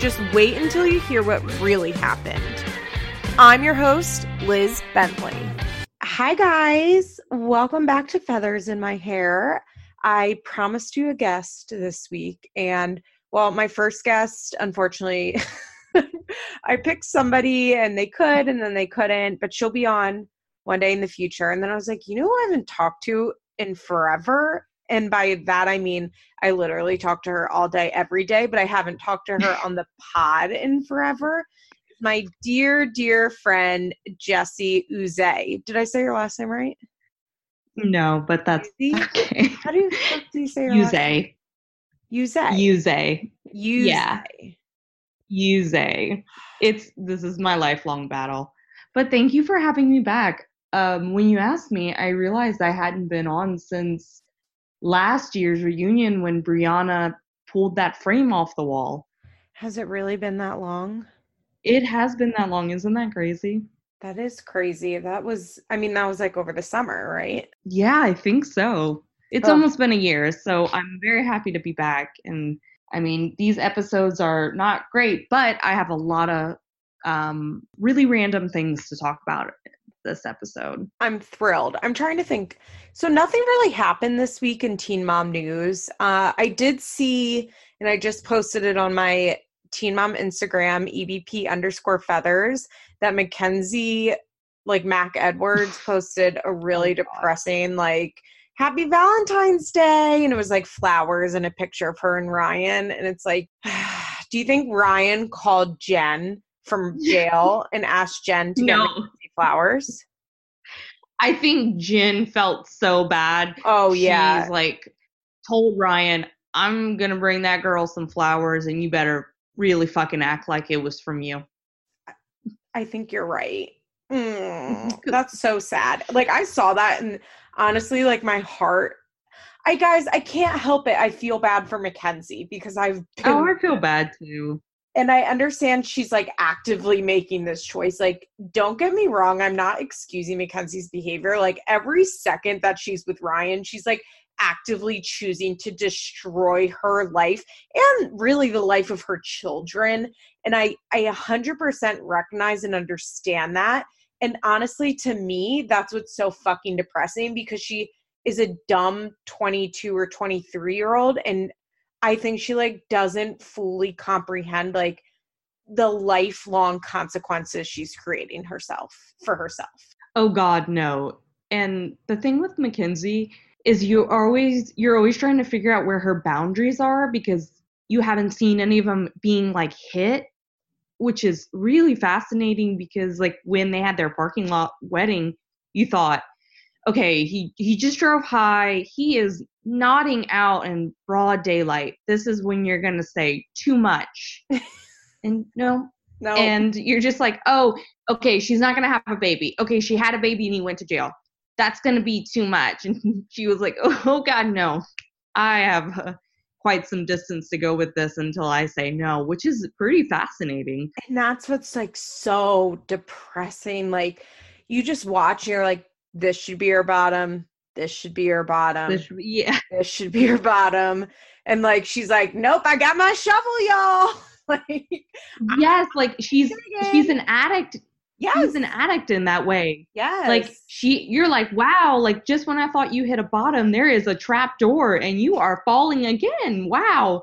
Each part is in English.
just wait until you hear what really happened. I'm your host, Liz Bentley. Hi, guys. Welcome back to Feathers in My Hair. I promised you a guest this week, and well, my first guest, unfortunately, I picked somebody and they could, and then they couldn't, but she'll be on one day in the future. And then I was like, you know who I haven't talked to in forever? And by that I mean I literally talk to her all day, every day, but I haven't talked to her on the pod in forever. My dear, dear friend Jesse Uze. Did I say your last name right? No, but that's okay. How do you, do you say your Uze. Uze. Uze. Uze. Yeah. Uze. It's this is my lifelong battle. But thank you for having me back. Um, when you asked me, I realized I hadn't been on since last year's reunion when Brianna pulled that frame off the wall. Has it really been that long? It has been that long, isn't that crazy? That is crazy. That was, I mean, that was like over the summer, right? Yeah, I think so. It's Oh. almost been a year, so I'm very happy to be back. And I mean, these episodes are not great, but I have a lot of um, really random things to talk about this episode. I'm thrilled. I'm trying to think. So nothing really happened this week in Teen Mom news. Uh, I did see, and I just posted it on my Teen Mom Instagram, EBP underscore feathers, that Mackenzie, like Mac Edwards, posted a really Oh, depressing, like, Happy Valentine's Day. And it was like flowers and a picture of her and Ryan. And it's like, do you think Ryan called Jen from jail and asked Jen to get No. Flowers? I think Jen felt so bad. Oh yeah. She's like told Ryan, I'm gonna bring that girl some flowers and you better really fucking act like it was from you. I think you're right. Mm, that's so sad. Like I saw that and honestly like my heart I guys, I can't help it. I feel bad for Mackenzie because I've been Oh, I feel bad too. And I understand she's like actively making this choice. Like, don't get me wrong, I'm not excusing Mackenzie's behavior. Like, every second that she's with Ryan, she's like actively choosing to destroy her life and really the life of her children. And I, I 100% recognize and understand that. And honestly, to me, that's what's so fucking depressing because she is a dumb 22 or 23 year old and I think she like doesn't fully comprehend like the lifelong consequences she's creating herself for herself. Oh God, no. And the thing with Mackenzie is you always you're always trying to figure out where her boundaries are because you haven't seen any of them being like hit, which is really fascinating because like when they had their parking lot wedding, you thought, okay, he he just drove high, he is nodding out in broad daylight. This is when you're gonna say too much. and no, No, and you're just like, oh, okay, she's not gonna have a baby. Okay, she had a baby and he went to jail. That's gonna be too much. And she was like, oh God, no. I have uh, quite some distance to go with this until I say no, which is pretty fascinating. and that's what's like so depressing. Like you just watch, and you're like, this should be her bottom. This should be her bottom. This- yeah, this should be her bottom. And like she's like, nope, I got my shovel, y'all. like, yes, like she's she's an addict. yes, She's an addict in that way. yes. Like she, you're like, wow. Like just when I thought you hit a bottom, there is a trap door, and you are falling again. Wow,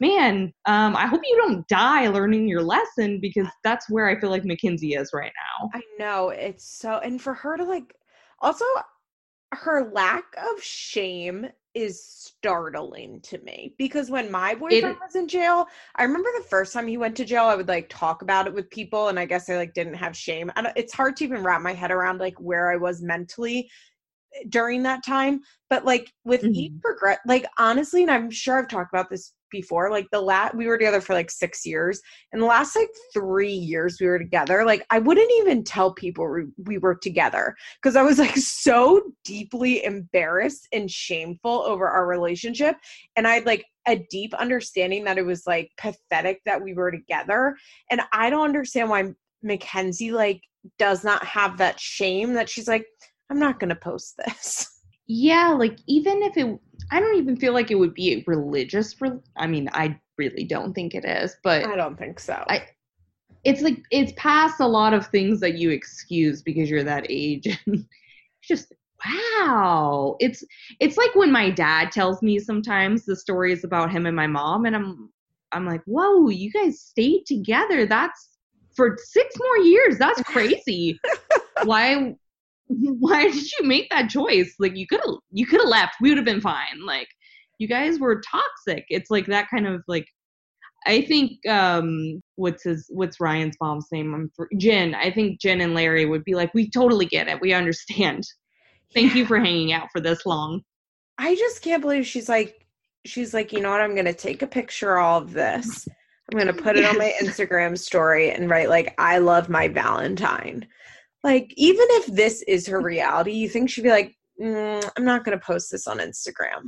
man. Um, I hope you don't die learning your lesson because that's where I feel like Mackenzie is right now. I know it's so, and for her to like, also, her lack of shame is startling to me because when my boyfriend was in jail, I remember the first time he went to jail, I would like talk about it with people, and I guess I like didn't have shame. And it's hard to even wrap my head around like where I was mentally during that time. But like with each Mhm. progress, like honestly, and I'm sure I've talked about this before. Like the last, we were together for like six years. And the last like three years we were together, like I wouldn't even tell people we, we were together because I was like so deeply embarrassed and shameful over our relationship. And I had like a deep understanding that it was like pathetic that we were together. And I don't understand why Mackenzie like does not have that shame that she's like, I'm not to post this. Yeah, like even if it, I don't even feel like it would be a religious. For I mean, I really don't think it is, but I don't think so. I, it's like it's past a lot of things that you excuse because you're that age. And just wow, it's it's like when my dad tells me sometimes the stories about him and my mom, and I'm I'm like, whoa, you guys stayed together. That's for six more years. That's crazy. Why why did you make that choice? Like you could have you could have left. We would have been fine. Like you guys were toxic. It's like that kind of like I think um what's his what's Ryan's mom's name? I'm for, Jen. I think Jen and Larry would be like, we totally get it. We understand. Thank yeah. you for hanging out for this long. I just can't believe she's like she's like, you know what, I'm gonna take a picture of all of this. I'm gonna put it yes. on my Instagram story and write like I love my Valentine. Like, even if this is her reality, you think she'd be like, mm, I'm not going to post this on Instagram.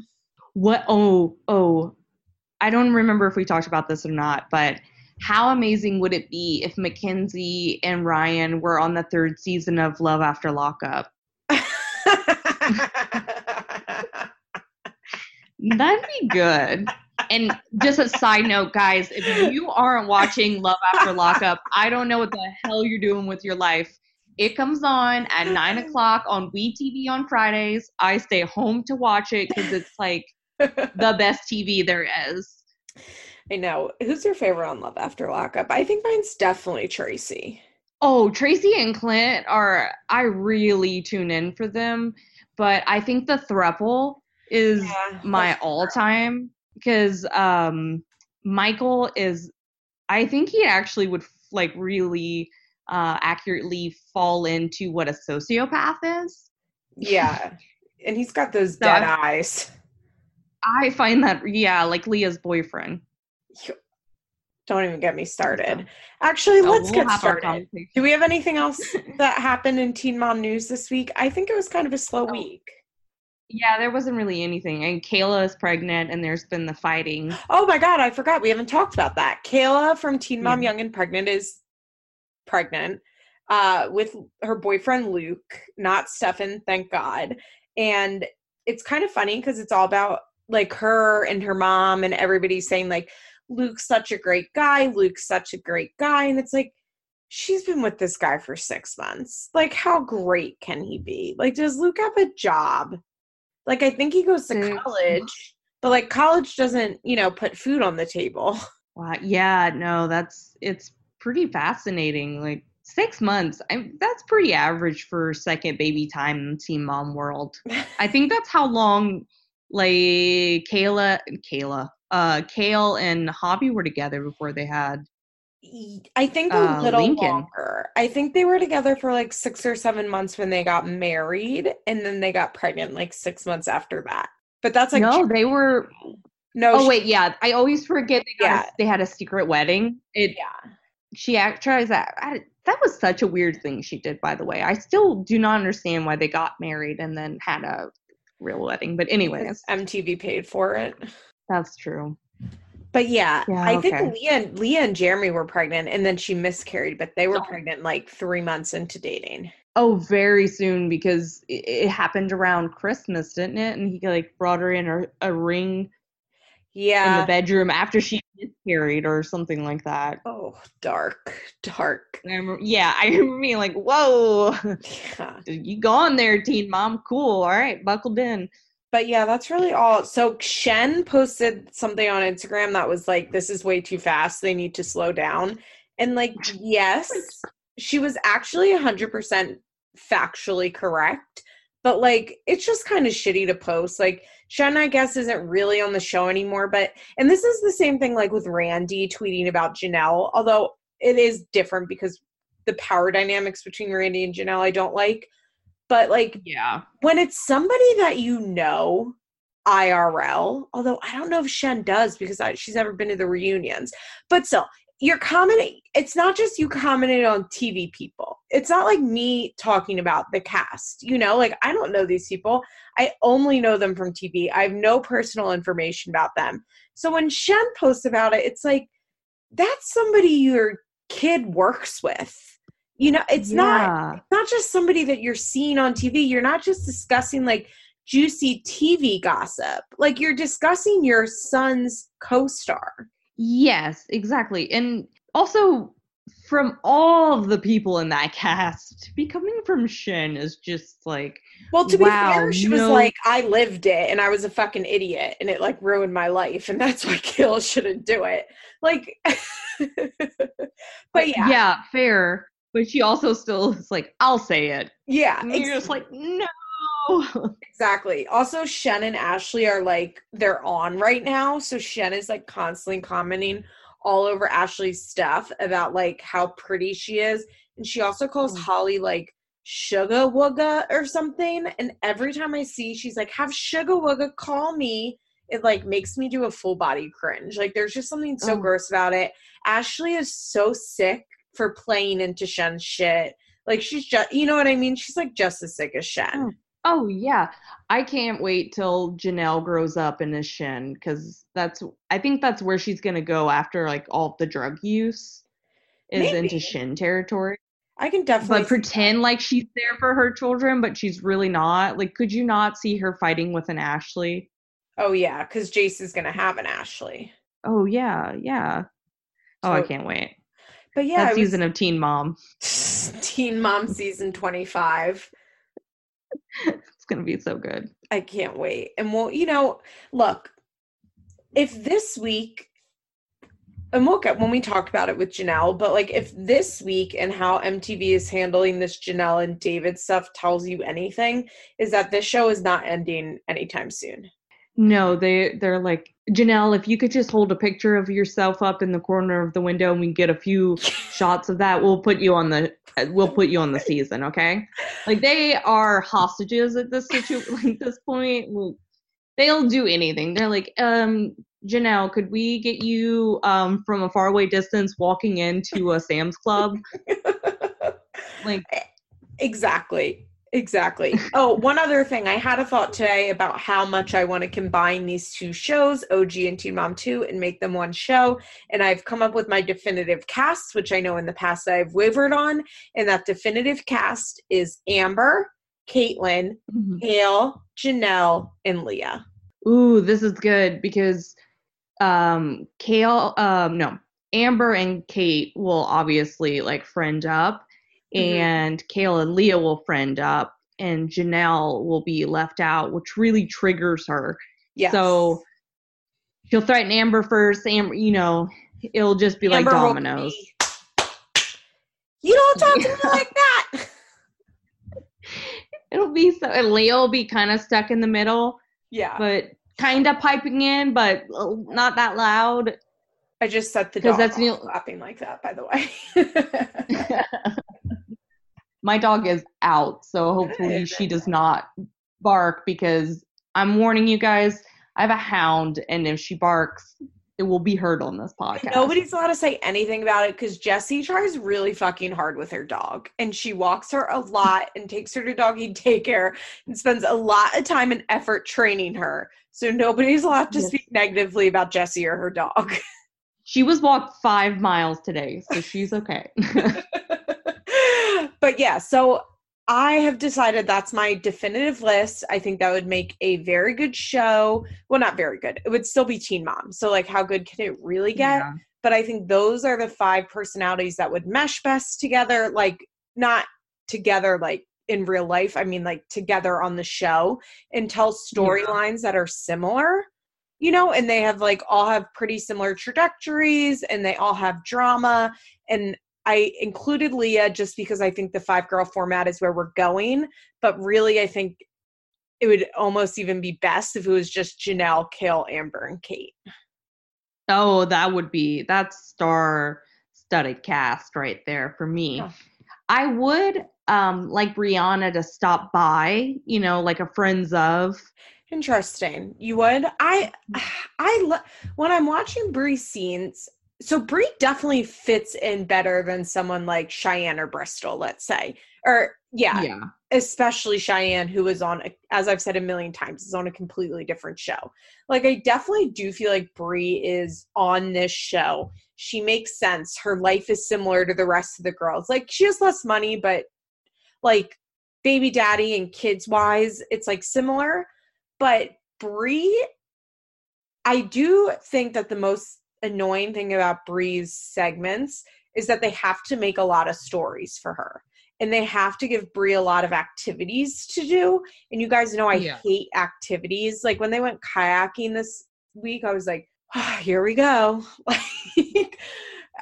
What? Oh, oh, I don't remember if we talked about this or not, but how amazing would it be if Mackenzie and Ryan were on the third season of Love After Lockup? That'd be good. And just a side note, guys, if you aren't watching Love After Lockup, I don't know what the hell you're doing with your life. It comes on at nine o'clock on WeTV on Fridays. I stay home to watch it because it's like the best TV there is. I know. Who's your favorite on Love After Lockup? I think mine's definitely Tracy. Oh, Tracy and Clint are I really tune in for them, but I think the thruple is yeah, my all time because um Michael is I think he actually would like really uh, accurately fall into what a sociopath is. Yeah. And he's got those so dead I, eyes. I find that, yeah, like Leah's boyfriend. Don't even get me started. Actually, so let's we'll get started. Do we have anything else that happened in Teen Mom News this week? I think it was kind of a slow oh. week. Yeah, there wasn't really anything. And Kayla is pregnant, and there's been the fighting. Oh my god, I forgot. We haven't talked about that. Kayla from Teen Mom yeah. Young and Pregnant is pregnant uh, with her boyfriend Luke, not Stefan, thank God. And it's kind of funny because it's all about like her and her mom and everybody saying like Luke's such a great guy, Luke's such a great guy, and it's like she's been with this guy for six months. Like, how great can he be? Like, does Luke have a job? Like, I think he goes to college, but like, college doesn't, you know, put food on the table. Wow. Yeah, no, that's it's pretty fascinating. Like six months, I, that's pretty average for second baby time in Teen Mom world. I think that's how long like Kayla, and Kayla, uh, Kail and Javi were together before they had. I think a uh, little Lincoln. longer. I think they were together for like six or seven months when they got married, and then they got pregnant like six months after that. But that's like no, they were. No. Oh she, wait, yeah. I always forget they yeah. a, they had a secret wedding. It, yeah she tries that. I, that was such a weird thing she did, by the way. I still do not understand why they got married and then had a real wedding. But anyways, MTV paid for it. That's true. But yeah, yeah I okay. think Leah, Leah and Jeremy were pregnant, and then she miscarried. But they were oh. pregnant like three months into dating. Oh, very soon because it, it, happened around Christmas, didn't it? And he like brought her in a, a ring yeah in the bedroom after she miscarried or something like that. Oh dark dark. I remember, yeah i remember being like whoa. Yeah. you gone there teen mom cool all right buckled in. But yeah that's really all. So shen posted something on instagram that was like this is way too fast. They need to slow down. And like yes she was actually 100% factually correct but like it's just kind of shitty to post like Shen, I guess, isn't really on the show anymore. But, and this is the same thing like with Randy tweeting about Jenelle, although it is different because the power dynamics between Randy and Jenelle I don't like. But, like, yeah, when it's somebody that you know, IRL, although I don't know if Shen does because I, she's never been to the reunions. But still, you're commenting. It's not just you commenting on TV people. It's not like me talking about the cast. You know, like I don't know these people. I only know them from TV. I have no personal information about them. So when Shen posts about it, it's like that's somebody your kid works with. You know, it's Yeah. not it's not just somebody that you're seeing on TV. You're not just discussing like juicy TV gossip. Like you're discussing your son's co-star. Yes, exactly. And also from all of the people in that cast, to be coming from Shin is just like Well, to Wow, be fair, she was like, I lived it and I was a fucking idiot and it like ruined my life and that's why Kill shouldn't do it. Like But yeah. yeah, fair. But she also still is like, I'll say it. Yeah. And you're just like, no. exactly. Also, Shen and Ashley are like they're on right now. So Shen is like constantly commenting all over Ashley's stuff about like how pretty she is. And she also calls Mm. Holly like sugar wugga or something. And every time I see she's like, have sugar wugga call me, it like makes me do a full body cringe. Like there's just something so Oh. gross about it. Ashley is so sick for playing into Shen's shit. Like she's just you know what I mean? She's like just as sick as Shen. Oh. Oh yeah. I can't wait till Jenelle grows up in is Shin because that's I think that's where she's gonna go after like all the drug use is Maybe. into Shin territory. I can definitely pretend like she's there for her children, but she's really not. Like, could you not see her fighting with an Ashley? Oh yeah, because Jace is gonna have an Ashley. Oh yeah, yeah. Oh, I can't wait. But yeah, that it was season of Teen Mom. Teen Mom season twenty five. It's gonna be so good. I can't wait. And we'll, you know, look, if this week and we'll get when we talk about it with Jenelle, but like if this week and how MTV is handling this Jenelle and David stuff tells you anything, is that this show is not ending anytime soon. No, they they're like Jenelle. If you could just hold a picture of yourself up in the corner of the window, and we get a few shots of that, we'll put you on the we'll put you on the season. Okay, like they are hostages at this situ like this point. Like, they'll do anything. They're like, um, Jenelle, could we get you um from a faraway distance walking into a Sam's Club? Like, Exactly. Exactly. Oh, one other thing. I had a thought today about how much I want to combine these two shows, OG and Teen Mom 2, and make them one show. And I've come up with my definitive cast, which I know in the past I've wavered on. And that definitive cast is Amber, Catelynn, Kail, Jenelle, and Leah. Ooh, this is good because um Kail um no, Amber and Kate will obviously like friend up Mhm. and Kail and Leah will friend up and Jenelle will be left out, which really triggers her. Yes. So she'll threaten Amber first, Amber, you know, it'll just be like Amber will dominoes. You don't talk to me like that. It'll be so and Leah will be kind of stuck in the middle, Yeah. but kind of piping in, but uh, not that loud. I just set the dog that's the- laughing like that, by the way. my dog is out, so hopefully she does not bark because I'm warning you guys, I have a hound, and if she barks, it will be heard on this podcast. Nobody's allowed to say anything about it because Jessie tries really fucking hard with her dog. And she walks her a lot and takes her to doggy daycare and spends a lot of time and effort training her. So nobody's allowed to Yes. speak negatively about Jessie or her dog. She was walked five miles today, so she's okay. but yeah, so I have decided that's my definitive list. I think that would make a very good show. Well, not very good. It would still be Teen Mom. So, like, how good can it really get? Yeah. But I think those are the five personalities that would mesh best together. Like, not together, like in real life. I mean, like together on the show and tell storylines that are similar you know, and they have like all have pretty similar trajectories and they all have drama. And I included Leah just because I think the five girl format is where we're going. But really, I think it would almost even be best if it was just Jenelle, Kail, Amber, and Kate. Oh, that would be that's star studded cast right there for me. Yeah. I would um like Brianna to stop by, you know, like a friends of Interesting. You would? I I lo- when I'm watching Brie scenes, so Brie definitely fits in better than someone like Cheyenne or Bristol, let's say. Or yeah, Yeah. especially Cheyenne, who was on, a- as I've said a million times, is on a completely different show. Like, I definitely do feel like Brie is on this show. She makes sense. Her life is similar to the rest of the girls. Like, she has less money, but like baby daddy and kids wise, it's like similar. But Bree, I do think that the most annoying thing about Bree's segments is that they have to make a lot of stories for her and they have to give Brie a lot of activities to do. And you guys know I Yeah. hate activities. Like when they went kayaking this week, I was like, "Ah, here we go. Like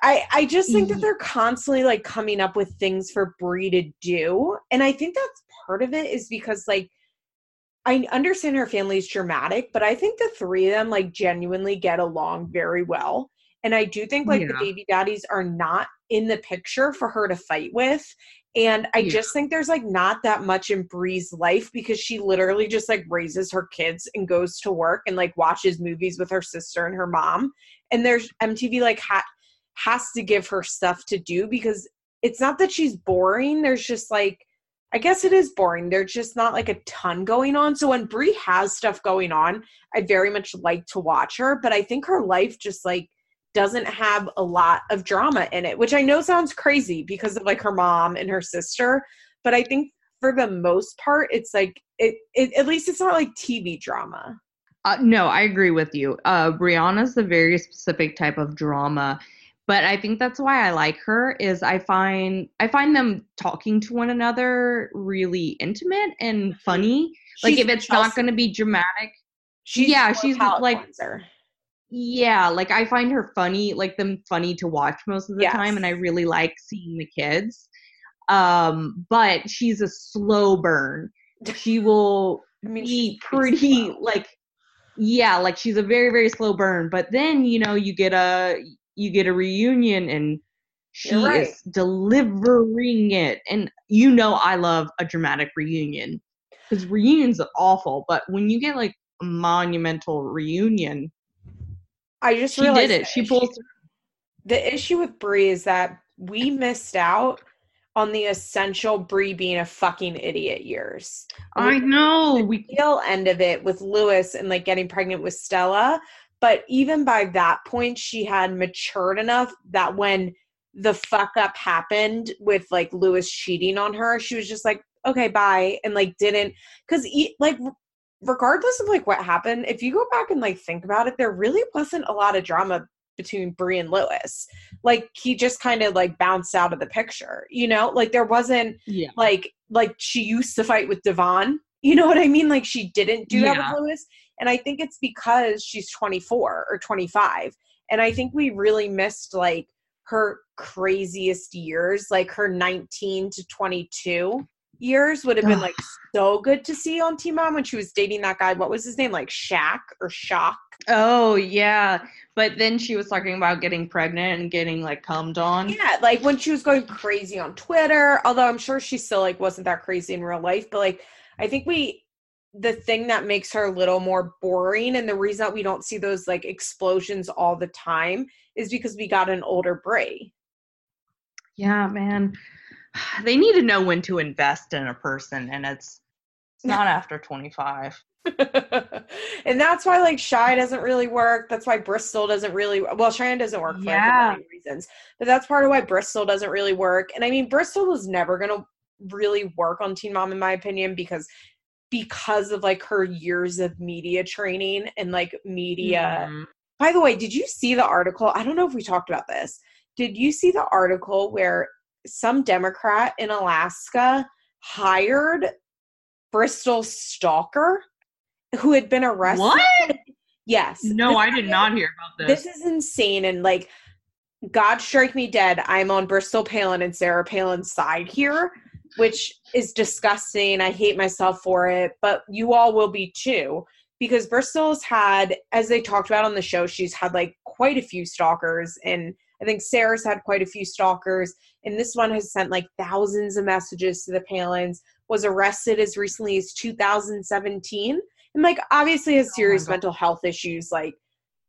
I I just think that they're constantly like coming up with things for Brie to do. And I think that's part of it is because like I understand her family's dramatic, but I think the three of them like genuinely get along very well. And I do think like the baby daddies are not in the picture for her to fight with. And I Yeah. just think there's like not that much in Bree's life because she literally just like raises her kids and goes to work and like watches movies with her sister and her mom. And there's MTV like ha- has to give her stuff to do because it's not that she's boring. There's just like I guess it is boring. There's just not like a ton going on. So when Brie has stuff going on, I very much like to watch her, but I think her life just like doesn't have a lot of drama in it, which I know sounds crazy because of like her mom and her sister, but I think for the most part it's like it, it at least it's not like TV drama. Uh, no, I agree with you. Uh, Brianna's a very specific type of drama, but I think that's why I like her. Is I find I find them talking to one another really intimate and funny. Like if it's not going to be dramatic, she's yeah, she's like- cleanser. yeah, like I find her funny, like them funny to watch most of the time, and I really like seeing the kids. Um, but she's a slow burn. She will I mean, be she's pretty slow. like yeah like she's a very very slow burn but then you know you get a you get a reunion and she right. is delivering it and you know i love a dramatic reunion because reunions are awful but when you get like a monumental reunion I just she realized did it she pulled. pulls the issue with Brie is that we missed out on the essential Brie being a fucking idiot years. i know we Tail end of it with Luis and like getting pregnant with Stella, but even by that point, she had matured enough that when the fuck up happened with like Luis cheating on her, she was just like, okay, bye, and like didn't because like regardless of like what happened, if you go back and like think about it, there really wasn't a lot of drama between Brie and Luis. Like he just kind of like bounced out of the picture, you know? Like there wasn't yeah like like she used to fight with Devon. You know what I mean? Like she didn't do that with Luis. And I think it's because she's 24 or 25. And I think we really missed like her craziest years, like her 19 to 22 years would have been like so good to see on T Mom when she was dating that guy. What was his name? Like Shaq or Shock? oh yeah but then she was talking about getting pregnant and getting like cummed on Yeah, like when she was going crazy on Twitter, although I'm sure she still like wasn't that crazy in real life, but like I think we the thing that makes her a little more boring and the reason that we don't see those like explosions all the time is because we got an older Bray. Yeah, man. They need to know when to invest in a person, and it's it's not after 25. and that's why like Shy doesn't really work. That's why Bristol doesn't really well Cheyenne doesn't work for Yeah. million reasons. But that's part of why Bristol doesn't really work. And I mean Bristol was never gonna really work on Teen Mom in my opinion because because of like her years of media training and like media Mhm. by the way, did you see the article? I don't know if we talked about this. Did you see the article where some Democrat in Alaska hired Bristol stalker who had been arrested? What? Yes. No, This I did not hear about this. This is insane. And like, God strike me dead. I'm on Bristol Palin and Sarah Palin's side here, which is disgusting. I hate myself for it, but you all will be too. Because Bristol's had, as they talked about on the show, she's had like quite a few stalkers. And I think Sarah's had quite a few stalkers. And this one has sent like thousands of messages to the Palins, was arrested as recently as 2017. And like obviously has Oh serious God. mental health issues, like,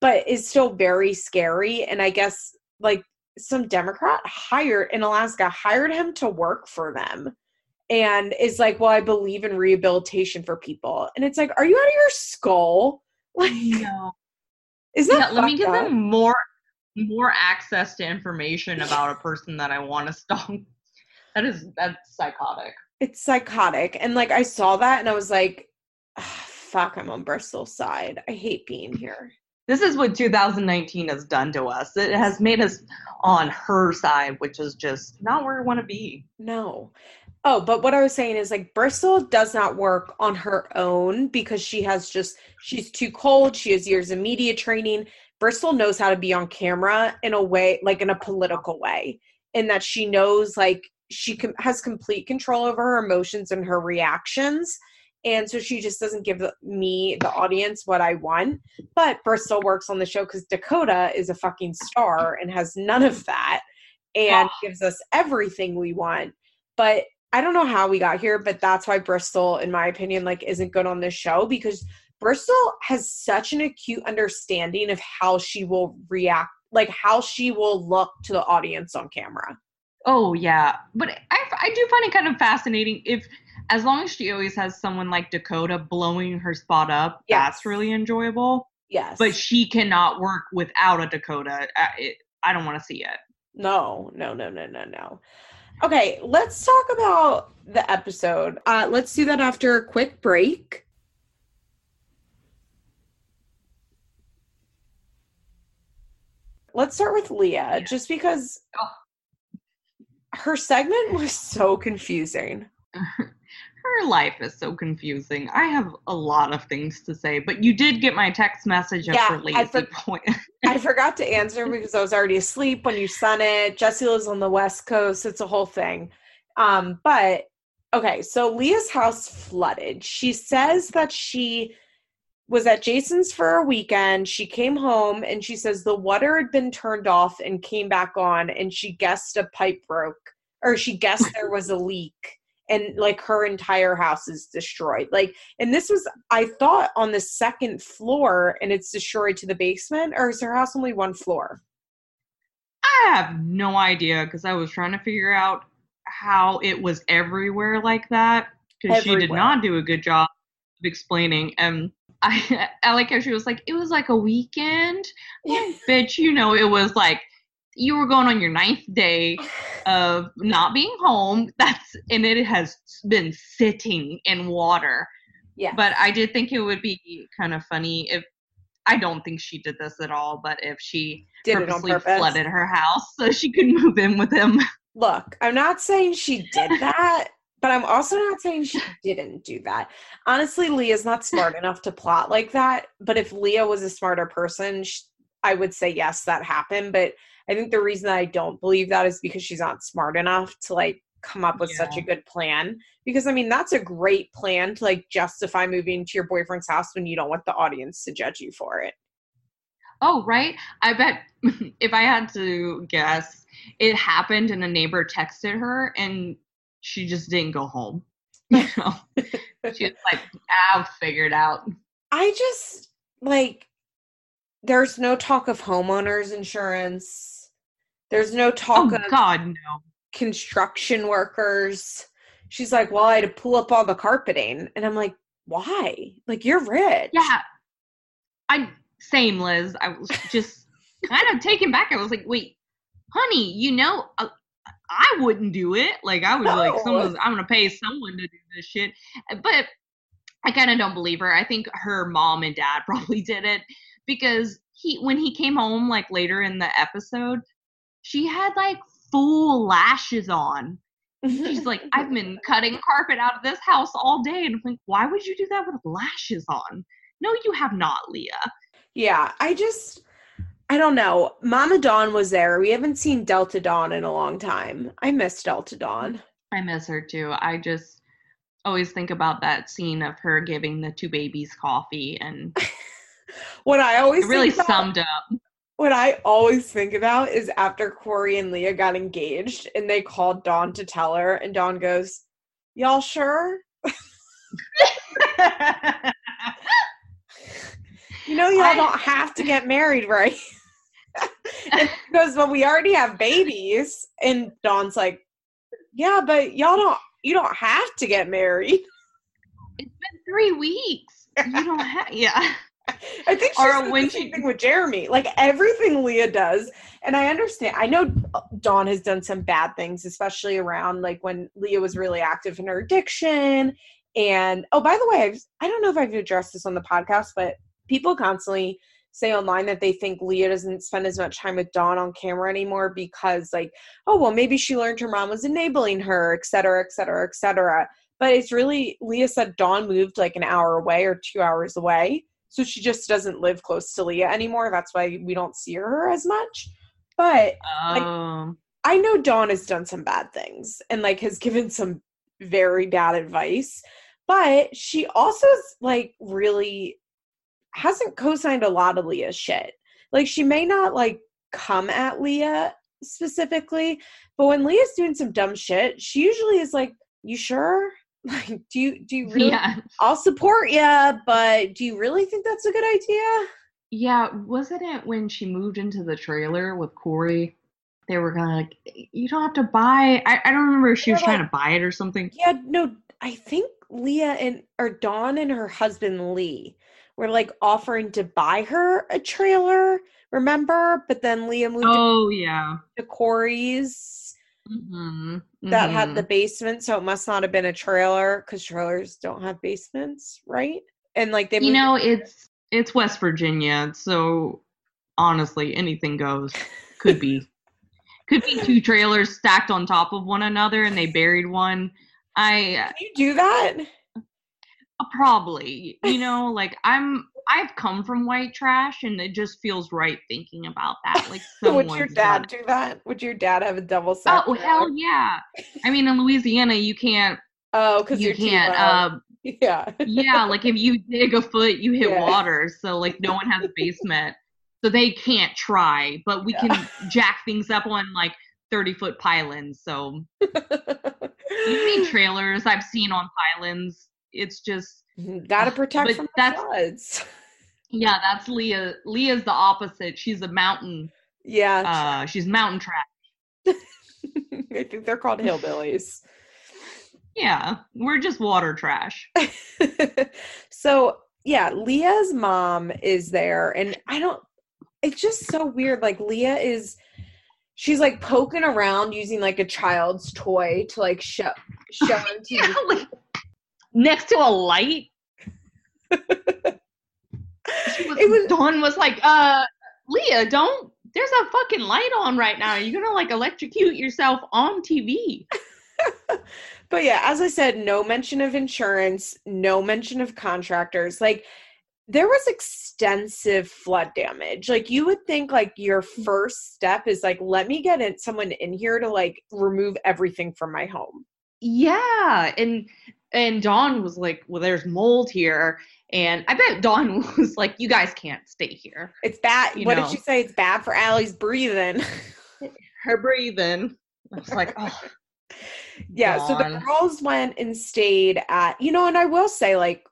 but is still very scary. And I guess like some Democrat hired in Alaska hired him to work for them and is like, Well, I believe in rehabilitation for people. And it's like, Are you out of your skull? Like, No. is that Yeah, let me give up? them more more access to information about a person that I want to stalk. That is that's psychotic. it's psychotic and like i saw that and i was like "Ah, fuck i'm on bristol's side i hate being here This is what 2019 has done to us. It has made us on her side, which is just not where we want to be. no oh but what i was saying is like bristol does not work on her own because she has just she's too cold she has years of media training bristol knows how to be on camera in a way like in a political way in that she knows like she com- has complete control over her emotions and her reactions and so she just doesn't give the, me the audience what i want but bristol works on the show because dakota is a fucking star and has none of that and Oh. gives us everything we want but i don't know how we got here but that's why bristol in my opinion like isn't good on this show because bristol has such an acute understanding of how she will react like how she will look to the audience on camera Oh yeah, but I, I do find it kind of fascinating if as long as she always has someone like Dakota blowing her spot up, Yes. that's really enjoyable. yes But she cannot work without a Dakota. I, it, I don't want to see it. No, no, no, no, no, no. Okay, let's talk about the episode. Uh, let's do that after a quick break. Let's start with Leah, just because Oh. her segment was so confusing. Her life is so confusing. I have a lot of things to say, but you did get my text message Yeah, her I for- point. I forgot to answer because I was already asleep when you sent it. Jesse lives on the West Coast. It's a whole thing. Um, but okay, so Leah's house flooded. She says that she was at Jason's for a weekend. She came home and she says the water had been turned off and came back on, and she guessed a pipe broke or she guessed there was a leak. And like her entire house is destroyed. Like, and this was, I thought, on the second floor and it's destroyed to the basement, or is her house only one floor? I have no idea because I was trying to figure out how it was everywhere like that because she did not do a good job of explaining. And I, I like how she was like, it was like a weekend. Like, Bitch, you know, it was like you were going on your ninth day of not being home. That's and it has been sitting in water. Yeah. But I did think it would be kind of funny if I don't think she did this at all, but if she did purposely purpose. flooded her house so she could move in with him. Look, I'm not saying she did that, but I'm also not saying she didn't do that. Honestly, Leah's not smart enough to plot like that. But if Leah was a smarter person, sh I would say yes, that happened. But I think the reason I don't believe that is because she's not smart enough to like come up with such a good plan. Because I mean, that's a great plan to like justify moving to your boyfriend's house when you don't want the audience to judge you for it. Oh, right. I bet if I had to guess, it happened and a neighbor texted her and she just didn't go home. You know, she was like, I'll figure it out. I just like there's no talk of homeowners insurance. There's no Oh, talk of God, no. construction workers. She's like, "Well, I had to pull up all the carpeting." And I'm like, "Why? Like you're rich." Yeah. I, same, Liz. I was just kind of taken back. I was like, wait, honey, you know, uh, I wouldn't do it. Like, I was like, someone's, I'm going to pay someone to do this shit. But I kind of don't believe her. I think her mom and dad probably did it because he, when he came home, like later in the episode, she had like full lashes on. She's like, I've been cutting carpet out of this house all day. And I'm like, why would you do that with lashes on? No, you have not, Leah. Yeah, I just I don't know. Mama Dawn was there. We haven't seen Delta Dawn in a long time. I miss Delta Dawn. I miss her too. I just always think about that scene of her giving the two babies coffee and What I always it really think about- summed up. What I always think about is after Corey and Leah got engaged and they called Dawn to tell her, and Dawn goes, Y'all sure? you know, y'all I- don't have to get married, right? because well, we already have babies. And Dawn's like, yeah, but y'all don't, you don't have to get married. It's been three weeks. You don't have. Yeah. I think she's Or when the same she- thing with Jeremy. Like everything Leah does, and I understand. I know Dawn has done some bad things, especially around like when Leah was really active in her addiction. And oh, by the way, I've, I don't know if I've addressed this on the podcast, but people constantly say online that they think Leah doesn't spend as much time with Dawn on camera anymore because, like, oh well, maybe she learned her mom was enabling her, et cetera, et cetera, et cetera. But it's really Leah said Dawn moved like an hour away or two hours away. So she just doesn't live close to Leah anymore. That's why we don't see her as much. But Um. I know Dawn has done some bad things and like has given some very bad advice. But she also is like really hasn't co-signed a lot of Leah's shit. Like she may not like come at Leah specifically, but when Leah's doing some dumb shit, she usually is like, "You sure? Like, do you do you really Yeah. I'll support you, but do you really think that's a good idea? Yeah. Wasn't it when she moved into the trailer with Corey? They were kind of like, you don't have to buy. I, I don't remember if she They was were trying to buy it or something. Yeah, no, I think Leah and or Dawn and her husband Lee were like offering to buy her a trailer, remember? But then Leah moved Oh yeah. to Corey's hmm that had the basement, so it must not have been a trailer because trailers don't have basements, right? And like they You moved know, it's it's West Virginia, so honestly, anything goes. Could be, could be two trailers stacked on top of one another, and they buried one. I Can you do that? probably, you know, like I'm. I've come from white trash, and it just feels right thinking about that. Like, Would your dad do that? Would your dad have a double set? Oh hell yeah! I mean, in Louisiana, you can't. Oh, because You can't. Uh, yeah. yeah, like if you dig a foot, you hit Yeah. water. So like no one has a basement, so they can't try. But we Yeah. can jack things up on like thirty foot pylons. So you see trailers I've seen on pylons. It's just Gotta protect from the that's- floods. Yeah, that's Leah. Leah's the opposite. She's a mountain. Yeah. Uh, she's mountain trash. I think they're called hillbillies. Yeah, we're just water trash. so yeah, Leah's mom is there, and I don't. It's just so weird. Like Leah is, she's like poking around using like a child's toy to like show show on TV. Yeah, like next to a light. Was, It was- Dawn was like, uh, Leah, don't. There's a fucking light on right now. You're gonna like electrocute yourself on TV. But yeah, as I said, no mention of insurance, no mention of contractors. Like there was extensive flood damage. Like you would think like your first step is like let me get in someone in here to like remove everything from my home. Yeah, and and Dawn was like, well, there's mold here, and I bet Dawn was like, you guys can't stay here. It's bad. You what know. did she say? It's bad for Allie's breathing. Her breathing. I was like, oh, yeah, so the girls went and stayed at you know, and I will say like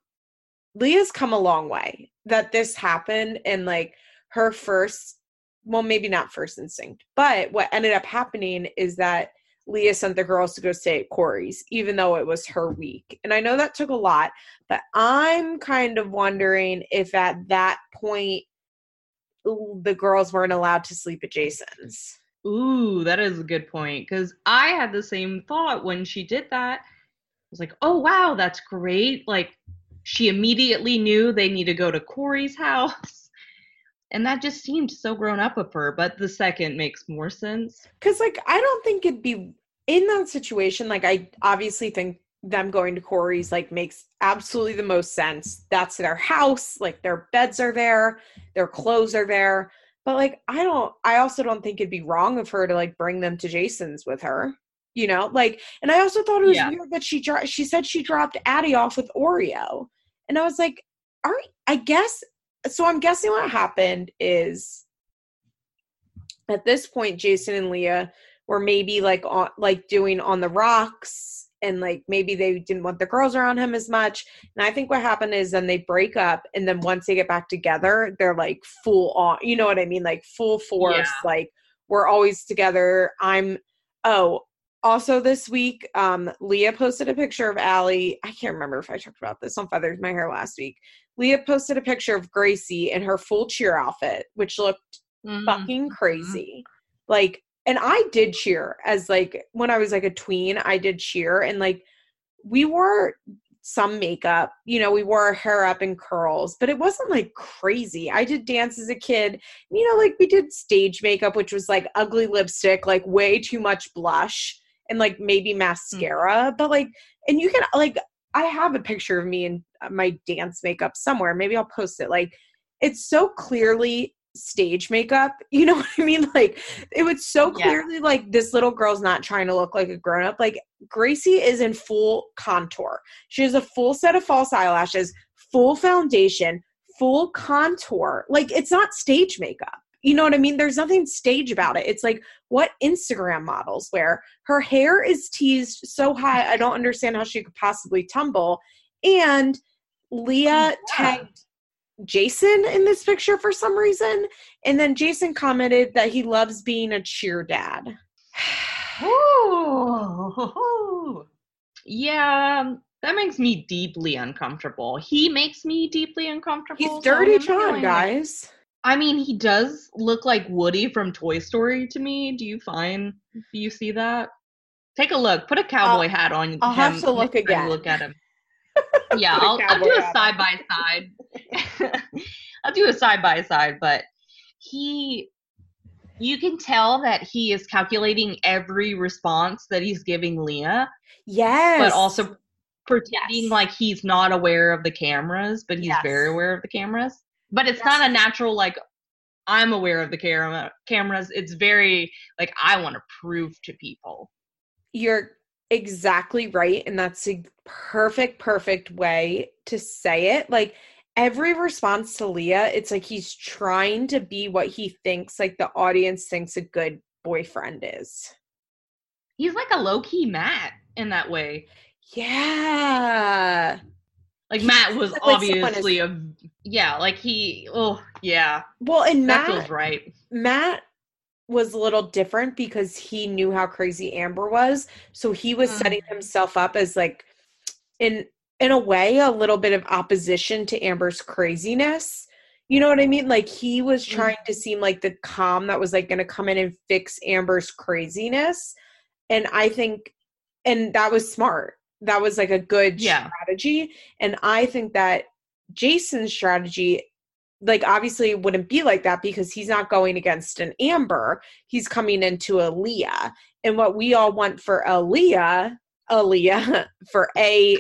Leah's come a long way that this happened and like her first well maybe not first instinct, but what ended up happening is that Leah sent the girls to go stay at Corey's, even though it was her week. And I know that took a lot, but I'm kind of wondering if at that point the girls weren't allowed to sleep at Jason's. Ooh, that is a good point. Because I had the same thought when she did that. I was like, oh, wow, that's great. Like, she immediately knew they need to go to Corey's house. And that just seemed so grown up of her. But the second makes more sense. Because, like, I don't think it'd be in that situation. Like, I obviously think them going to Corey's, like, makes absolutely the most sense. That's their house. Like, their beds are there, their clothes are there. But, like, I don't, I also don't think it'd be wrong of her to, like, bring them to Jason's with her. You know, like, and I also thought it was Yeah. weird that she dro- she said she dropped Addie off with Oreo, and I was like, right, I guess. So I'm guessing what happened is at this point, Jason and Leah were maybe like on like doing on the rocks and like maybe they didn't want the girls around him as much. And I think what happened is then they break up and then once they get back together, they're like full on, you know what I mean? Like full force, Yeah. like we're always together. I'm oh, also this week, um, Leah posted a picture of Allie. I can't remember if I talked about this on Feathers My Hair last week. Leah posted a picture of Gracie in her full cheer outfit, which looked Mm-hmm. fucking crazy. Like, and I did cheer as like when I was like a tween, I did cheer and like we wore some makeup, you know, we wore our hair up in curls, but it wasn't like crazy. I did dance as a kid, you know, like we did stage makeup, which was like ugly lipstick, like way too much blush and like maybe mascara, but like, and you can like, I have a picture of me in uh, my dance makeup somewhere. Maybe I'll post it. Like, it's so clearly stage makeup. You know what I mean? Like it was so Yeah. clearly like this little girl's not trying to look like a grown up. Like Gracie is in full contour. She has a full set of false eyelashes, full foundation, full contour. Like it's not stage makeup. You know what I mean? There's nothing stage about it. It's like what Instagram models wear. Her hair is teased so high. I don't understand how she could possibly tumble. And Leah oh, Yeah. tagged Jason in this picture for some reason. And then Jason commented that he loves being a cheer dad. Ooh. Yeah, that makes me deeply uncomfortable. He makes me deeply uncomfortable. He's dirty John, guys. I mean, he does look like Woody from Toy Story to me. Do you find? Do you see that? Take a look. Put a cowboy hat on. I'll have to look again. Look at him. Yeah, I'll, I'll do a side by side. I'll do a side by side, but he, you can tell that he is calculating every response that he's giving Leah, Yes. but also pretending Yes. like he's not aware of the cameras, but he's Yes. very aware of the cameras. But it's Yes. not a natural like I'm aware of the camera cameras. It's very like I want to prove to people. You're exactly right. And that's a perfect, perfect way to say it. Like every response to Leah, it's like he's trying to be what he thinks, like the audience thinks a good boyfriend is. He's like a low key Matt in that way. Yeah. Like Matt was like someone is- obviously a yeah, like he oh yeah, Well, and that Matt feels right. Matt was a little different because he knew how crazy Amber was. So he was setting Mhm. himself up as like in in a way a little bit of opposition to Amber's craziness. You know what I mean? Like he was Mm-hmm. trying to seem like the calm that was like going to come in and fix Amber's craziness. And I think and that was smart. That was like a good Yeah. strategy. And I think that Jason's strategy like obviously it wouldn't be like that because he's not going against an Amber. He's coming into a Leah. And what we all want for a Leah, a Leah, for a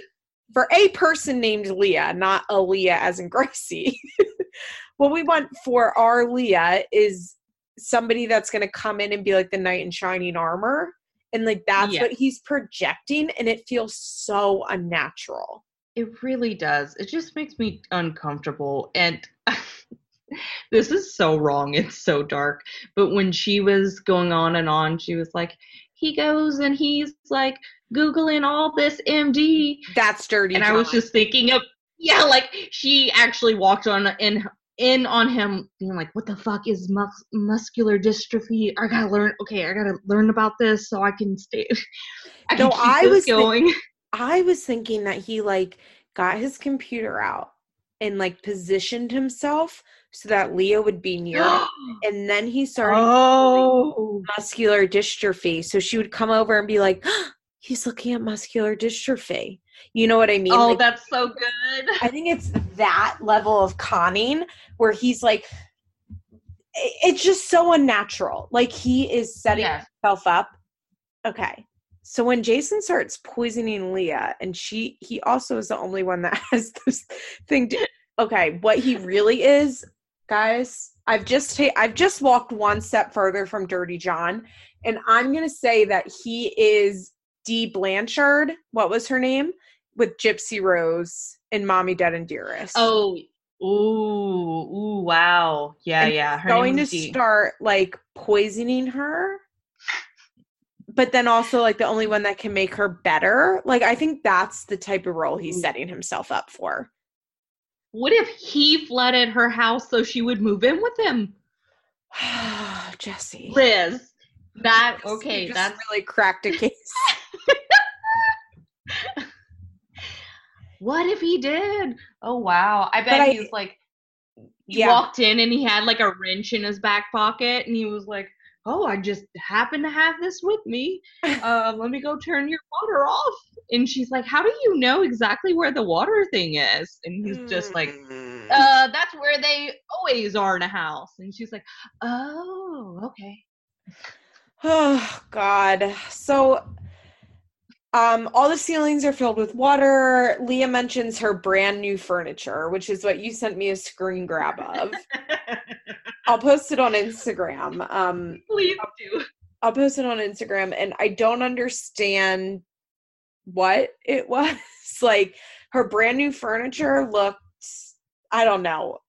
for a person named Leah, not a Leah as in Gracie. what we want for our Leah is somebody that's going to come in and be like the knight in shining armor. And like that's Yeah. what he's projecting, and it feels so unnatural. It really does. It just makes me uncomfortable. And this is so wrong. It's so dark. But when she was going on and on, she was like, he goes and he's like Googling all this MD. That's dirty. And I was just thinking of, yeah, like she actually walked on in in on him being like, what the fuck is mus- muscular dystrophy? I gotta learn. Okay, I gotta learn about this so I can stay. I can No, I was going. I was thinking that he like got his computer out and like positioned himself so that Leo would be near him. And then he started oh. muscular dystrophy. So she would come over and be like, he's looking at muscular dystrophy. You know what I mean? Oh, Like, that's so good. I think it's that level of conning where he's like, it's just so unnatural. Like he is setting Yes. himself up. Okay. So when Jason starts poisoning Leah, and she, he also is the only one that has this thing. To, okay, what he really is, guys. I've just ta- I've just walked one step further from Dirty John, and I'm gonna say that he is D Blanchard. What was her name? With Gypsy Rose and Mommy Dead and Dearest. Oh, ooh, ooh, wow. Yeah, And yeah. Her going to start like poisoning her but then also like the only one that can make her better. Like I think that's the type of role he's setting himself up for. What if he flooded her house so she would move in with him? Jesse. Liz. That okay, that's really cracked a case. what if he did? Oh wow. I But bet I- he's like he yeah. walked in and he had like a wrench in his back pocket and he was like, Oh, I just happen to have this with me. Uh, let me go turn your water off. And she's like, How do you know exactly where the water thing is? And he's just like, Mm. uh, that's where they always are in a house. And she's like, Oh, okay. Oh God. So um all the ceilings are filled with water. Leah mentions her brand new furniture, which is what you sent me a screen grab of. I'll post it on Instagram. Um Please do. I'll post it on Instagram and I don't understand what it was. like her brand new furniture looked I don't know.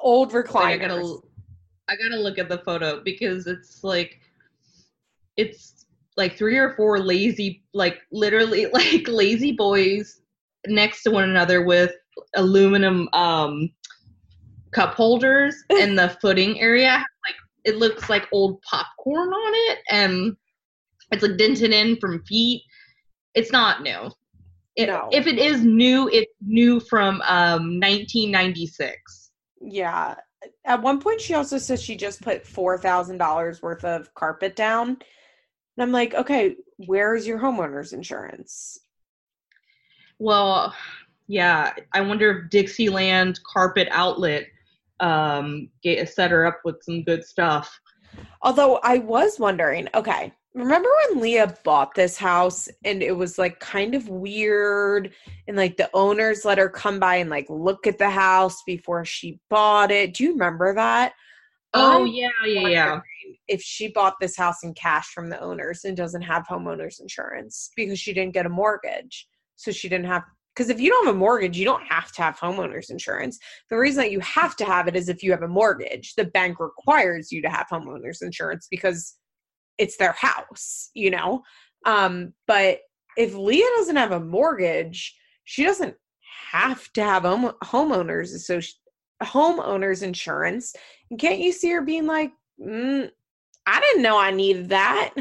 Old Like, I recliners. gotta, I gotta look at the photo because it's like, it's like three or four lazy, like literally like lazy boys next to one another with aluminum um cup holders, and the footing area like it looks like old popcorn on it, and it's like dented in from feet. It's not new. It, No. If it is new, it's new from um 1996. Yeah. At one point, she also says she just put four thousand dollars worth of carpet down, and I'm like, okay, where's your homeowner's insurance? Well, yeah, I wonder if Dixieland Carpet Outlet um get set her up with some good stuff. Although I was wondering, okay, remember when Leah bought this house and it was like kind of weird, and like the owners let her come by and like look at the house before she bought it. Do you remember that? Oh yeah, yeah, yeah. If she bought this house in cash from the owners and doesn't have homeowners insurance because she didn't get a mortgage. So she didn't have, because if you don't have a mortgage, you don't have to have homeowners insurance. The reason that you have to have it is if you have a mortgage. The bank requires you to have homeowners insurance because it's their house, you know? Um, but if Leah doesn't have a mortgage, she doesn't have to have home, homeowners associ- homeowners insurance. And can't you see her being like, mm, I didn't know I needed that.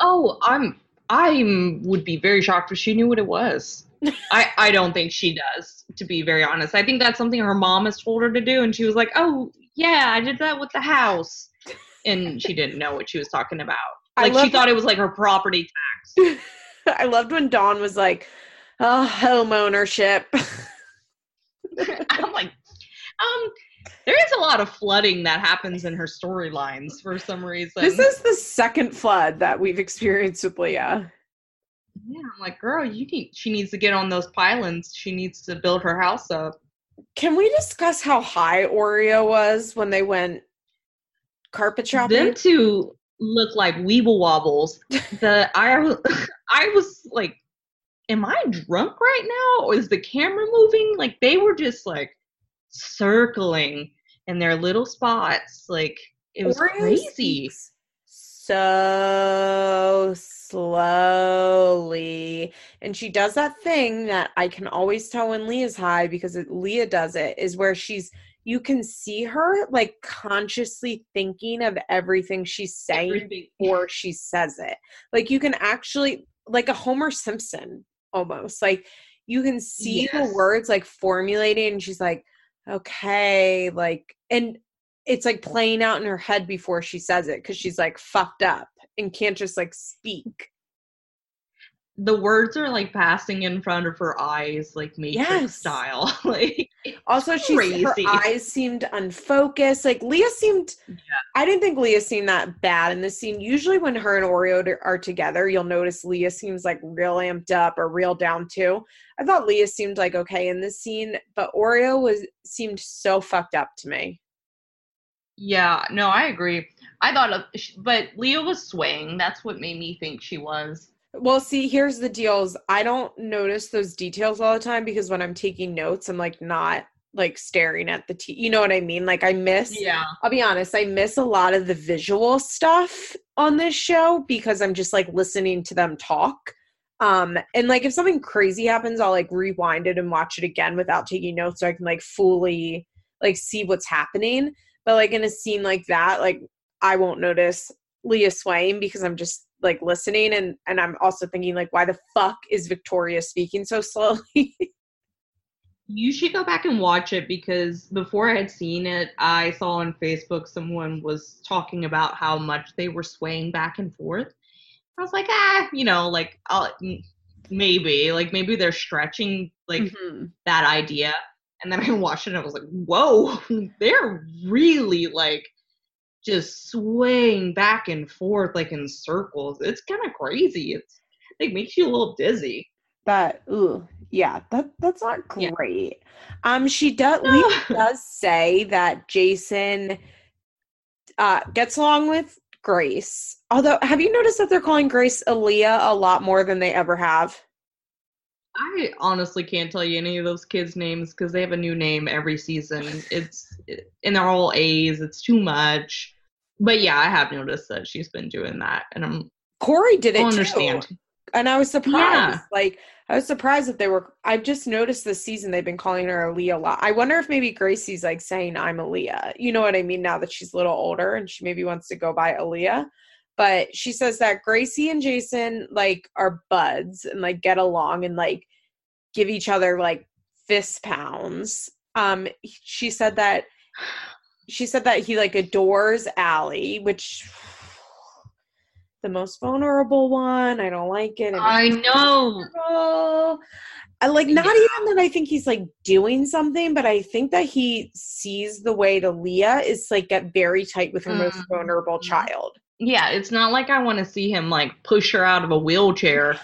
Oh, I'm I would be very shocked if she knew what it was. I I don't think she does, to be very honest. I think that's something her mom has told her to do, and she was like, "Oh yeah, I did that with the house," and she didn't know what she was talking about. Like she thought it was like her property tax. I loved when Dawn was like, oh, home ownership. I'm like, um, there is a lot of flooding that happens in her storylines for some reason. this is the second flood that we've experienced with Leah. yeah, I'm like, girl, you need. She needs to get on those pylons. She needs to build her house up. Can we discuss how high Oreo was when they went carpet shopping? Them two look like weeble wobbles. The I was I was like, am I drunk right now? Or is the camera moving? Like they were just like circling in their little spots. Like it was Oreo crazy. so slowly. And she does that thing that I can always tell when Leah's high because it, Leah does it, is where she's, you can see her like consciously thinking of everything she's saying Everything. before she says it. Like you can actually, like a Homer Simpson almost, like you can see the words like formulating and she's like, okay, like, and it's like playing out in her head before she says it because she's like fucked up and can't just like speak. The words are like passing in front of her eyes, like Matrix Yes. style. like Also, she her eyes seemed unfocused. Like Leah seemed. Yeah. I didn't think Leah seemed that bad in this scene. Usually, when her and Oreo are together, you'll notice Leah seems like real amped up or real down too. I thought Leah seemed like okay in this scene, but Oreo was seemed so fucked up to me. Yeah, no, I agree. I thought of, but Leah was swaying. That's what made me think she was. Well, see, here's the deals. I don't notice those details all the time because when I'm taking notes, I'm like not like staring at the t. You know what I mean? Like I miss. Yeah. I'll be honest. I miss a lot of the visual stuff on this show because I'm just like listening to them talk. Um, and like if something crazy happens, I'll like rewind it and watch it again without taking notes so I can like fully like see what's happening. But like in a scene like that, like I won't notice Leah swaying because I'm just like listening and and I'm also thinking like why the fuck is Victoria speaking so slowly? you should go back and watch it because before I had seen it, I saw on Facebook someone was talking about how much they were swaying back and forth. I was like, ah, you know, like I'll maybe, like maybe they're stretching like mm-hmm. that idea. And then I watched it and I was like, whoa, they're really like just swaying back and forth like in circles. It's kind of crazy. It's it makes you a little dizzy. That ooh, yeah, that that's not great. Yeah. Um, she does no. does say that Jason uh gets along with Grace. Although, have you noticed that they're calling Grace Aleeah a lot more than they ever have? I honestly can't tell you any of those kids' names because they have a new name every season. It's and they're all A's. It's too much. But yeah, I have noticed that she's been doing that, and I'm Corey did it understand. Too. And I was surprised. Yeah. Like I was surprised that they were. I've just noticed this season they've been calling her Aleeah a lot. I wonder if maybe Gracie's like saying I'm Aleeah. You know what I mean? Now that she's a little older and she maybe wants to go by Aleeah but she says that Gracie and Jason like are buds and like get along and like give each other like fist pounds. Um she said that she said that he like adores Allie, which the most vulnerable one. I don't like it. I know. I like not yeah. even that I think he's like doing something, but I think that he sees the way to Leah is like get very tight with her mm-hmm. most vulnerable child yeah, it's not like I want to see him like push her out of a wheelchair,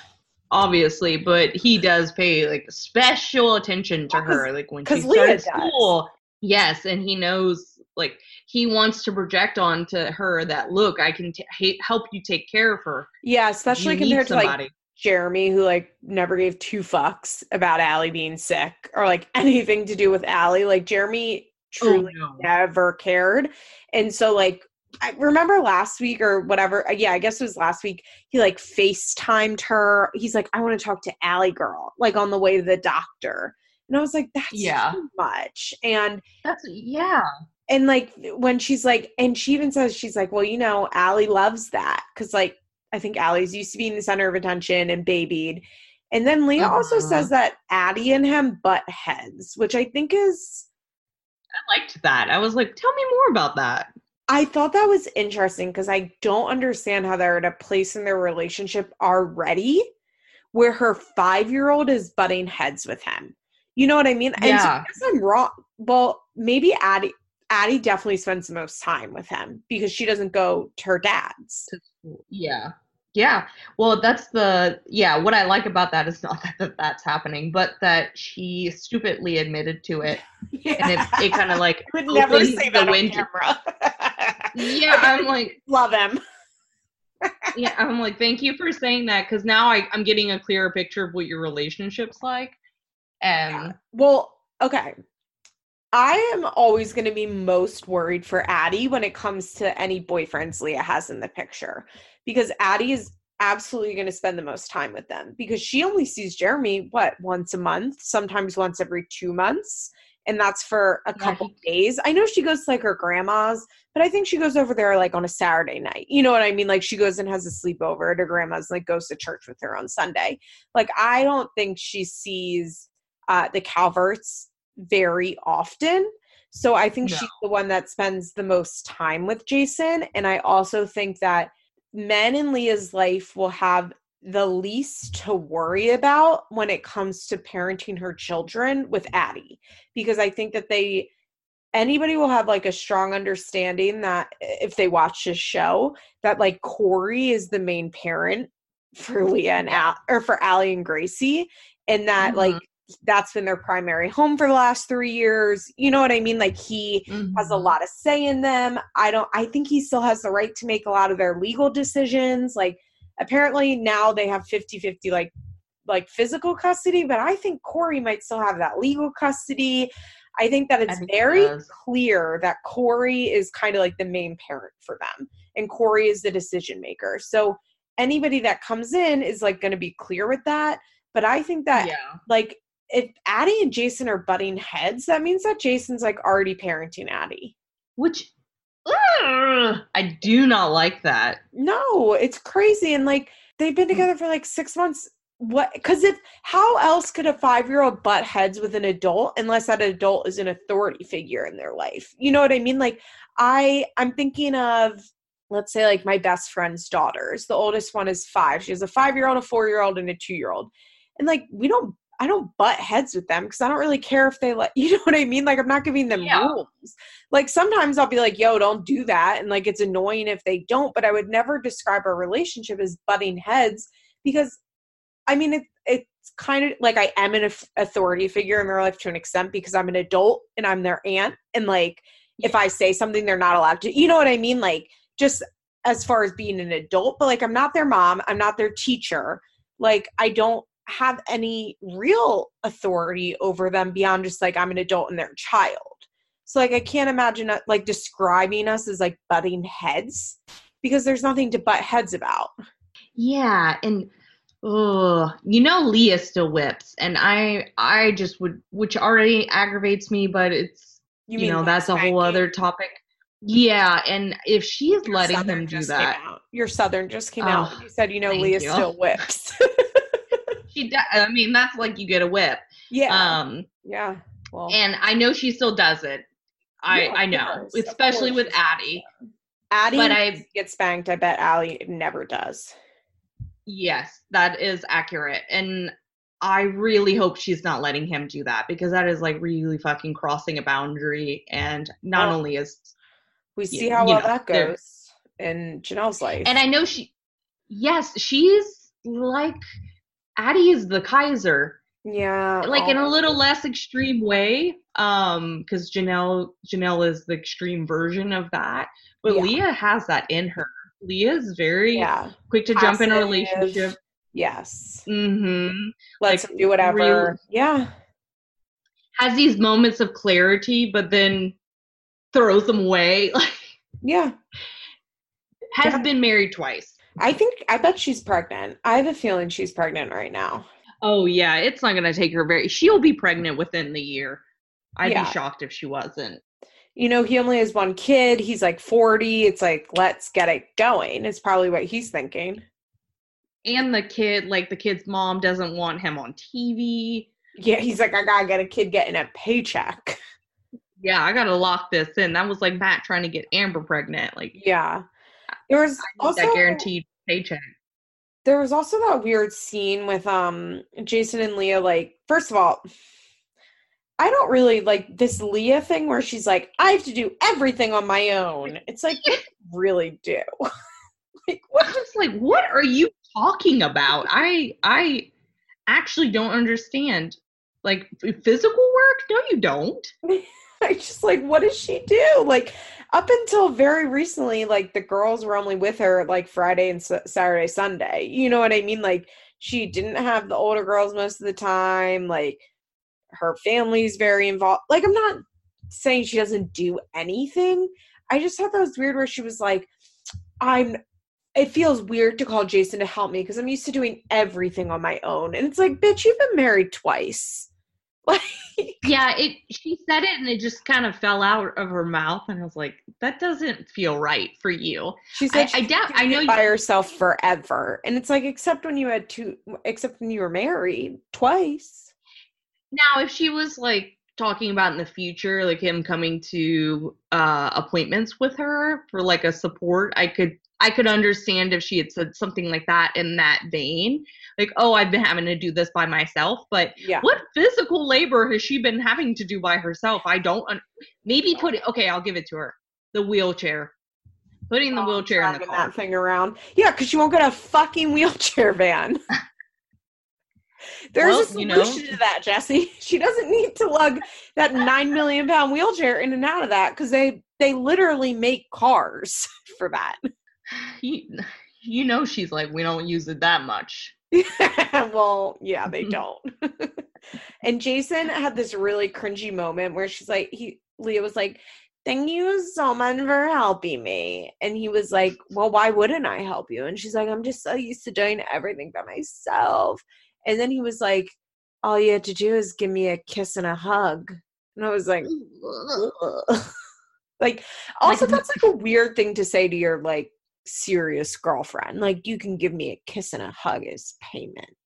obviously, but he does pay like special attention to her, like when she started school. Yes, and he knows like he wants to project onto her that look, I can t- help you take care of her. Yeah, especially compared to like Jeremy, who like never gave two fucks about Allie being sick or like anything to do with Allie. Like Jeremy oh, truly oh, no. never cared, and so like I remember last week or whatever. Uh, yeah, I guess it was last week. He like FaceTimed her. He's like, I want to talk to Allie girl, like on the way to the doctor. And I was like, that's yeah. too much. And that's, yeah. And like when she's like, and she even says, she's like, well, you know, Allie loves that. Cause like, I think Allie's used to being in the center of attention and babied. And then Leah uh-huh. also says that Addie and him butt heads, which I think is. I liked that. I was like, tell me more about that. I thought that was interesting because I don't understand how they're at a place in their relationship already where her five year old is butting heads with him. You know what I mean? Yeah. And so I am wrong. Well, maybe Addie Addie definitely spends the most time with him because she doesn't go to her dad's. Yeah. Yeah. Well, that's the yeah. What I like about that is not that, that that's happening, but that she stupidly admitted to it, yeah. and it, it kind of like would never say that the wind. camera. Yeah, I'm like love him. yeah, I'm like thank you for saying that because now I, I'm getting a clearer picture of what your relationship's like. And yeah. well, okay. I am always going to be most worried for Addie when it comes to any boyfriends Leah has in the picture because Addie is absolutely going to spend the most time with them because she only sees Jeremy, what, once a month, sometimes once every two months. And that's for a couple yeah. days. I know she goes to like her grandma's, but I think she goes over there like on a Saturday night. You know what I mean? Like she goes and has a sleepover at her grandma's, like goes to church with her on Sunday. Like I don't think she sees uh, the Calverts very often. So I think no. she's the one that spends the most time with Jason. And I also think that men in Leah's life will have the least to worry about when it comes to parenting her children with Addie because I think that they anybody will have like a strong understanding that if they watch this show that like Corey is the main parent for Leah and Al or for Allie and Gracie and that mm-hmm. like that's been their primary home for the last three years. You know what I mean? Like he mm-hmm. has a mm-hmm. lot of say in them. I don't, I think he still has the right to make a lot of their legal decisions. Like apparently now they have 50 50 like, like physical custody, but I think Corey might still have that legal custody. I think that it's very clear that Corey is kind of like the main parent for them. and Corey is the decision maker. So anybody that comes in is like going to be clear with that. But I think that yeah. like if Addie and Jason are butting heads, that means that Jason's like already parenting Addie. Which I do not like that. No, it's crazy. And like they've been together for like six months. What? Because if how else could a five year old butt heads with an adult unless that adult is an authority figure in their life? You know what I mean? Like I, I'm thinking of let's say like my best friend's daughters. The oldest one is five. She has a five year old, a four year old, and a two year old. And like we don't I don't butt heads with them because I don't really care if they let you know what I mean. Like I'm not giving them Yeah. rules. Like sometimes I'll be like, "Yo, don't do that," and like it's annoying if they don't. But I would never describe our relationship as butting heads because, I mean, it, it's kind of like I am an authority figure in their life to an extent because I'm an adult and I'm their aunt, and like if I say something, they're not allowed to. You know what I mean? Like just as far as being an adult, but like I'm not their mom. I'm not their teacher. Like I don't have any real authority over them beyond just like I'm an adult and they're a child. So like I can't imagine uh, like describing us as like butting heads because there's nothing to butt heads about. Yeah, and oh, you know Leah still whips, and I I just would, which already aggravates me, but it's you, know that's a whole other topic. Yeah, and if she is Your letting Southern him do that, out. Your Southern just came out. Oh, You said you know Leah you. still whips. she. do- I mean, that's like you get a whip. yeah. Um, yeah. Well, and I know she still does it. I Yeah, I know, course, especially with Addie. Addie but I- get spanked. I bet Allie never does. Yes, that is accurate. And I really hope she's not letting him do that because that is like really fucking crossing a boundary. And not Well, only is, We see Yeah, how you well know, that goes in Jenelle's life. and I know she, yes, she's like, Addie is the Kaiser, yeah, like in a oh, little less extreme way. Um, because Jenelle, Jenelle is the extreme version of that. But Yeah. Leah has that in her. Leah's very yeah, quick to jump in a relationship. yes. Mm-hmm. Let's Like, do whatever. real- yeah, has these moments of clarity, but then throws them away. Like, yeah. has Yeah. been married twice. I think I bet she's pregnant. I have a feeling she's pregnant right now. Oh yeah, it's not gonna take her very. She'll be pregnant within the year. I'd Yeah. be shocked if she wasn't. You know, he only has one kid. He's like 40. It's like, let's get it going. It's probably what he's thinking. And the kid, like the kid's mom, doesn't want him on TV. Yeah, he's like, I gotta get a kid getting a paycheck. Yeah, I gotta lock this in. That was like Matt trying to get Amber pregnant. Like Yeah. There was also that guaranteed paycheck. there was also that weird scene with um Jason and Leah like first of all I don't really like this Leah thing where she's like I have to do everything on my own. It's like you really do. like what I'm just like, what are you talking about? I I actually don't understand. Like physical work? No, you don't. I just like what does she do? Like up until very recently like the girls were only with her like Friday and S- Saturday Sunday. You know what I mean? Like she didn't have the older girls most of the time like her family's very involved. Like I'm not saying she doesn't do anything. I just thought that was weird where she was like I'm it feels weird to call Jason to help me because I'm used to doing everything on my own. And it's like, bitch, you've been married twice. Like Yeah, it she said it and it just kind of fell out of her mouth and I was like, that doesn't feel right for you. She I, said I she's doubt I know by herself forever, and it's like except when you had two, except when you were married twice. now if she was like talking about in the future, like him coming to uh appointments with her for like a support, I could I could understand if she had said something like that in that vein. Like, oh, I've been having to do this by myself, but Yeah, what physical labor has she been having to do by herself? I don't. Un- Maybe put it. Okay, I'll give it to her. The wheelchair, putting the Oh, wheelchair in the car. that thing around. Yeah, because she won't get a fucking wheelchair van. There's Well, a you know. solution to that, Jesse. She doesn't need to lug that nine million pound wheelchair in and out of that because they they literally make cars for that. You, you know, she's like, we don't use it that much. well, yeah, they mm-hmm. don't. and Jason had this really cringy moment where she's like, he Leah was like, thank you so much for helping me. And he was like, well, why wouldn't I help you? And she's like, I'm just so used to doing everything by myself. And then he was like, all you had to do is give me a kiss and a hug. And I was like, like, also, that's like a weird thing to say to your like serious girlfriend. Like, you can give me a kiss and a hug as payment.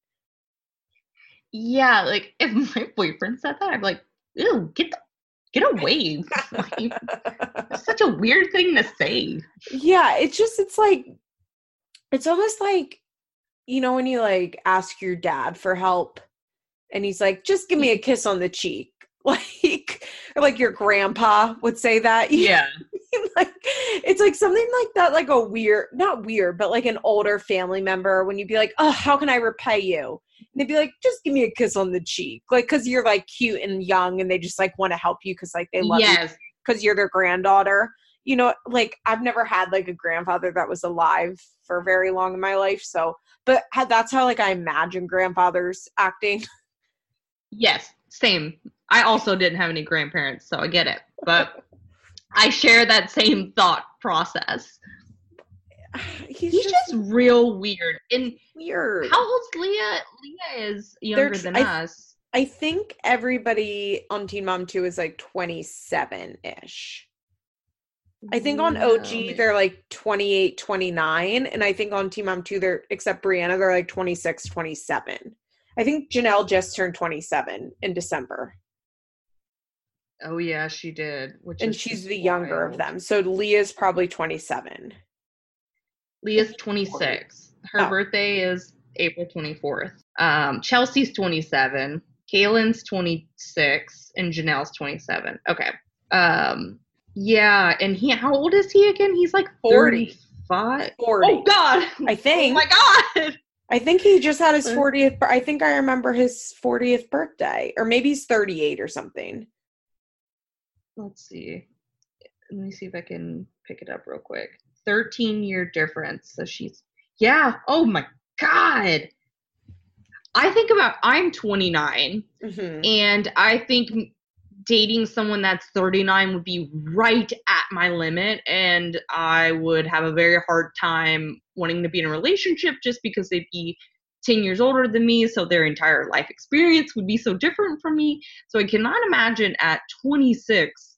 Yeah, like if my boyfriend said that, I'd be like, ew, get the, get away. Like, It's such a weird thing to say. yeah, it's just, it's like, it's almost like, you know, when you like ask your dad for help and he's like, just give me a kiss on the cheek. Like, like your grandpa would say that. Yeah. like it's like something like that like a weird not weird but like an older family member when you'd be like oh how can i repay you and they'd be like just give me a kiss on the cheek like because you're like cute and young and they just like want to help you because like they love you because you're their granddaughter you know like i've never had like a grandfather that was alive for very long in my life so but that's how like i imagine grandfathers acting Yes. Same. I also didn't have any grandparents, so I get it. But I share that same thought process. he's, He's just, just real weird. And weird how old's Leah? Leah is younger tr- than I- us. I think everybody on Teen Mom 2 is like 27 ish. I think on OG No, they're like 28, 29. And I think on Teen Mom 2, they're, except Briana, they're like 26, 27. I think Jenelle just turned 27 in December. Oh yeah, she did. Which And she's the younger of them. So Leah's probably 27. Leah's 26. Her Oh. birthday is April 24th. Um, Chelsea's 27. Kailyn's 26. And Jenelle's 27. Okay. Um, yeah. And he, how old is he again? He's like 40. 40. Oh, God. I Oh, think. my God. I think he just had his Uh. 40th. I think I remember his 40th birthday. Or maybe he's 38 or something. Let's see. Let me see if I can pick it up real quick. 13 year difference. So she's, yeah. Oh, my God. I think about, I'm 29. Mhm. and I think dating someone that's 39 would be right at my limit, and I would have a very hard time wanting to be in a relationship just because they'd be 10 years older than me, so their entire life experience would be so different from me. So I cannot imagine at 26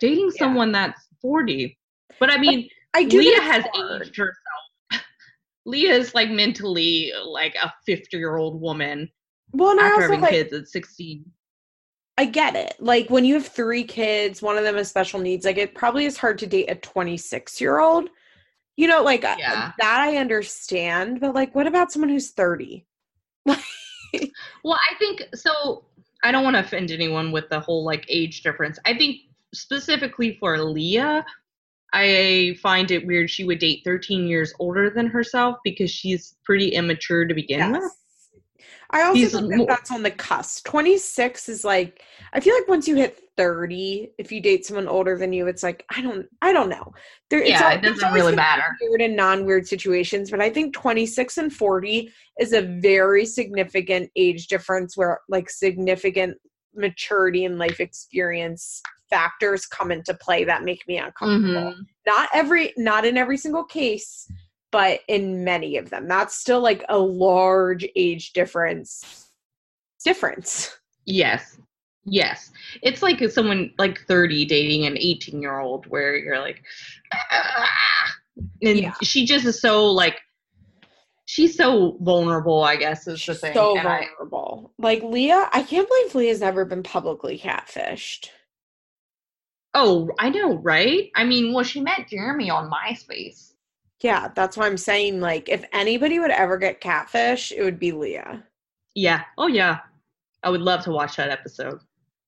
dating Yeah. someone that's 40. But I mean, I do Leah has hard. aged herself. Leah is like mentally like a 50 year old woman Well, and I after also having like, kids at 16. I get it. Like when you have three kids, one of them has special needs. Like it probably is hard to date a 26 year old. You know, like uh, Yeah. that I understand, but like, what about someone who's 30? Well, I think so. I don't want to offend anyone with the whole like age difference. I think specifically for Leah, I find it weird she would date 13 years older than herself because she's pretty immature to begin with. I also He's think that more- that's on the cusp. 26 is like, I feel like once you hit 30, if you date someone older than you, it's like, I don't, I don't know. There, it's Yeah, al- it doesn't really matter. Weird and non-weird situations, but I think 26 and 40 is a very significant age difference where like significant maturity and life experience factors come into play that make me uncomfortable Mhm. not every not in every single case but in many of them that's still like a large age difference difference Yes. Yes. It's like someone like 30 dating an 18 year old where you're like, "Ah." and Yeah. she just is so like, she's so vulnerable, I guess is the thing. so And I- vulnerable like leah i can't believe leah's never been publicly catfished Oh, I know, right? I mean, well, she met Jeremy on MySpace. Yeah that's why i'm saying like if anybody would ever get catfish it would be leah Yeah. Oh, yeah. I would love to watch that episode.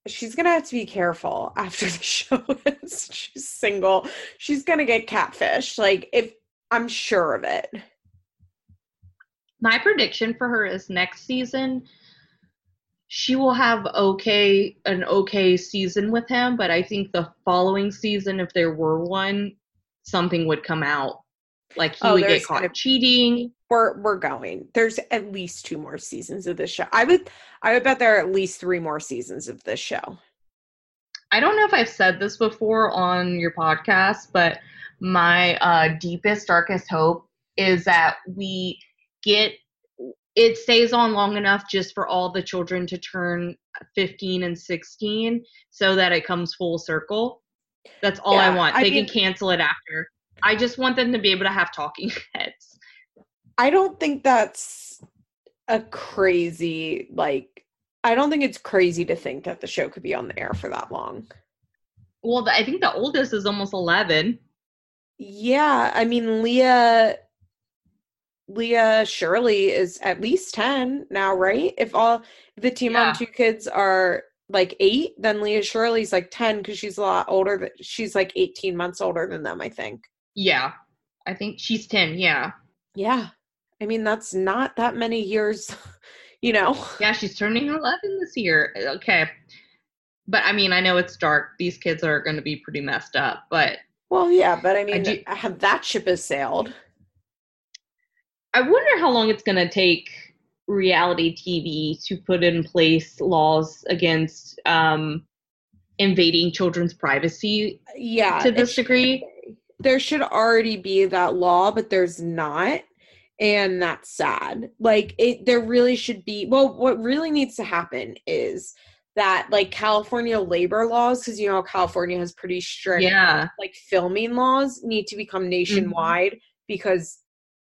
she's gonna have to be careful after the show ends she's single she's gonna get catfish like if i'm sure of it My prediction for her is next season, she will have okay an okay season with him, but I think the following season, if there were one, something would come out. Like he Oh, would get caught cheating. we're we're going. There's at least two more seasons of this show. I would I would bet there are at least three more seasons of this show. I don't know if I've said this before on your podcast, but my uh, deepest, darkest hope is that we get it stays on long enough just for all the children to turn 15 and 16 so that it comes full circle. That's all yeah, I want. They I mean, can cancel it after. I just want them to be able to have talking heads. I don't think that's a crazy like I don't think it's crazy to think that the show could be on the air for that long. Well, I think the oldest is almost 11. Yeah, I mean Leah Leah Shirley is at least 10 now, right? If all if the team yeah. on two kids are like 8, then Leah Shirley's like 10 cuz she's a lot older she's like 18 months older than them, I think. Yeah. I think she's 10, yeah. Yeah. I mean, that's not that many years, you know. Yeah, she's turning 11 this year. Okay. But I mean, I know it's dark. These kids are going to be pretty messed up, but well, yeah, but I mean, I do, that ship has sailed. I wonder how long it's going to take reality TV to put in place laws against um, invading children's privacy. Yeah, to this degree, there should already be that law, but there's not, and that's sad. Like it, there really should be. Well, what really needs to happen is that like California labor laws, because you know California has pretty strict yeah. like filming laws, need to become mm-hmm. nationwide mm-hmm. because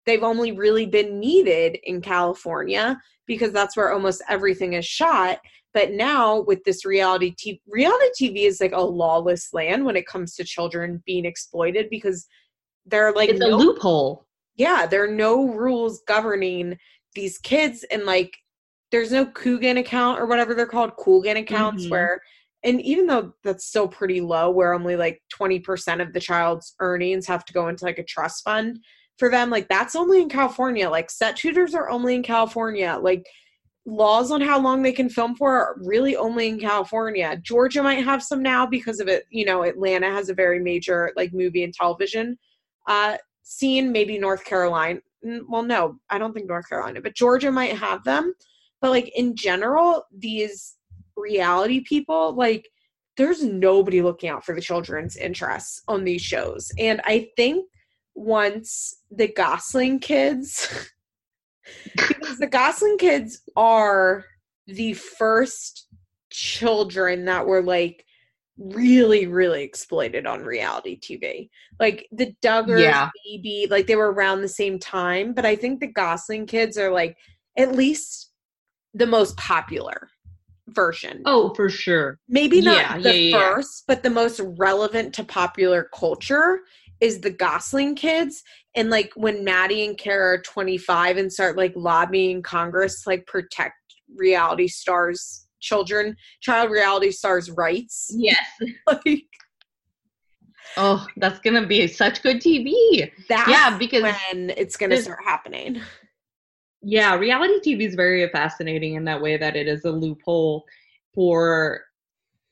they've only really been needed in California because that's where almost everything is shot. But now with this reality TV, reality TV is like a lawless land when it comes to children being exploited because there are like it's no, a loophole. Yeah, there are no rules governing these kids, and like there's no Coogan account or whatever they're called, Coogan accounts mm-hmm. where and even though that's still pretty low where only like 20% of the child's earnings have to go into like a trust fund for them like that's only in california like set tutors are only in california like laws on how long they can film for are really only in california. Georgia might have some now because of it you know atlanta has a very major like movie and television uh scene maybe north carolina well no i don't think north carolina but georgia might have them. But like in general these reality people like there's nobody looking out for the children's interests on these shows. And i think once the Gosselin kids because the Gosselin kids are the first children that were like really really exploited on reality TV. Like the Duggars, yeah. Baby, like they were around the same time, but I think the Gosselin kids are like at least the most popular version. Oh, for sure. Maybe not yeah, the yeah, first, but the most relevant to popular culture is the Gosselin kids. And like when Maddie and Cara are 25 and start like lobbying Congress like protect reality stars children, child reality stars rights. Yes. like Oh, that's gonna be such good TV. That's yeah, because when it's gonna start happening. Yeah, reality TV is very fascinating in that way that it is a loophole for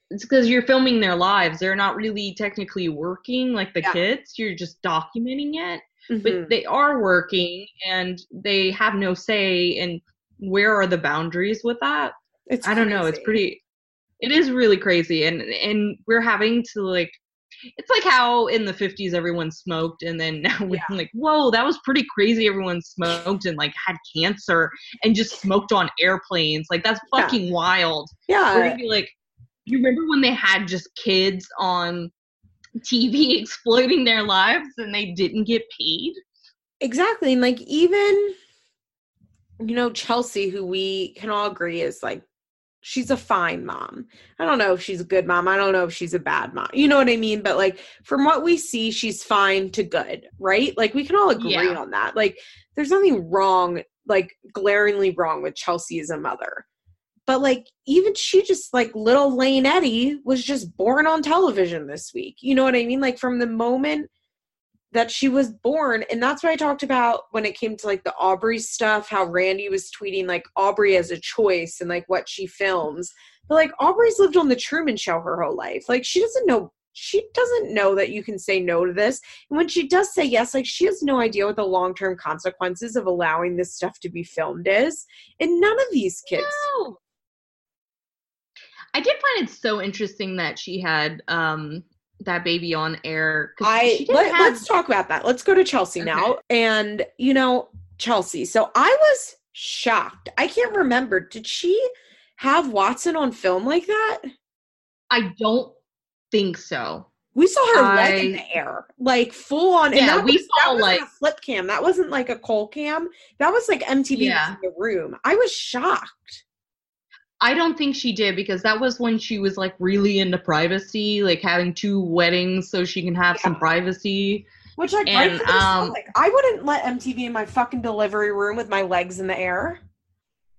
it's because you're filming their lives. They're not really technically working like the yeah. kids. You're just documenting it. Mm-hmm. But they are working and they have no say in where are the boundaries with that. It's I don't know. It's pretty it is really crazy and and we're having to like it's like how in the 50s everyone smoked and then now we're yeah. like whoa that was pretty crazy everyone smoked and like had cancer and just smoked on airplanes like that's fucking yeah. wild yeah we're gonna be like you remember when they had just kids on TV exploiting their lives and they didn't get paid? Exactly. And like even you know Chelsea who we can all agree is like she's a fine mom. I don't know if she's a good mom. I don't know if she's a bad mom. You know what I mean? But like from what we see, she's fine to good, right? Like we can all agree yeah. on that. Like there's nothing wrong, like glaringly wrong with Chelsea as a mother. But like even she just like little Layne Ember was just born on television this week. You know what I mean? Like from the moment that she was born and that's what i talked about when it came to like the Aubree stuff how randy was tweeting like Aubree as a choice and like what she films but like Aubree's lived on the truman show her whole life like she doesn't know she doesn't know that you can say no to this and when she does say yes like she has no idea what the long-term consequences of allowing this stuff to be filmed is and none of these kids no. I did find it so interesting that she had um that baby on air. I let, have- let's talk about that. Let's go to Chelsea Okay. now. And you know, Chelsea. So I was shocked. I can't remember. Did she have Watson on film like that? I don't think so. We saw her leg in the air, like full on. and Yeah, that we was, saw, like- a flip cam. That wasn't like a cold cam. That was like MTV Yeah. in the room. I was shocked. I don't think she did because that was when she was like really into privacy, like having two weddings so she can have some privacy. Which like And, so, um, like I wouldn't let MTV in my fucking delivery room with my legs in the air.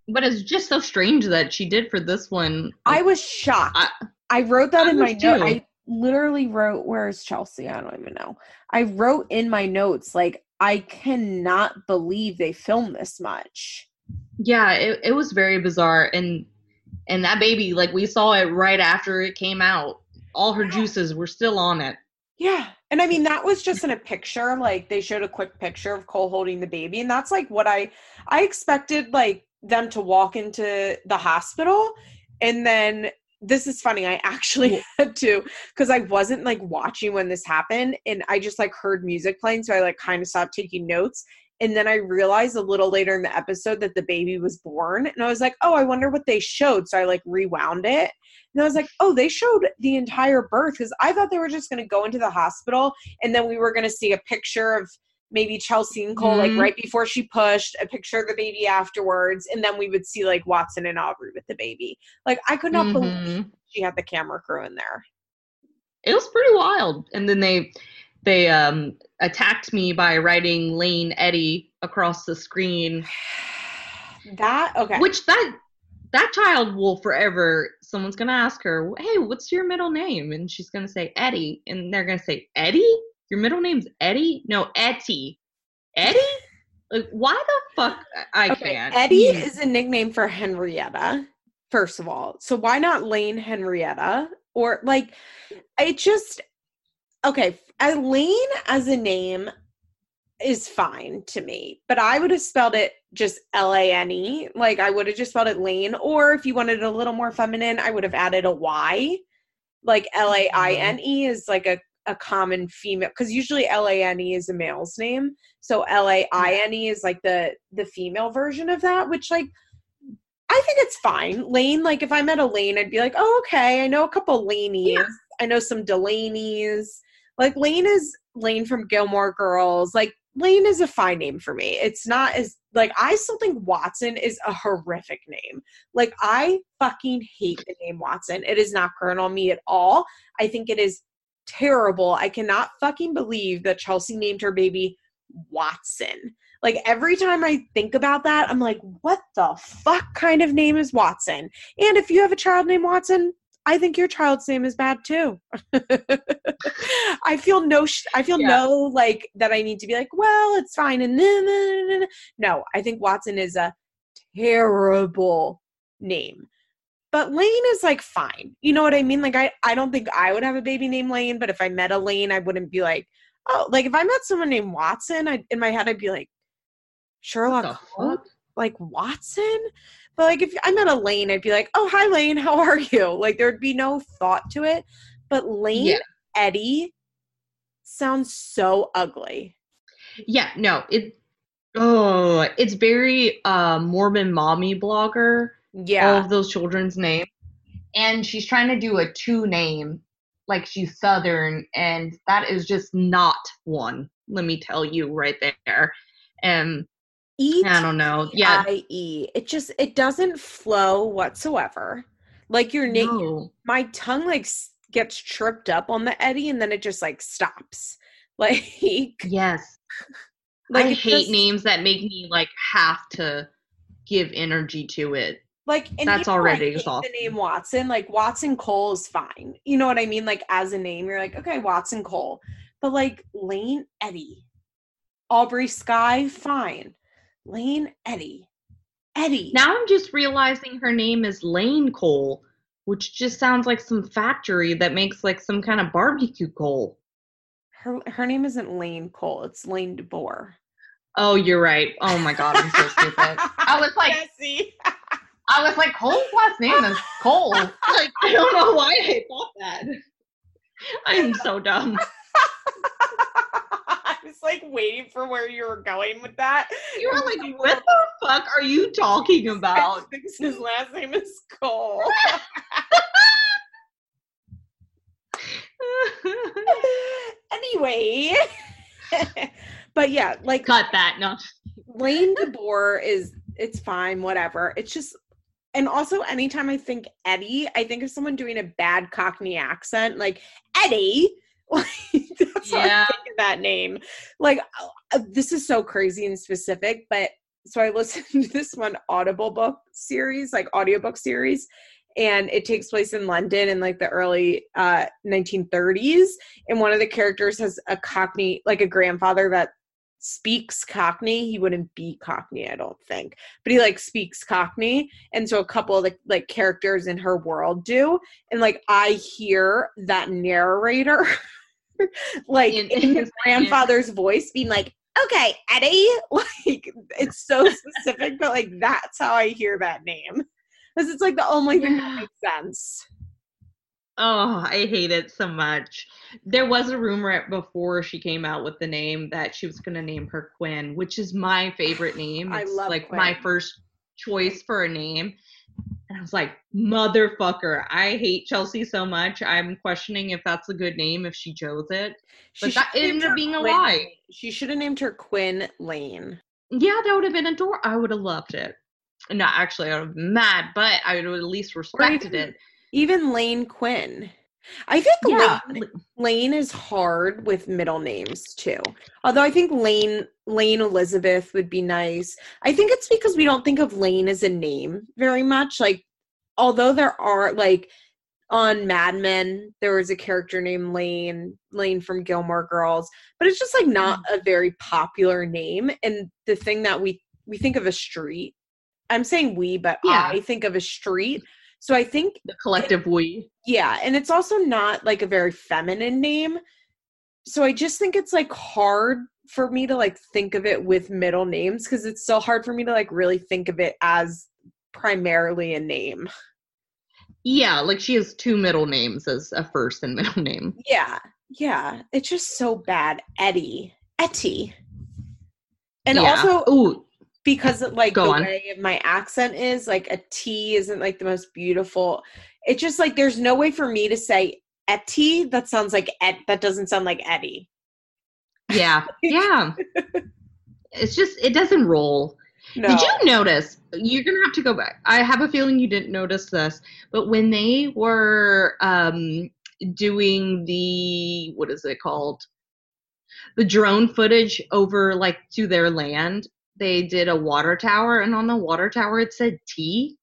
But it's just so strange that she did for this one. I was shocked. I, I- wrote that I in my note. I literally wrote, "Where's Chelsea?" I don't even know. I wrote in my notes like, "I cannot believe they filmed this much." yeah, it, it was very bizarre and and that baby, like we saw it right after it came out. All her juices were still on it. Yeah, and I mean that was just in a picture. Like they showed a quick picture of Cole holding the baby, and that's like what I I expected like them to walk into the hospital, and then this is funny. I actually had to because I wasn't like watching when this happened, and I just like heard music playing, so I like kind of stopped taking notes. And then I realized a little later in the episode that the baby was born, and I was like, "Oh, I wonder what they showed." So I like rewound it, and I was like, oh, they showed the entire birth because I thought they were just going to go into the hospital and then we were going to see a picture of maybe Chelsea and Cole, Mhm. like right before she pushed, a picture of the baby afterwards, and then we would see like Watson and Aubree with the baby. Like I could not believe Mhm. she had the camera crew in there. It was pretty wild. And then they they um attacked me by writing Layne Eddie across the screen. That okay. Which that that child will forever someone's gonna ask her, Hey, what's your middle name? And she's gonna say Eddie. And they're gonna say, Eddie? Your middle name's Eddie? No, Etty. Eddie? Like why the fuck I okay, can't. Eddie is a nickname for Henrietta, first of all. So why not Layne Henrietta? Or like it just okay, Lane as a name is fine to me, but I would have spelled it just L A N E. Like I would have just spelled it Lane, or if you wanted it a little more feminine, I would have added a Y. Like mm-hmm. L A I N E is like a, a common female because usually L A N E is a male's name. So L A I N E is like the the female version of that, which like I think it's fine. Lane, like if I met a Lane, I'd be like, oh okay, I know a couple Laneys. Yeah. I know some Delaney's. Like Lane is Lane from Gilmore Girls. Like Lane is a fine name for me. It's not as like I still think Watson is a horrific name. Like I fucking hate the name Watson. It is not current on me at all. I think it is terrible. I cannot fucking believe that Chelsea named her baby Watson. Like every time I think about that, I'm like, what the fuck kind of name is Watson? And if you have a child named Watson, I think your child's name is bad too. I feel no, sh- I feel Yeah. no like that. I need to be like, well, it's fine. And then, no, I think Watson is a terrible name. But Lane is like fine. You know what I mean? Like I, I don't think I would have a baby named Lane, but if I met a Lane, I wouldn't be like, oh, like if I met someone named Watson, I in my head I'd be like, Sherlock Holmes? like Watson. But like if I met a Lane, I'd be like, "Oh, hi Lane, how are you?" Like there'd be no thought to it. But Layne Yeah. Eddie sounds so ugly. Yeah, no, it oh it's very uh Mormon mommy blogger. all Yeah. of those children's names. And she's trying to do a two name, like she's Southern, and that is just not one. Let me tell you right there. And E I don't know. Yeah. I E. It just it doesn't flow whatsoever. Like your name, no. my tongue like gets tripped up on the Eddie, and then it just like stops. Like, Yes. like I hate just- names that make me like have to give energy to it. Like That's even though I already hate exhausting. The name Watson, like Watson Cole is fine. You know what I mean? Like as a name, you're like, okay, Watson Cole. But like Layne Eddie, Aubree Sky, fine. Layne Eddie, Eddie. Now I'm just realizing her name is Layne Cole, which just sounds like some factory that makes like some kind of barbecue coal. her her name isn't Layne Cole. It's Layne DeBoer. Oh, you're right. Oh my god, I'm so stupid. I was like, Jesse. I was like, Cole's last name is Cole. Like, I don't know why I thought that. I am so dumb. Was like waiting for where you were going with that. You were like, what the fuck are you talking about? his last name is Cole. anyway. but yeah, like Cut that. No. Layne DeBoer is it's fine, whatever. It's just and also anytime I think Eddie, I think of someone doing a bad Cockney accent, like Eddie. Like Yeah. That name. Like uh, this is so crazy and specific, but so I listened to this one Audible book series, like audiobook series, and it takes place in London in like the early uh 1930s. And one of the characters has a Cockney, like a grandfather that speaks Cockney. He wouldn't be Cockney, I don't think, but he like speaks Cockney. And so a couple of the like characters in her world do. And like I hear that narrator like In- in, his grandfather's voice being like, okay, Eddie. Like it's so specific, but like that's how I hear that name. Because it's like the only thing that makes sense. Oh, I hate it so much. There was a rumor before she came out with the name that she was going to name her Quinn, which is my favorite name. I It's love like my first choice for a name. And I was like, motherfucker, I hate Chelsea so much. I'm questioning if that's a good name if she chose it. She But that ended up being a lie. She should have named her Quinn Lane. Yeah, that would have been adorable. I would have loved it. No, actually, I would have been mad, but I would have at least respected even- it. Even Lane Quinn. I think Yeah. Lane, Lane is hard with middle names too. Although I think Lane Lane Elizabeth would be nice. I think it's because we don't think of Lane as a name very much. Like although there are like on Mad Men, there was a character named Lane, Lane from Gilmore Girls, but it's just like not mm. a very popular name. And the thing that we we think of a street. I'm saying we, but Yeah. I think of a street. So I think The collective we. yeah, and it's also not like a very feminine name. So I just think it's like hard for me to like think of it with middle names because it's so hard for me to like really think of it as primarily a name. Yeah, like she has two middle names as a first and middle name. Yeah, yeah, it's just so bad. Eddie, Etty, and Yeah. also ooh, because of, like Go the on. way my accent is like a T isn't like the most beautiful. It's just like there's no way for me to say Etty that sounds like Et that doesn't sound like Eddie. Yeah, yeah. it's just it doesn't roll. No. Did you notice? You're gonna have to go back. I have a feeling you didn't notice this, but when they were um doing the what is it called? The drone footage over like to their land, they did a water tower, and on the water tower it said T,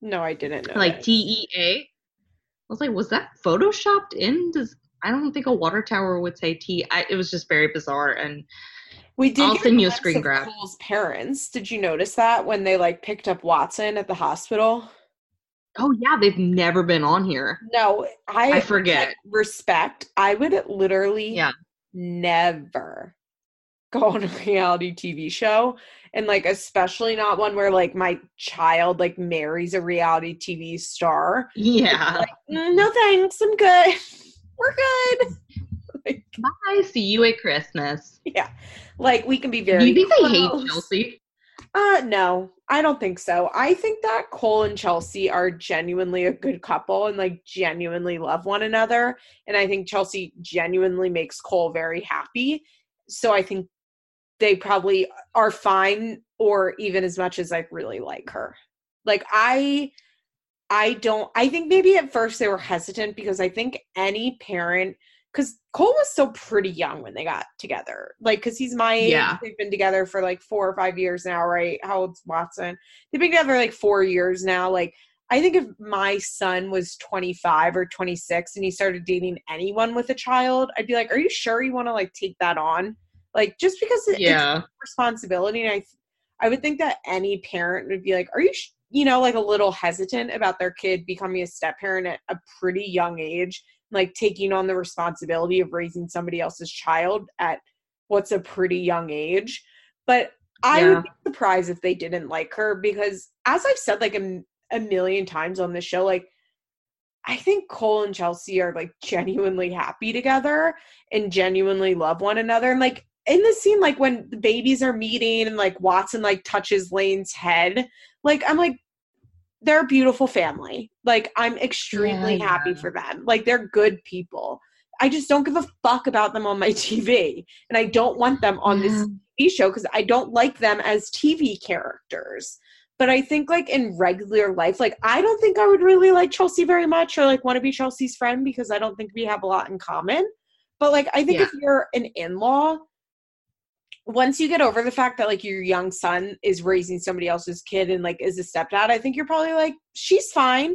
No, I didn't know. like T E A. I was like, was that photoshopped in? Does I don't think a water tower would say T. I, it was just very bizarre and we did. I'll get send you a screen grab. Cole's parents. Did you notice that when they like picked up Watson at the hospital? oh yeah, they've never been on here. No, I I forget. like, respect. I would literally Yeah. never go on a reality TV show and like especially not one where like my child like marries a reality TV star. Yeah. Like, "Mm, no thanks, I'm good. We're good. like, Bye. See you at Christmas. yeah. Like we can be very Do you think they hate. Chelsea? Uh no, I don't think so. I think that Cole and Chelsea are genuinely a good couple and like genuinely love one another. And I think Chelsea genuinely makes Cole very happy. So I think they probably are fine or even as much as I really like her. Like I I don't I think maybe at first they were hesitant because I think any parent because Cole was still pretty young when they got together. Like, because he's my age. Yeah. They've been together for like four or five years now, right? How old's Watson? They've been together like four years now. Like, I think if my son was 25 or 26 and he started dating anyone with a child, I'd be like, are you sure you want to like take that on? Like, just because it- it's Yeah. responsibility. And I, I would think that any parent would be like, are you, sh-? You know, like a little hesitant about their kid becoming a step parent at a pretty young age, like taking on the responsibility of raising somebody else's child at what's a pretty young age. But I Yeah. would be surprised if they didn't like her because, as I've said like a, a million times on the show, like I think Cole and Chelsea are like genuinely happy together and genuinely love one another. And like in the scene, like when the babies are meeting and like Watson like touches Layne's head, like I'm like, they're a beautiful family. Like I'm extremely Yeah, happy yeah. for them. Like they're good people. I just don't give a fuck about them on my TV. And I don't want them on this TV show because I don't like them as TV characters. But I think like in regular life, like I don't think I would really like Chelsea very much or like want to be Chelsea's friend because I don't think we have a lot in common. But like I think Yeah. if you're an in-law, once you get over the fact that like your young son is raising somebody else's kid and like is a stepdad, I think you're probably like, she's fine.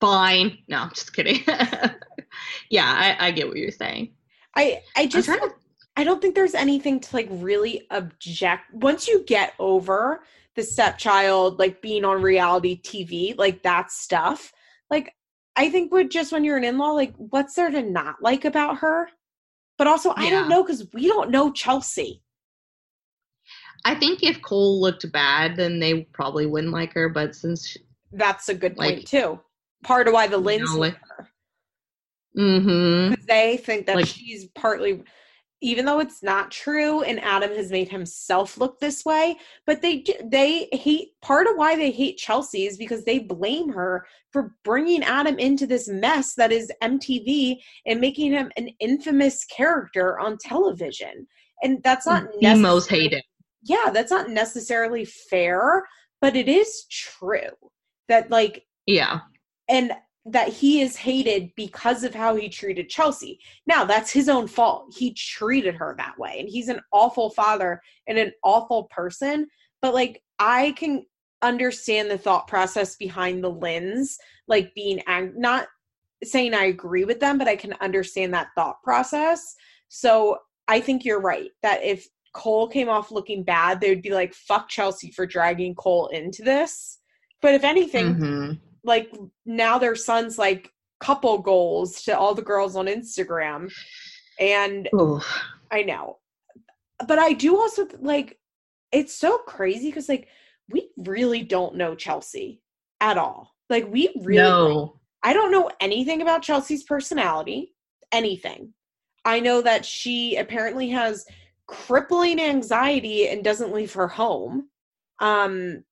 Fine. No, I'm just kidding. yeah, I, I get what you're saying. I I just to I don't think there's anything to like really object once you get over the stepchild like being on reality TV, like that stuff. Like I think with just when you're an in-law, like what's there to not like about her? But also I don't know because we don't know Chelsea. I think if Cole looked bad, then they probably wouldn't like her. But since, she, That's a good point too. Part of why the You know, like like- her. mm-hmm, they think that Like- she's partly even though it's not true and adam has made himself look this way but they they hate part of why they hate chelsea is because they blame her for bringing adam into this mess that is mtv and making him an infamous character on television and that's not the most hated. yeah that's not necessarily fair but it is true that like Yeah, and that he is hated because of how he treated Chelsea. Now, that's his own fault. He treated her that way, and he's an awful father and an awful person. But, like, I can understand the thought process behind the lens, like being ang- not saying I agree with them, but I can understand that thought process. So, I think you're right that if Cole came off looking bad, they would be like, fuck Chelsea for dragging Cole into this. But if anything, Mhm. Like now their son's like couple goals to all the girls on Instagram. And Oof. I know. But I do also like it's so crazy because like we really don't know Chelsea at all. Like we really no. I don't know anything about Chelsea's personality, anything. I know that she apparently has crippling anxiety and doesn't leave her home. Um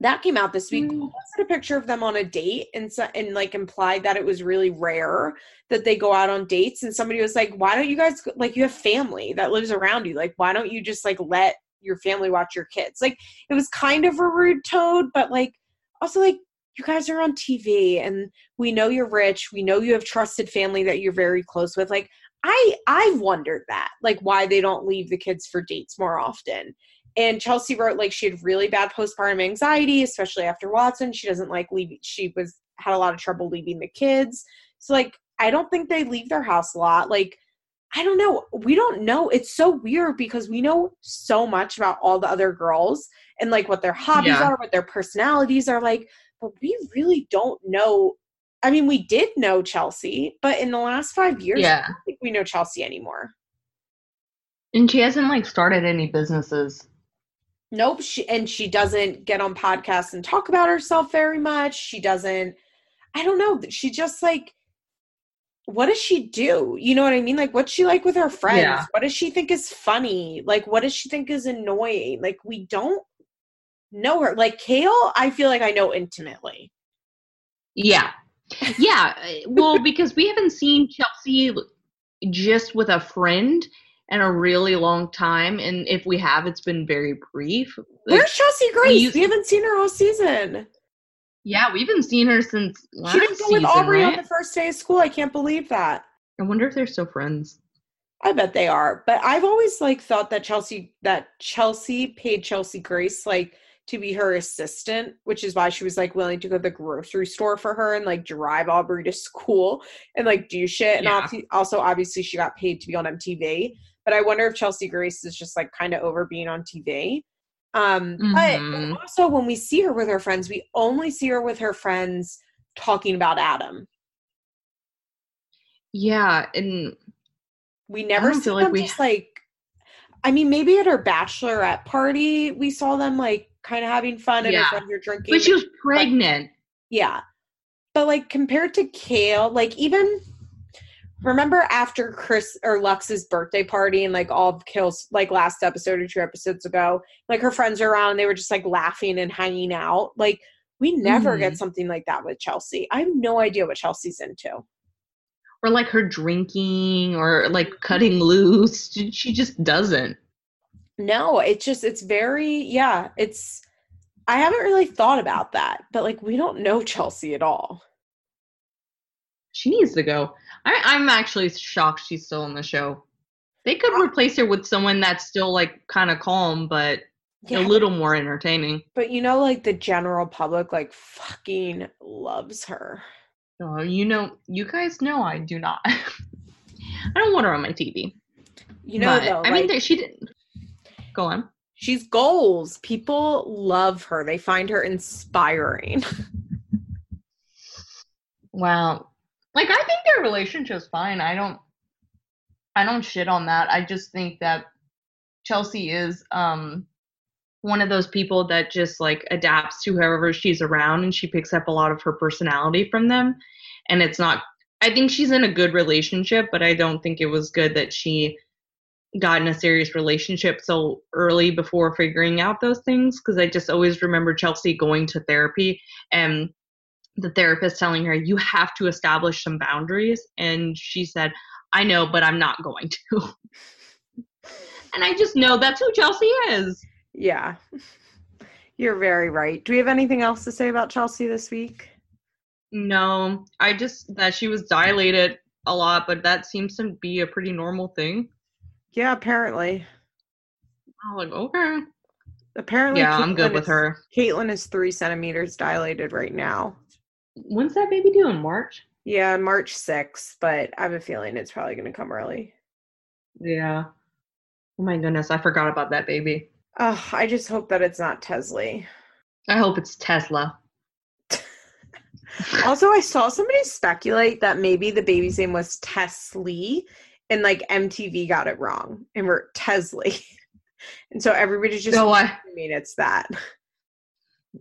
that came out this week. Mm. Posted a picture of them on a date and so, and like implied that it was really rare that they go out on dates and somebody was like, "Why don't you guys like you have family that lives around you? Like why don't you just like let your family watch your kids?" Like it was kind of a rude tone, but like also like you guys are on TV and we know you're rich we know you have trusted family that you're very close with like i i've wondered that like why they don't leave the kids for dates more often and chelsea wrote like she had really bad postpartum anxiety especially after watson she doesn't like leave she was had a lot of trouble leaving the kids so like i don't think they leave their house a lot like i don't know we don't know it's so weird because we know so much about all the other girls and like what their hobbies Yeah. are what their personalities are like but we really don't know. I mean, we did know Chelsea, but in the last five years, I Yeah. don't think we know Chelsea anymore. And she hasn't like started any businesses. Nope. She and she doesn't get on podcasts and talk about herself very much. She doesn't. I don't know. She just like. What does she do? You know what I mean? Like, what's she like with her friends? Yeah. What does she think is funny? Like, what does she think is annoying? Like, we don't know her. Like, Kail, I feel like I know intimately. Yeah. Yeah. Well, because we haven't seen Chelsea just with a friend in a really long time. And if we have, it's been very brief. Like, Where's Chelsea Grace? used- we haven't seen her all season. yeah, we haven't seen her since last She didn't go season, with Aubree on the first day of school. I can't believe that. I wonder if they're still friends. I bet they are. But I've always like thought that Chelsea that Chelsea paid Chelsea Grace like to be her assistant, which is why she was like willing to go to the grocery store for her and like drive Aubree to school and like do shit. And Yeah. also obviously she got paid to be on MTV. But I wonder if Chelsea Grace is just like kind of over being on TV. Um but Mhm. also when we see her with her friends, we only see her with her friends talking about Adam. Yeah. And We never see feel like we- just like I mean, maybe at her bachelorette party, we saw them like kind of having fun and Yeah. her friends drinking. But she was pregnant. Yeah. But like compared to Kail, like even remember after Chris or Lux's birthday party and like all of Kail's like last episode or two episodes ago, like her friends are around, they were just like laughing and hanging out. Like we never get mm-hmm. something like that with Chelsea. I have no idea what Chelsea's into. or like her drinking or like cutting loose. She she just doesn't. No, it's just it's very yeah, it's I haven't really thought about that, but like we don't know Chelsea at all. She needs to go. I, I'm actually shocked she's still on the show. They could replace her with someone that's still like kind of calm, but a little more entertaining. but you know, like the general public like fucking loves her. Oh, you know, you guys know I do not. I don't want her on my TV. You know, But, though, I mean, like, there- she didn't. Go on. she's goals. People love her. They find her inspiring. Wow. Like I think their relationship's fine. I don't I don't shit on that. I just think that Chelsea is um one of those people that just like adapts to whoever she's around and she picks up a lot of her personality from them. And it's not I think she's in a good relationship, but I don't think it was good that she got in a serious relationship so early before figuring out those things because I just always remember Chelsea going to therapy and the therapist telling her you have to establish some boundaries and she said i know but i'm not going to and i just know that's who chelsea is yeah. You're very right. Do we have anything else to say about Chelsea this week? no i just that she was dilated a lot but that seems to be a pretty normal thing Yeah, apparently. i'm like okay Apparently, yeah i'm good with is- her Catelynn is three centimeters dilated right now. When's that baby due in march Yeah, March 6th, but I have a feeling it's probably going to come early. yeah oh my goodness i forgot about that baby Oh, I just hope that it's not Tesla. i hope it's tesla Also, I saw somebody speculate that maybe the baby's name was Tesley and like MTV got it wrong and we're Tesley. And so everybody's just so i mean it's that.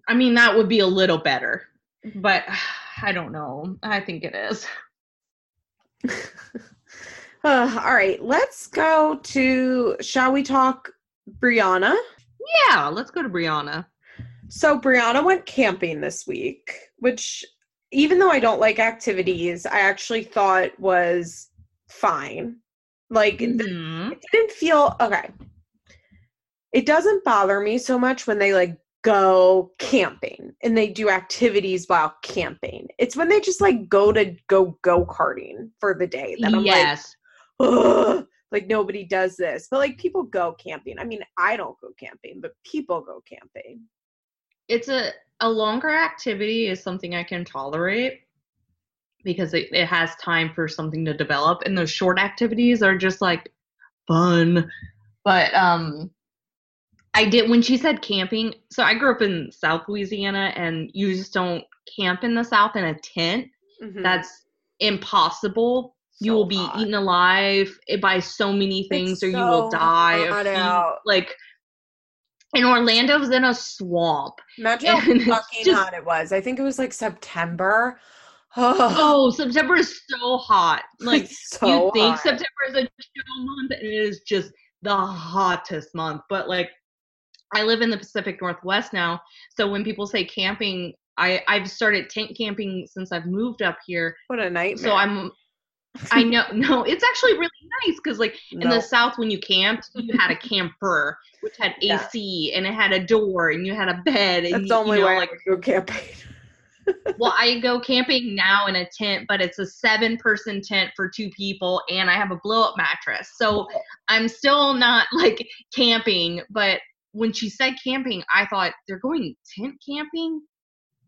i mean that would be a little better but i don't know i think it is Uh, all right, let's go to, shall we talk Briana? yeah let's go to briana So Briana went camping this week, which even though I don't like activities, I actually thought was fine. Like Mhm. it didn't feel okay. It doesn't bother me so much when they like go camping and they do activities while camping. It's when they just like go to go go karting for the day that I'm yes like, Ugh, like nobody does this. But like people go camping. I mean, I don't go camping, but people go camping. it's a a longer activity is something I can tolerate because it, it has time for something to develop and those short activities are just like fun but um I did when she said camping so I grew up in South Louisiana and you just don't camp in the South in a tent Mhm. that's impossible you will be hot. eaten alive by so many things It's or you will die of hot heat. out. like and Orlando's in a swamp Imagine how fucking just- hot it was. I think it was like September. Oh, Oh, September is so hot. Like so you think hot. September is a chill month, and it is just the hottest month. But like, I live in the Pacific Northwest now, so when people say camping, I I've started tent camping since I've moved up here. What a nightmare. So I'm. I know, no, it's actually really nice because, like, in the South, when you camped, you had a camper, which had Yeah. AC and it had a door and you had a bed. And That's you, the only you know, way like, I go camping. well, I go camping now in a tent, but it's a seven person tent for two people, and I have a blow up mattress. So oh. I'm still not like camping. But when she said camping, I thought they're going tent camping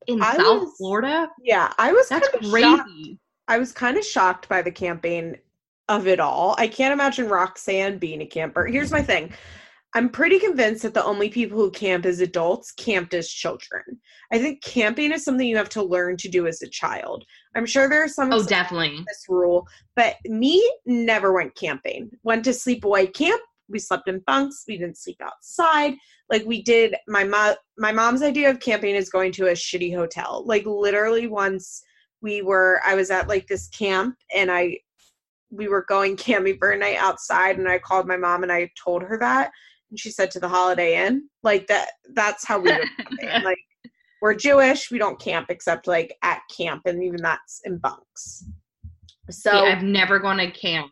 in I South was- Florida. Yeah, I was That's kind of shocked. crazy. I was kind of shocked by the camping of it all. I can't imagine Roxanne being a camper. Here's my thing. I'm pretty convinced that the only people who camp as adults camped as children. I think camping is something you have to learn to do as a child. I'm sure there are some Oh, definitely. this rule, but me never went camping. Went to sleepaway camp, we slept in bunks. We didn't sleep outside. Like we did. My mom, my mom's idea of camping is going to a shitty hotel. Like literally, once we were, I was at like this camp, and I, we were going camping for a night outside, and I called my mom and I told her that, and she said to the Holiday Inn. Like that. That's how we would like. We're Jewish. We don't camp except like at camp, and even that's in bunks. So I've never gone to camp.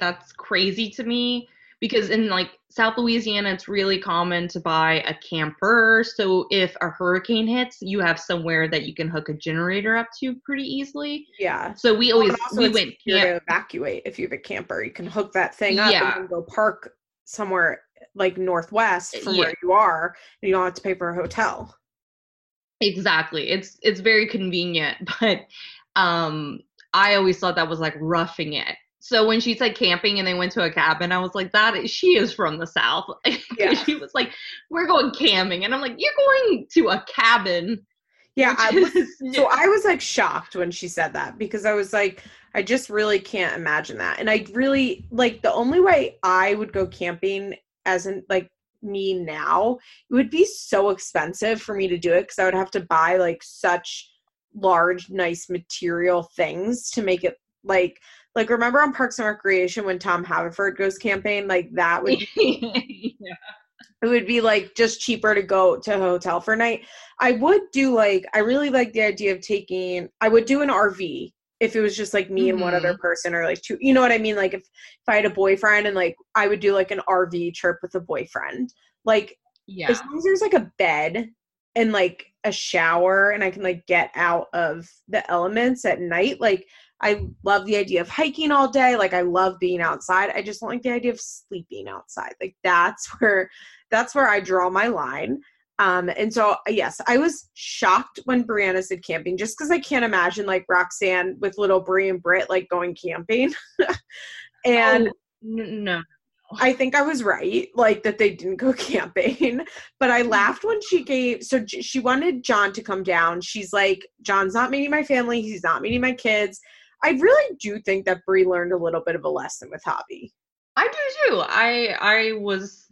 That's crazy to me because in like South Louisiana, it's really common to buy a camper. So if a hurricane hits, you have somewhere that you can hook a generator up to pretty easily. yeah, So we always we went camp. to evacuate if you have a camper. You can hook that thing up Yeah. and go park somewhere like northwest from Yeah. where you are, and you don't have to pay for a hotel. Exactly. It's it's very convenient, but um I always thought that was like roughing it. So when she said camping and they went to a cabin, I was like, that is, she is from the south. Yeah. she was like, we're going camping, and I'm like, you're going to a cabin. Yeah, I was, so I was like shocked when she said that because I was like, I just really can't imagine that. And I really like the only way I would go camping as in like me now, it would be so expensive for me to do it because I would have to buy like such large, nice material things to make it like like remember on Parks and Recreation when Tom Haverford goes camping, like that would yeah. it would be like just cheaper to go to a hotel for a night. I would do like I really like the idea of taking I would do an RV if it was just like me and one other mm-hmm. person or like two you know what I mean like if if I had a boyfriend and like I would do like an RV trip with a boyfriend. Like Yeah. as long as there's like a bed and like a shower and I can like get out of the elements at night like I love the idea of hiking all day. Like I love being outside. I just don't like the idea of sleeping outside. Like that's where that's where I draw my line. Um, and so yes, I was shocked when Briana said camping, just because I can't imagine like Roxanne with little Brie and Britt like going camping. and Oh, no. I think I was right, like that they didn't go camping. But I laughed when she gave. So she wanted John to come down. She's like, John's not meeting my family. He's not meeting my kids. I really do think that Brie learned a little bit of a lesson with Javi. I do too. I I was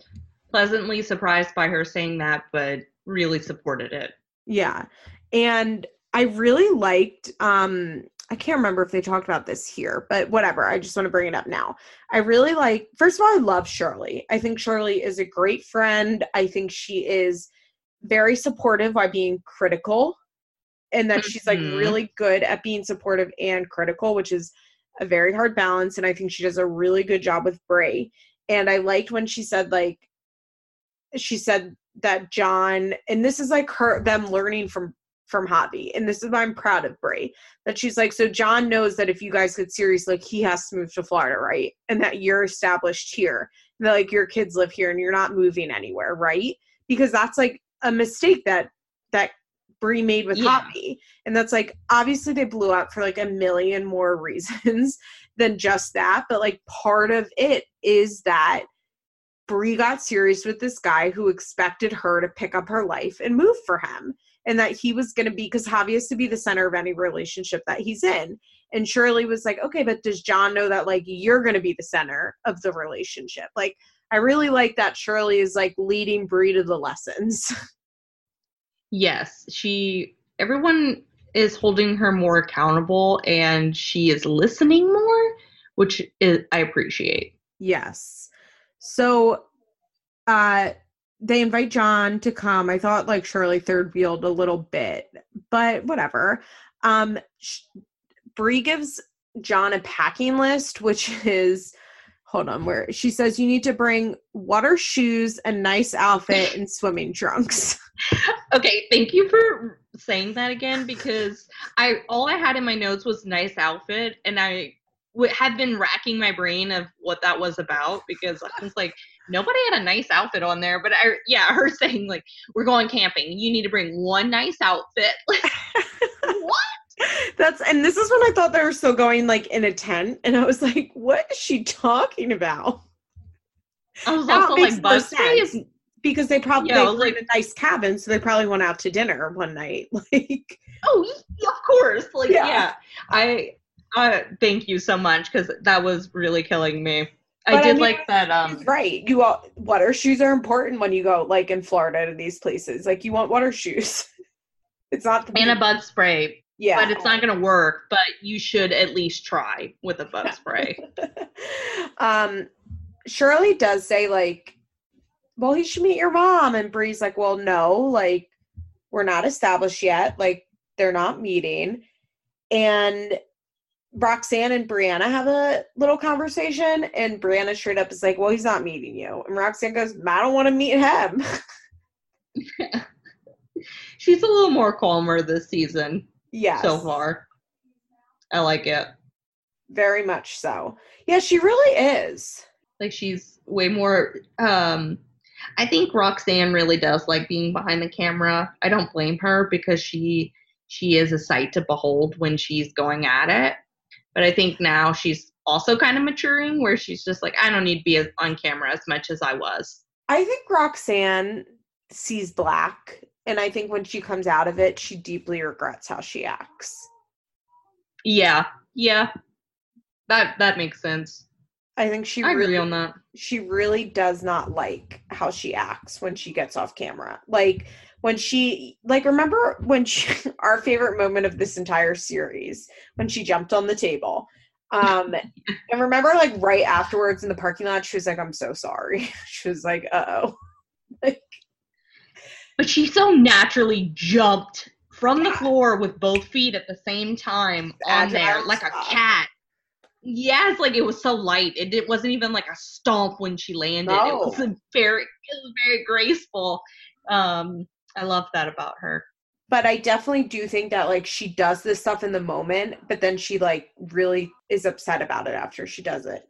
pleasantly surprised by her saying that, but really supported it. Yeah. And I really liked um I can't remember if they talked about this here, but whatever. I just want to bring it up now. I really like first of all, I love Shirley. I think Shirley is a great friend. I think she is very supportive while being critical. And that she's like Mhm. really good at being supportive and critical, which is a very hard balance. And I think she does a really good job with Bray. And I liked when she said like she said that John and this is like her them learning from from Javi and this is why I'm proud of Bray that she's like so John knows that if you guys get serious like he has to move to Florida right and that you're established here and that like your kids live here and you're not moving anywhere right because that's like a mistake that that Brie made with Yeah. Javi and that's like obviously they blew up for like a million more reasons than just that but like part of it is that Brie got serious with this guy who expected her to pick up her life and move for him. And that he was going to be, because Javi has to be the center of any relationship that he's in. And Shirley was like, okay, but does John know that, like, you're going to be the center of the relationship? Like, I really like that Shirley is, like, leading Brie to the lessons. Yes, she everyone is holding her more accountable and she is listening more, which is I appreciate. yes. So, uh, they invite John to come. I thought like Shirley third wheeled a little bit, but whatever. Um, sh- Brie gives John a packing list, which is hold on, where she says you need to bring water, shoes, a nice outfit, and swimming trunks. Okay, thank you for saying that again because I all I had in my notes was nice outfit and I w- had been racking my brain of what that was about because I was like nobody had a nice outfit on there but I yeah her saying like we're going camping you need to bring one nice outfit what That's and this is when I thought they were still going like in a tent, and I was like, what is she talking about? I was also makes like more BuzzFeed is. Because they probably Yeah, I they were in like- a nice cabin, so they probably went out to dinner one night. Like, Oh, of course. Like, Yeah. yeah. I, I thank you so much because that was really killing me. I But I did mean, like that. Um, right. You all water shoes are important when you go like in Florida to these places. Like you want water shoes. it's not the and a bug spray, yeah. but it's not gonna work. But you should at least try with a bug spray. um Shirley does say like, well, he should meet your mom, and Bree's like, well, no, like we're not established yet. Like they're not meeting, and Roxanne and Briana have a little conversation, and Briana straight up is like, well, he's not meeting you, and Roxanne goes, I don't want to meet him. She's a little more calmer this season Yeah. so far. I like it. very much so. Yeah, she really is. Like she's way more. Um, I think Roxanne really does like being behind the camera. I don't blame her because she she is a sight to behold when she's going at it. But I think now she's also kind of maturing, where she's just like, I don't need to be on camera as much as I was. I think Roxanne sees black, and I think when she comes out of it, she deeply regrets how she acts. Yeah, yeah, that that makes sense. I think she I really, agree on that. she really does not like how she acts when she gets off camera. Like when she, like, remember when she, our favorite moment of this entire series when she jumped on the table. Um, and remember, like, right afterwards in the parking lot, she was like, "I'm so sorry." She was like, "Uh oh." Like but she so naturally jumped from the floor with both feet at the same time on there, like a cat. Yes, like it was so light. It, it wasn't even like a stomp when she landed. It was a very, it was very graceful. Um, I love that about her. but I definitely do think that like she does this stuff in the moment, but then she like really is upset about it after she does it.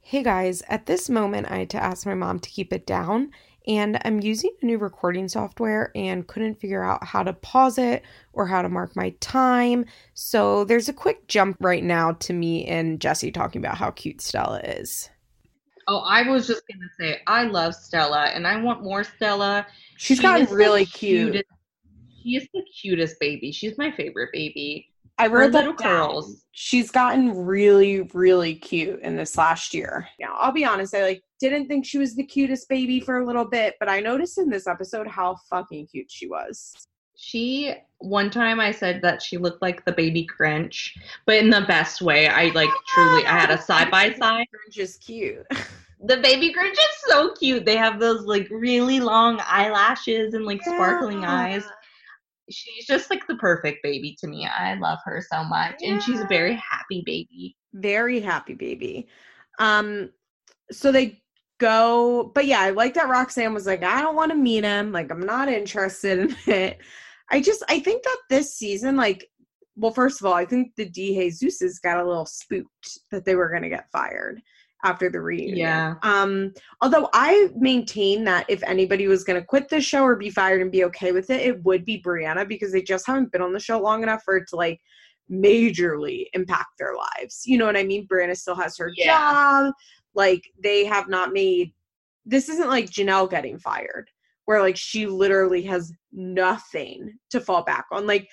Hey guys, at this moment I had to ask my mom to keep it down, and I'm using a new recording software and couldn't figure out how to pause it or how to mark my time. So there's a quick jump right now to me and Jesse talking about how cute Stella is. Oh, I was just gonna say I love Stella, and I want more Stella. She's She gotten is really cute. cutest- She is the cutest baby. She's my favorite baby. I Her wrote that little curls. She's gotten really, really cute in this last year. Now, I'll be honest, I like didn't think she was the cutest baby for a little bit, but I noticed in this episode how fucking cute she was. She one time I said that she looked like the baby Grinch, but in the best way. I like truly I had a side by side. Grinch is cute. The baby Grinch is so cute. They have those like really long eyelashes and like sparkling eyes. She's just like the perfect baby to me. I love her so much. And she's a very happy baby. Very happy baby. Um, so they go, but yeah, I like that Roxanne was like, I don't want to meet him. Like, I'm not interested in it. I just, I think that this season, like, well, first of all, I think the DeJesus's got a little spooked that they were going to get fired after the reunion. Yeah. Um, although I maintain that if anybody was going to quit the show or be fired and be okay with it, it would be Briana because they just haven't been on the show long enough for it to like majorly impact their lives. You know what I mean? Briana still has her Yeah. job. Like they have not made this isn't like Jenelle getting fired, where like she literally has nothing to fall back on. Like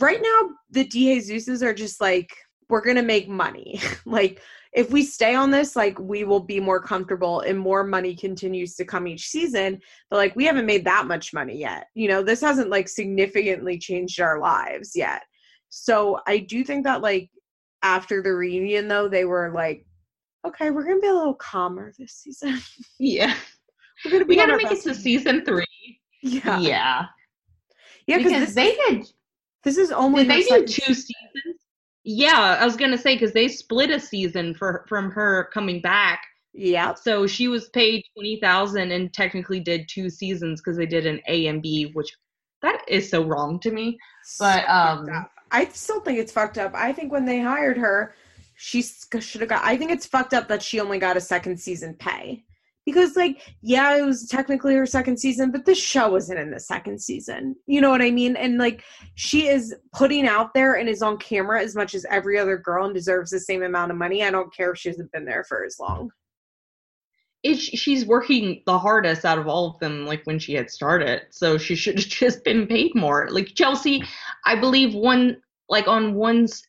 right now, the DeJesuses are just like, we're gonna make money. like if we stay on this, like we will be more comfortable and more money continues to come each season. But like we haven't made that much money yet. You know, this hasn't like significantly changed our lives yet. So I do think that like after the reunion though, they were like, okay, we're gonna be a little calmer this season. Yeah. we're gonna be We gotta make it to season three. Yeah, Yeah. yeah, because this, they did this is only they do two seasons? Yeah, I was gonna say because they split a season for from her coming back. Yeah. So she was paid twenty thousand and technically did two seasons because they did an A and B, which that is so wrong to me. But um, I still think it's fucked up. I think when they hired her, she should have got. I think it's fucked up that she only got a second season pay because, like, yeah, it was technically her second season, but this show wasn't in the second season. You know what I mean? And like, she is putting out there and is on camera as much as every other girl and deserves the same amount of money. I don't care if she hasn't been there for as long. she's working the hardest out of all of them. Like when she had started, so she should have just been paid more. Like Chelsea, I believe one like on one s-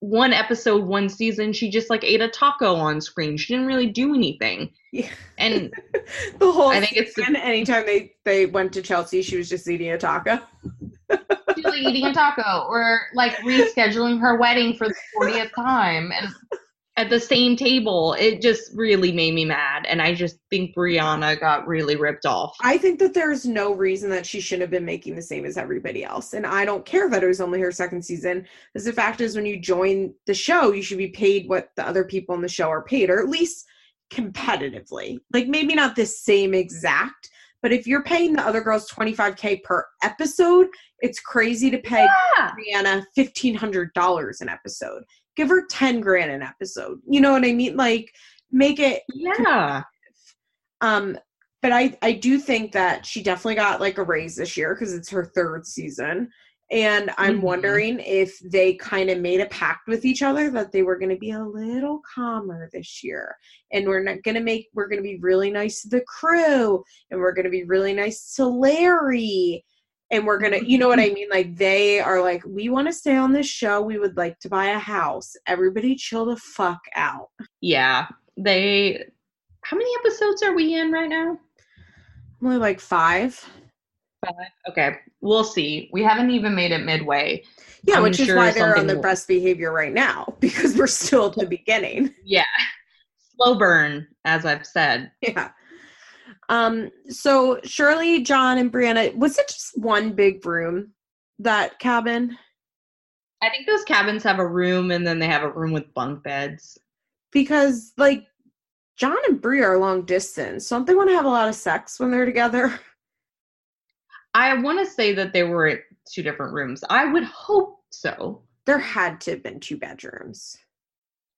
one episode, one season, she just like ate a taco on screen. She didn't really do anything. Yeah. And the whole I think it's the- season, anytime they they went to Chelsea, she was just eating a taco. She's like eating a taco or like rescheduling her wedding for the 40th time. And at the same table, it just really made me mad. And I just think Briana got really ripped off. I think that there's no reason that she shouldn't have been making the same as everybody else. And I don't care that it was only her second season. Because the fact is, when you join the show, you should be paid what the other people in the show are paid, or at least competitively. Like maybe not the same exact, but if you're paying the other girls 25K per episode, it's crazy to pay Yeah. Briana $1,500 an episode. Give her 10 grand an episode. You know what I mean? Like, make it Yeah. um but i i do think that she definitely got like a raise this year because it's her third season and i'm Mhm. wondering if they kind of made a pact with each other that they were going to be a little calmer this year and we're not going to make we're going to be really nice to the crew and we're going to be really nice to larry and we're gonna you know what i mean like they are like we want to stay on this show we would like to buy a house everybody chill the fuck out Yeah. They, how many episodes are we in right now? only like five Okay. We'll see. We haven't even made it midway. Yeah, I'm which is sure why they're on their will- best behavior right now because we're still at the beginning. Yeah. Slow burn, as I've said. Yeah. Um. So Shirley, John, and Briana, was it just one big room? That cabin? I think those cabins have a room and then they have a room with bunk beds. Because like John and Brie are long distance. Don't they want to have a lot of sex when they're together? I want to say that they were at two different rooms. I would hope so. There had to have been two bedrooms.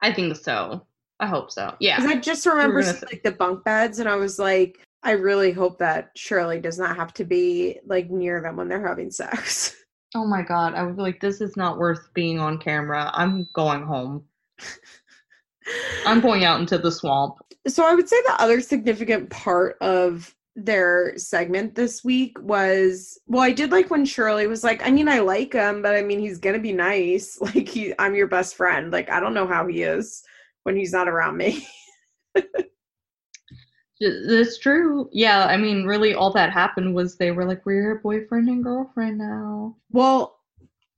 I think so. I hope so. Yeah. Because I just remember seeing, like the bunk beds, and I was like, I really hope that Shirley does not have to be like near them when they're having sex. Oh my god, I would be like, this is not worth being on camera. I'm going home. I'm going out into the swamp. so I would say the other significant part of their segment this week was well, I did like when Shirley was like, I mean, I like him, but I mean, he's gonna be nice. Like he, I'm your best friend. Like I don't know how he is when he's not around me. That's true. Yeah, I mean, really, all that happened was they were like, we're your boyfriend and girlfriend now. Well,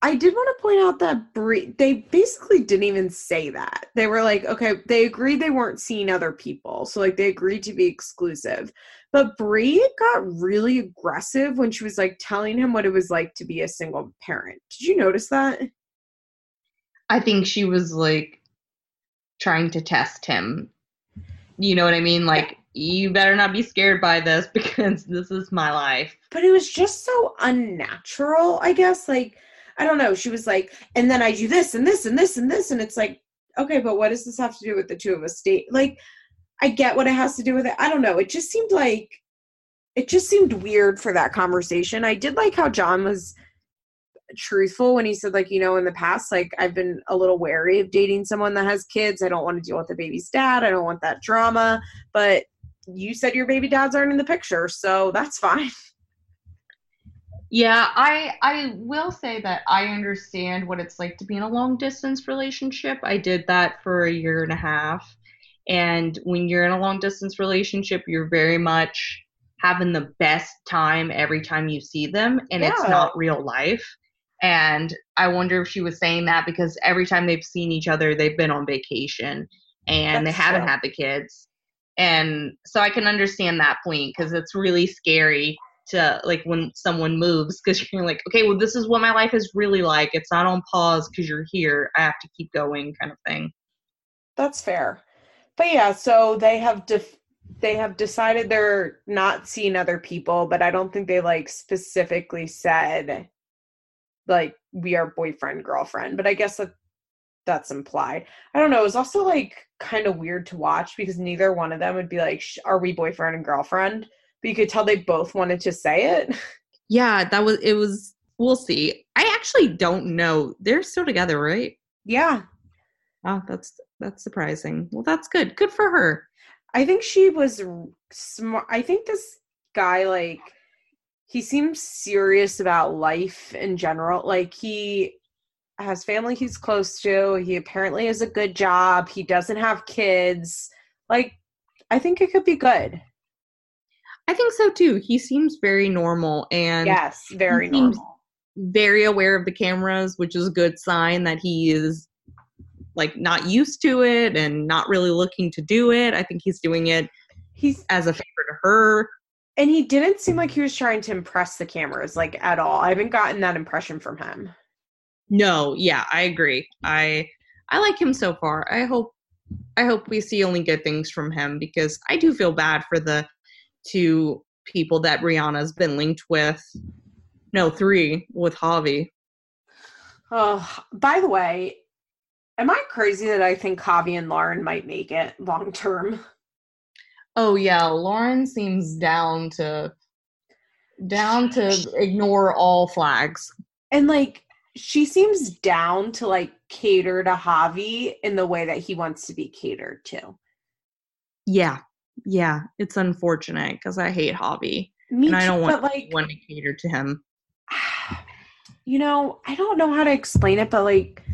I did want to point out that Brie, they basically didn't even say that. They were like, okay, they agreed they weren't seeing other people. So, like, they agreed to be exclusive. But Brie got really aggressive when she was like telling him what it was like to be a single parent. Did you notice that? I think she was like trying to test him. You know what I mean? Like, you better not be scared by this because this is my life. But it was just so unnatural, I guess. Like, I don't know. She was like, and then I do this and this and this and this. And it's like, okay, but what does this have to do with the two of us? State like, I get what it has to do with it. I don't know. It just seemed like it just seemed weird for that conversation. I did like how John was truthful when he said like you know in the past like i've been a little wary of dating someone that has kids i don't want to deal with the baby's dad i don't want that drama but you said your baby dads aren't in the picture so that's fine Yeah, I I will say that I understand what it's like to be in a long distance relationship. I did that for a year and a half. And when you're in a long distance relationship, you're very much having the best time every time you see them and it's not real life. And I wonder if she was saying that because every time they've seen each other, they've been on vacation and they haven't true. had the kids. And so I can understand that point because it's really scary to like when someone moves because you're like, okay, well, this is what my life is really like. It's not on pause because you're here. I have to keep going, kind of thing. That's fair. But yeah, so they have def- they have decided they're not seeing other people, but I don't think they like specifically said like we are boyfriend girlfriend, but I guess that that's implied. I don't know, it was also like kind of weird to watch because neither one of them would be like are we boyfriend and girlfriend? But you could tell they both wanted to say it. Yeah, that was it. Was we'll see. I actually don't know. They're still together, right? yeah. Oh, that's that's surprising. Well, that's good. Good for her. I think she was smart. I think this guy, like, he seems serious about life in general. Like, he, has family he's close to. He apparently has a good job. He doesn't have kids. Like, I think it could be good. I think so too. He seems very normal and yes, very normal. very aware of the cameras, which is a good sign that he is like not used to it and not really looking to do it. I think he's doing it He's as a favor to her. And he didn't seem like he was trying to impress the cameras like at all. I haven't gotten that impression from him. No, yeah, I agree. I I like him so far. I hope I hope we see only good things from him because I do feel bad for the two people that Briana's been linked with. No, three with Javi. Oh, by the way, am I crazy that I think Javi and Lauren might make it long term? Oh yeah, Lauren seems down to down to ignore all flags. And like she seems down to like cater to Javi in the way that he wants to be catered to. Yeah, yeah, it's unfortunate because I hate Javi Me and I don't too, want but like anyone to cater to him. you know, I don't know how to explain it, but like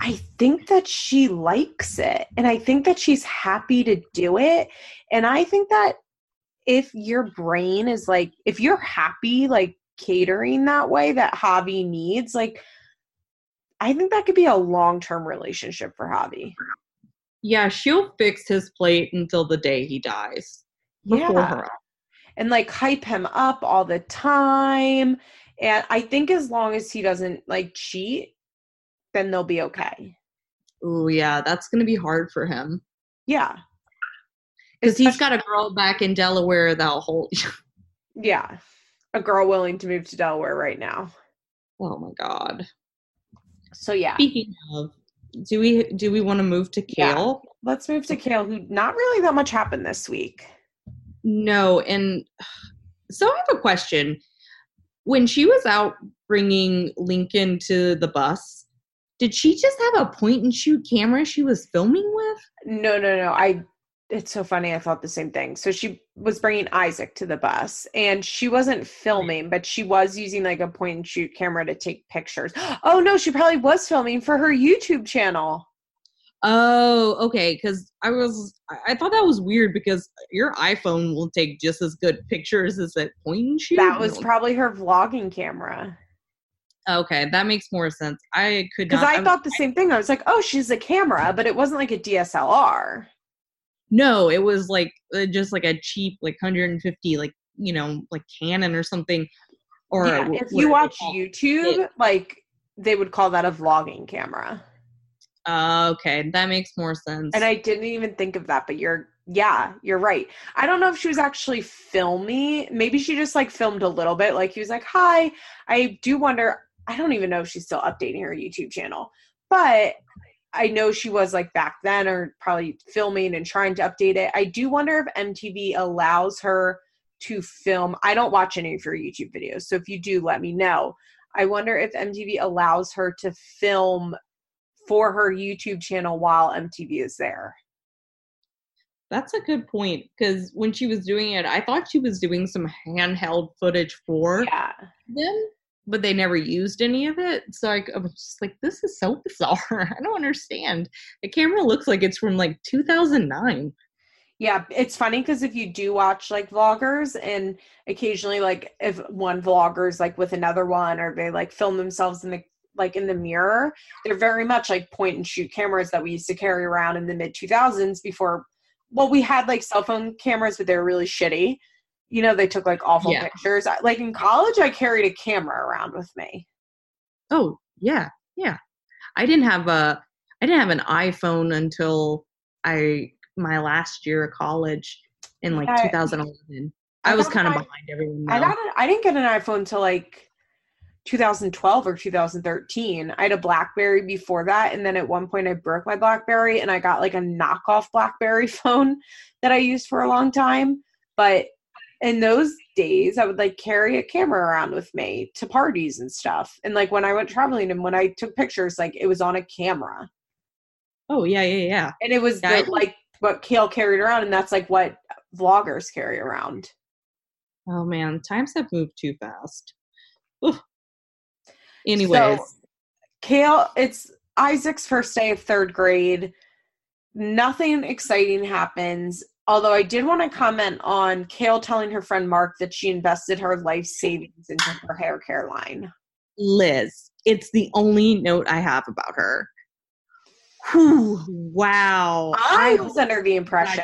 I think that she likes it and I think that she's happy to do it. And I think that if your brain is like, if you're happy, like catering that way that Javi needs, like, I think that could be a long term relationship for Javi. Yeah, she'll fix his plate until the day he dies. Yeah. her. And like hype him up all the time. And I think as long as he doesn't like cheat, then they'll be okay. Oh yeah, that's gonna be hard for him Yeah. because he's got a girl back in Delaware that'll hold. Yeah. A girl willing to move to Delaware right now. oh my god. So yeah. Speaking of, do we do we want to move to Yeah. Kail? Let's move to Kail, who not really that much happened this week. No, and so I have a question. When she was out bringing Lincoln to the bus, did she just have a point and shoot camera she was filming with? No, no, no. I it's so funny. I thought the same thing. So she was bringing Isaac to the bus and she wasn't filming, but she was using like a point and shoot camera to take pictures. Oh no, she probably was filming for her YouTube channel. Oh, okay. Because I was, I- I thought that was weird because your iPhone will take just as good pictures as that point and shoot. That was probably her vlogging camera. Okay. That makes more sense. I could Because. I I'm- thought the same thing. I was like, oh, she's a camera, but it wasn't like a DSLR. no, it was like uh, just like a cheap, like 150, like you know, like Canon or something. Or yeah, if you watch? YouTube, like they would call that a vlogging camera. Uh, okay, that makes more sense. And I didn't even think of that, but you're yeah, you're right. I don't know if she was actually filming. Maybe she just like filmed a little bit. Like he was like, "Hi." I do wonder. I don't even know if she's still updating her YouTube channel, but I know she was like back then, or probably filming and trying to update it. I do wonder if MTV allows her to film. I don't watch any of your YouTube videos, so if you do, let me know. I wonder if MTV allows her to film for her YouTube channel while MTV is there. That's a good point because when she was doing it, I thought she was doing some handheld footage for Yeah. them, but they never used any of it. So I, I was just like, this is so bizarre. I don't understand. The camera looks like it's from like 2009. Yeah, it's funny because if you do watch like vloggers and occasionally like if one vlogger's like with another one or they like film themselves in the like in the mirror, they're very much like point and shoot cameras that we used to carry around in the mid 2000s before well we had like cell phone cameras but they were really shitty. You know, they took like awful Yeah. pictures. I- Like in college I carried a camera around with me. Oh yeah, yeah. I didn't have a I didn't have an iPhone until I my last year of college in like Yeah, 2011. I I was kind of behind everyone. I though. got an, I didn't get an iPhone till like 2012 or 2013. I had a BlackBerry before that, and then at one point I broke my BlackBerry and I got like a knockoff BlackBerry phone that I used for a long time. But in those days, I would like carry a camera around with me to parties and stuff. And like when I went traveling and when I took pictures, like it was on a camera, Oh yeah, yeah, yeah. and it was Yeah, the, like what Kail carried around, and that's like what vloggers carry around. Oh man, times have moved too fast. Oof. Anyways, Kail, it's Isaac's first day of third grade. Nothing exciting happens. Although I did want to comment on Kail telling her friend Mark that she invested her life savings into her hair care line. Liz, it's the only note I have about her. Whew, wow. I was under the impression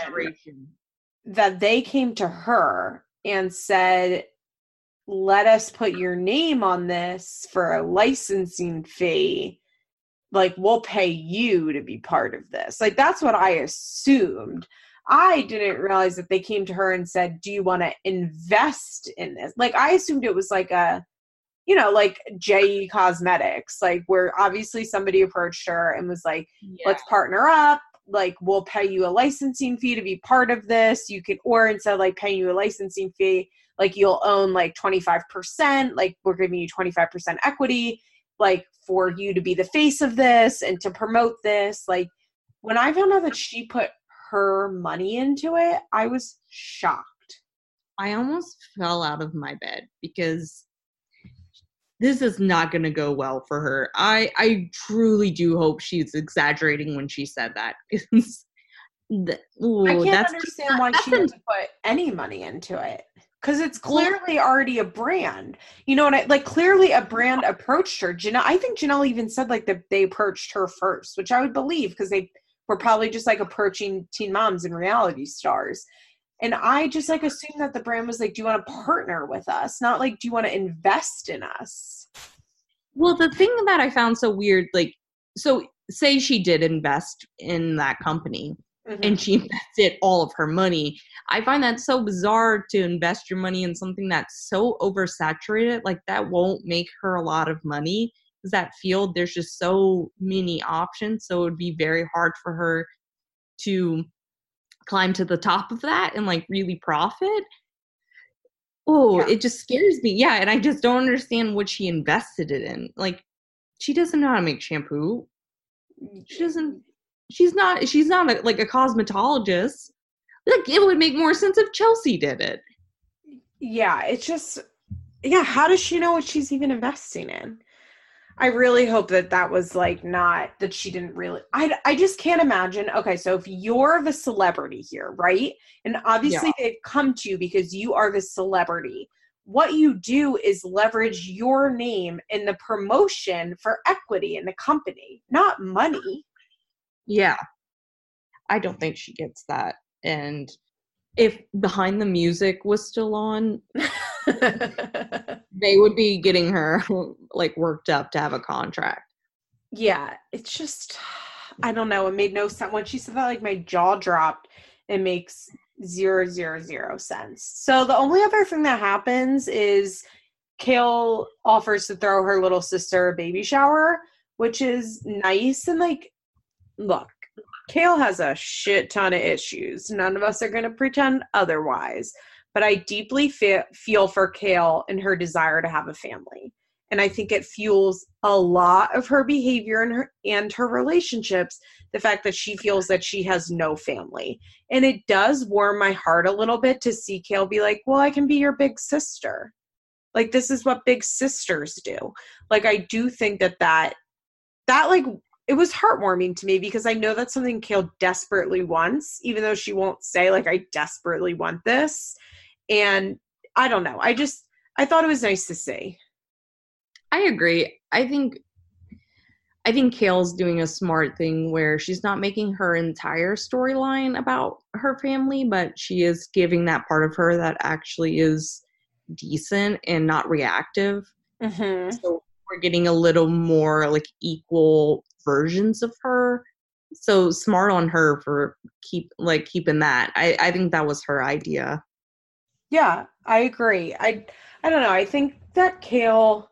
that they came to her and said, let us put your name on this for a licensing fee. Like, we'll pay you to be part of this. Like, that's what I assumed. I didn't realize that they came to her and said, Do you want to invest in this? Like, I assumed it was like a, you know, like JE Cosmetics, like where obviously somebody approached her and was like, yeah. Let's partner up. Like, we'll pay you a licensing fee to be part of this. You can, or instead of like paying you a licensing fee, like you'll own like 25%, like we're giving you 25% equity, like for you to be the face of this and to promote this. Like when I found out that she put her money into it, I was shocked. I almost fell out of my bed because this is not going to go well for her. I I truly do hope she's exaggerating when she said that because ooh, I can't understand why she didn't put any money into it because it's clearly already a brand. You know what? I like clearly a brand approached her. Jenelle, I think Jenelle even said like that they approached her first, which I would believe because they were probably just like approaching teen moms and reality stars. And I just like assumed that the brand was like, "Do you want to partner with us?" Not like, "Do you want to invest in us?" Well, the thing that I found so weird, like, so say she did invest in that company, mm-hmm. and she invested all of her money. I find that so bizarre to invest your money in something that's so oversaturated. Like that won't make her a lot of money because that field there's just so many options. So it would be very hard for her to climb to the top of that and like really profit. Oh, yeah. it just scares me. Yeah, and I just don't understand what she invested it in. Like she doesn't know how to make shampoo. She doesn't she's not she's not a, like a cosmetologist like it would make more sense if chelsea did it yeah it's just yeah how does she know what she's even investing in i really hope that that was like not that she didn't really i, I just can't imagine okay so if you're the celebrity here right and obviously yeah. they've come to you because you are the celebrity what you do is leverage your name in the promotion for equity in the company not money yeah. I don't think she gets that. And if behind the music was still on, they would be getting her like worked up to have a contract. Yeah, it's just I don't know. It made no sense when she said that. Like my jaw dropped. It makes zero zero zero sense. So the only other thing that happens is Kail offers to throw her little sister a baby shower, which is nice and like look, Kail has a shit ton of issues. None of us are going to pretend otherwise. But I deeply fe- feel for Kail and her desire to have a family. And I think it fuels a lot of her behavior and her and her relationships, the fact that she feels that she has no family. And it does warm my heart a little bit to see Kail be like, Well, I can be your big sister. Like this is what big sisters do. Like I do think that that that like it was heartwarming to me because I know that's something Kail desperately wants, even though she won't say like I desperately want this. And I don't know. I just I thought it was nice to see. I agree. I think I think Kail's doing a smart thing where she's not making her entire storyline about her family, but she is giving that part of her that actually is decent and not reactive. Mm-hmm. So we're getting a little more like equal versions of her so smart on her for keep like keeping that i i think that was her idea yeah i agree. I i don't know. I think that kail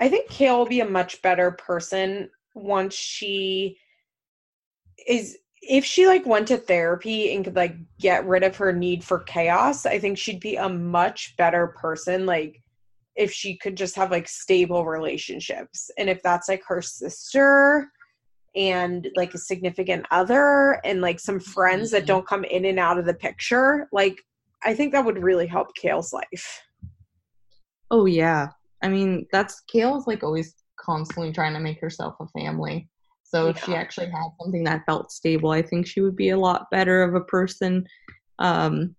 i think kail will be a much better person once she is if she like went to therapy and could like get rid of her need for chaos i think she'd be a much better person like if she could just have like stable relationships. And if that's like her sister and like a significant other and like some friends mm-hmm. that don't come in and out of the picture like i think that would really help kail's life oh yeah i mean that's kail's like always constantly trying to make herself a family. So if she actually had something that felt stable, I think she would be a lot better of a person. Um,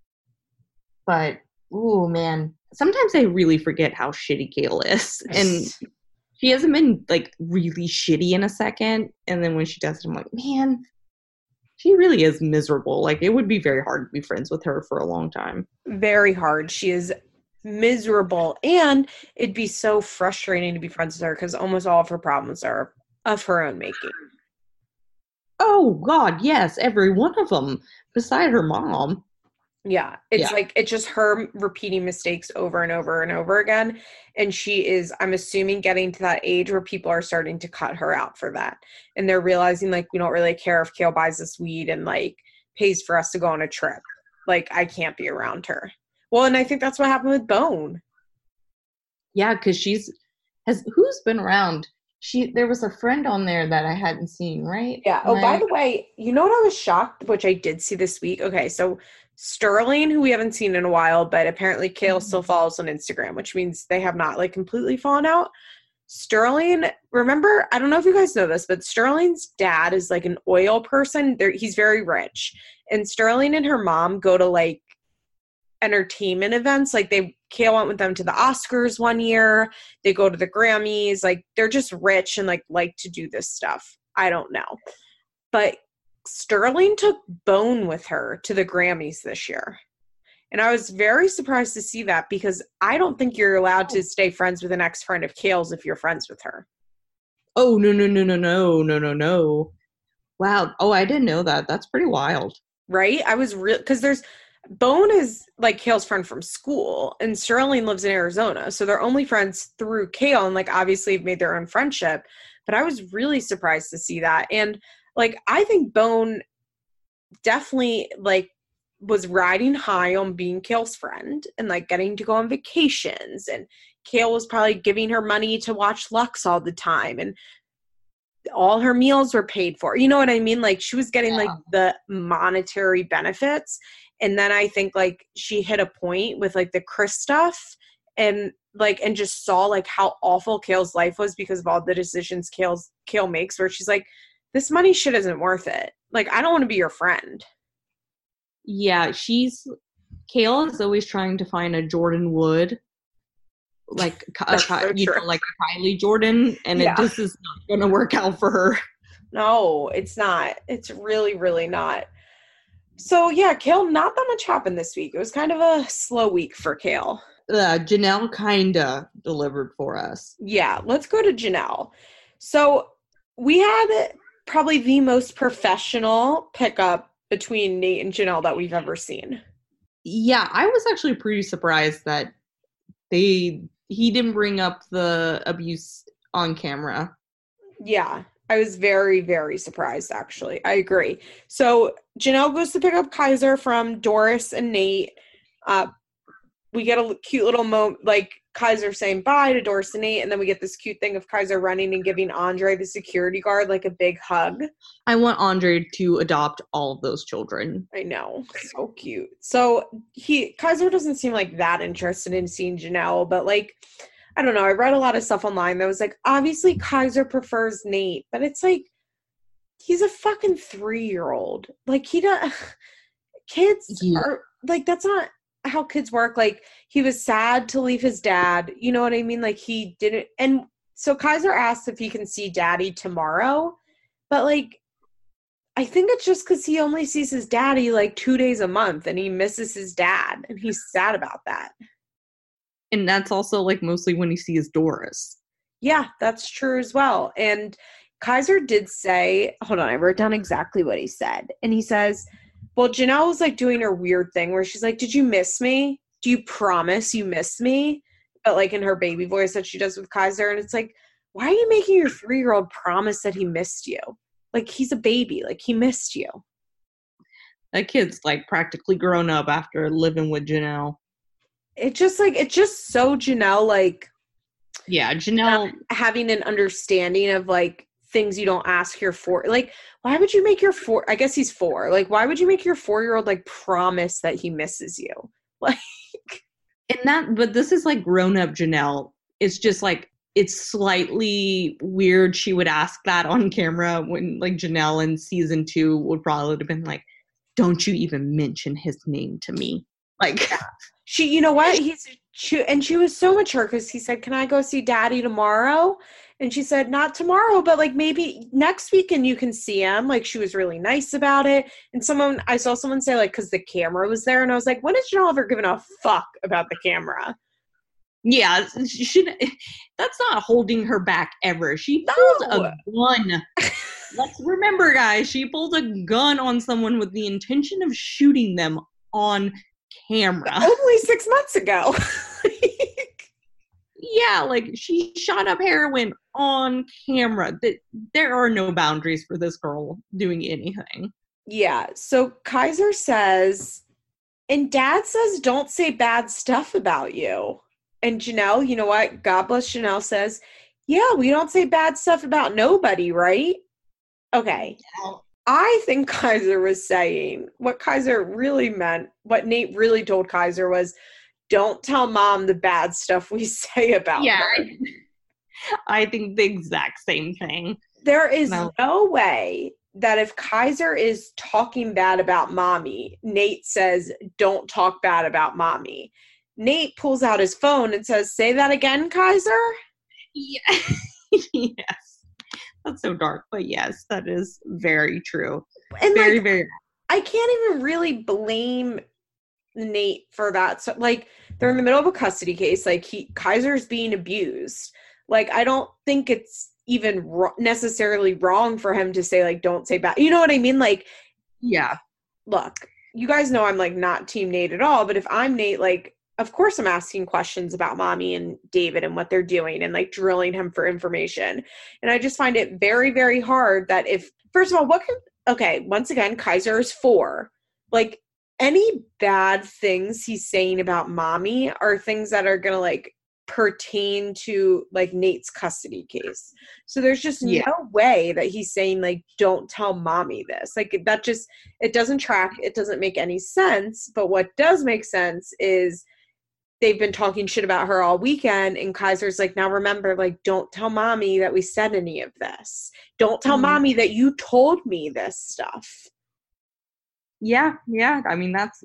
but oh man, sometimes I really forget how shitty Kail is, and she hasn't been like really shitty in a second. And then when she does it, I'm like, man, she really is miserable. Like it would be very hard to be friends with her for a long time. very hard. She is miserable, and it'd be so frustrating to be friends with her because almost all of her problems are of her own making. Oh God, yes, every one of them, beside her mom. Yeah, it's Yeah. like it's just her repeating mistakes over and over and over again. And she is, I'm assuming, getting to that age where people are starting to cut her out for that. And they're realizing, like, we don't really care if Kail buys us weed and, like, pays for us to go on a trip. Like, I can't be around her. Well, and I think that's what happened with Bone. Yeah, because she's has who's been around. She there was a friend on there that I hadn't seen, right? Yeah. Oh, by the way, you know what I was shocked, which I did see this week? Okay, so Sterling, who we haven't seen in a while, but apparently Kail Mhm. still follows on Instagram, which means they have not like completely fallen out. Sterling, remember, I don't know if you guys know this, but Sterling's dad is like an oil person. There he's very rich. And Sterling and her mom go to like entertainment events. Like they Kail went with them to the Oscars one year. They go to the Grammys. Like they're just rich and like like to do this stuff. I don't know. But Sterling took Bone with her to the Grammys this year. And I was very surprised to see that because I don't think you're allowed to stay friends with an ex friend of Kail's if you're friends with her. Oh no no no no no no no no. Wow. Oh, I didn't know that. That's pretty wild. Right? I was real because there's Bone is like Kail's friend from school, and Sterling lives in Arizona. So they're only friends through Kail and like obviously have made their own friendship. But I was really surprised to see that. And like I think Bone definitely like was riding high on being Kail's friend and like getting to go on vacations and Kail was probably giving her money to watch Lux all the time and all her meals were paid for. You know what I mean? Like she was getting like the monetary benefits. And then I think like she hit a point with like the Chris stuff and like and just saw like how awful Kail's life was because of all the decisions Kail's Kail makes where she's like, This money shit isn't worth it. Like I don't want to be your friend. Yeah, she's Kail is always trying to find a Jordan Wood, like Ki- so you know, like a Kylie Jordan, and Yeah. it just is not going to work out for her. No, it's not. It's really, really not. So yeah, Kail, not that much happened this week. It was kind of a slow week for Kail. Uh, Jenelle kinda delivered for us. Yeah, let's go to Jenelle. So we had probably the most professional pickup between Nate and Jenelle that we've ever seen. Yeah, I was actually pretty surprised that they he didn't bring up the abuse on camera. Yeah, I was very, very surprised actually. I agree. So Jenelle goes to pick up Kaiser from Doris and Nate. Uh, we get a cute little moment, like Kaiser saying bye to Doris and and then we get this cute thing of Kaiser running and giving Andre, the security guard, like a big hug. I want Andre to adopt all of those children. I know, so cute. So he Kaiser doesn't seem like that interested in seeing Jenelle, but like I don't know. I read a lot of stuff online that was like obviously Kaiser prefers Nate, but it's like he's a fucking three year old. Like he does. Kids Yeah. are like that's not how kids work. Like he was sad to leave his dad. You know what I mean? Like he didn't. And so Kaiser asked if he can see Daddy tomorrow, but like I think it's just because he only sees his daddy like two days a month and he misses his dad and he's sad about that. And that's also like mostly when he sees Doris. Yeah, that's true as well. And Kaiser did say, hold on, I wrote down exactly what he said. And he says, well, Jenelle was like doing her weird thing where she's like, Did you miss me? Do you promise you miss me? But like in her baby voice that she does with Kaiser. And it's like, why are you making your three year old promise that he missed you? Like he's a baby, like he missed you. That kid's like practically grown up after living with Jenelle. It just like, it's just so Jenelle, like, Yeah, Jenelle. having an understanding of like things you don't ask your four like why would you make your four i guess he's four like why would you make your four year old like promise that he misses you like and that, but this is like grown up Jenelle. It's just like it's slightly weird she would ask that on camera when like Jenelle in season two would probably have been like, Don't you even mention his name to me. Like She, you know what? He's she, and she was so mature because he said, "Can I go see Daddy tomorrow?" And she said, "Not tomorrow, but like maybe next week, and you can see him." Like she was really nice about it. And someone, I saw someone say, like, because the camera was there, and I was like, "When has Jenelle ever given a fuck about the camera?" Yeah, she. That's not holding her back ever. She pulled No. a gun. Let's remember, guys. She pulled a gun on someone with the intention of shooting them on camera. Only six months ago. yeah, like she shot up heroin on camera. That there are no boundaries for this girl doing anything. Yeah. So Kaiser says, and dad says, don't say bad stuff about you. And Jenelle, you know what? God bless Jenelle says, yeah, we don't say bad stuff about nobody, right? Okay. I think Kaiser was saying what Kaiser really meant, what Nate really told Kaiser was, don't tell mom the bad stuff we say about Yeah, her. I think the exact same thing. There is No. no way that if Kaiser is talking bad about mommy, Nate says, don't talk bad about mommy. Nate pulls out his phone and says, Say that again, Kaiser. Yeah. yes. That's so dark, but yes, that is very true. And Very, like, very I can't even really blame Nate for that. So, like, they're in the middle of a custody case. Like, he Kaiser's being abused. Like, I don't think it's even ro- necessarily wrong for him to say, like, don't say bad. You know what I mean? Like, yeah. look, you guys know I'm like not team Nate at all, but if I'm Nate, like, of course I'm asking questions about mommy and David and what they're doing and like drilling him for information. And I just find it very, very hard that if, first of all, what can, okay, once again, Kaiser is four. Like, any bad things he's saying about mommy are things that are gonna like pertain to like Nate's custody case. So there's just Yeah. no way that he's saying like don't tell mommy this. Like that just it doesn't track, it doesn't make any sense, but what does make sense is they've been talking shit about her all weekend and Kaiser's like now remember like don't tell mommy that we said any of this. Don't tell Mhm. mommy that you told me this stuff. Yeah, yeah. I mean that's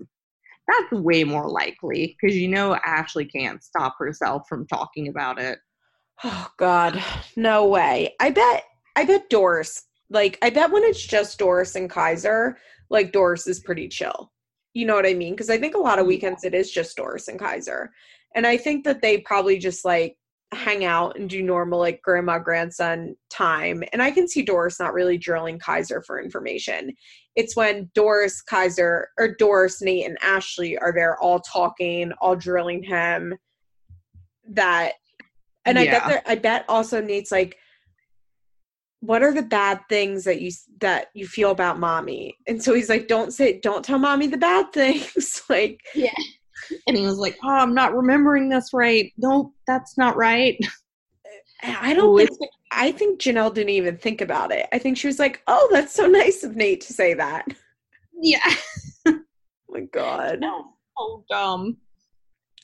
that's way more likely because you know Ashley can't stop herself from talking about it. Oh God, no way. I bet. I bet Doris. Like, I bet when it's just Doris and Kaiser, like Doris is pretty chill. You know what I mean? Because I think a lot of mm. weekends it is just Doris and Kaiser, and I think that they probably just like hang out and do normal like grandma grandson time. And I can see Doris not really drilling Kaiser for information. It's when Doris, Kaiser, or Doris, Nate, and Ashley are there all talking, all drilling him. That and I bet Yeah. there, I bet also Nate's like, what are the bad things that you that you feel about mommy? And so he's like, don't say, don't tell mommy the bad things. like, yeah. And he was like, "Oh, I'm not remembering this right. No, that's not right." I don't think. I think Jenelle didn't even think about it. I think she was like, oh, that's so nice of Nate to say that. Yeah. Oh my God, No. So dumb.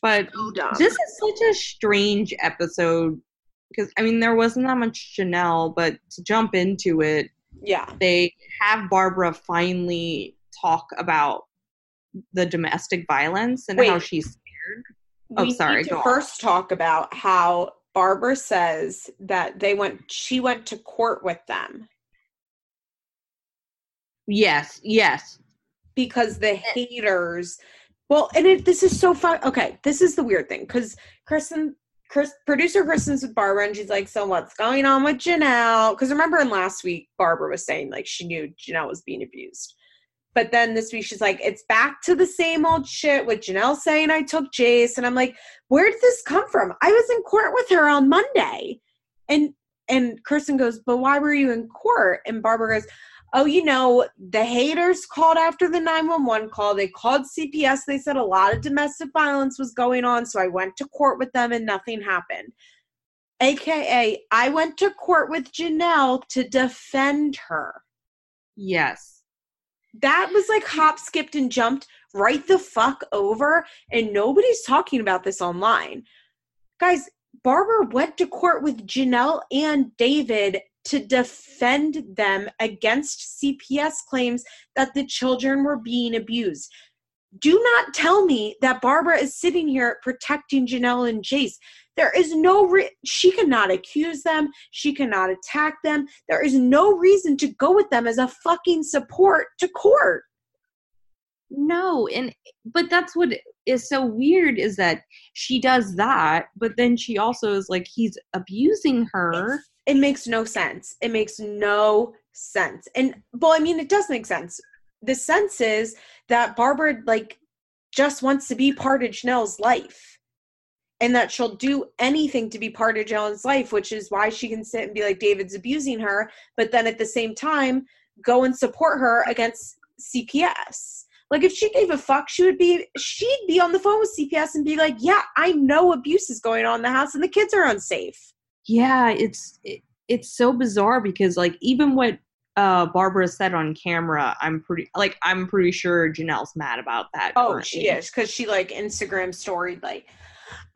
But so dumb. this is such a strange episode because I mean there wasn't that much Jenelle, but to jump into it, yeah, they have Barbara finally talk about the domestic violence and how she's scared. Oh, sorry, Need to on. first talk about how Barbara says that they went. She went to court with them. Yes, yes. because the haters well and it, this is so fun okay this is the weird thing because kristen Chris, producer Kristen's with Barbara, and she's like, "So what's going on with Jenelle?" Because remember, in last week, Barbara was saying like she knew Jenelle was being abused, but then this week she's like, "It's back to the same old shit with Jenelle saying I took Jace," and I'm like, "Where did this come from?" I was in court with her on Monday, and and Kristen goes, "But why were you in court?" And Barbara goes, oh, you know, the haters called after the 911 call. They called CPS. They said a lot of domestic violence was going on. So I went to court with them and nothing happened. AKA, I went to court with Jenelle to defend her. Yes. That was like hop, skipped, and jumped right the fuck over. And nobody's talking about this online. Guys, Barbara went to court with Jenelle and David to defend them against CPS claims that the children were being abused. Do not tell me that Barbara is sitting here protecting Jenelle and Jace. There is no re- she cannot accuse them, she cannot attack them. There is no reason to go with them as a fucking support to court. No, and but that's what is so weird is that she does that, but then she also is like he's abusing her. It's, it makes no sense. It makes no sense. And well, I mean, it does make sense. The sense is that Barbara like just wants to be part of Jenelle's life. And that she'll do anything to be part of Jenelle's life, which is why she can sit and be like, David's abusing her, but then at the same time, go and support her against CPS. Like if she gave a fuck, she would be she'd be on the phone with CPS and be like, "Yeah, I know abuse is going on in the house and the kids are unsafe." Yeah, it's it, it's so bizarre because like even what uh Barbara said on camera, I'm pretty like I'm pretty sure Jenelle's mad about that. Oh, currently. she is cuz she like Instagram storied like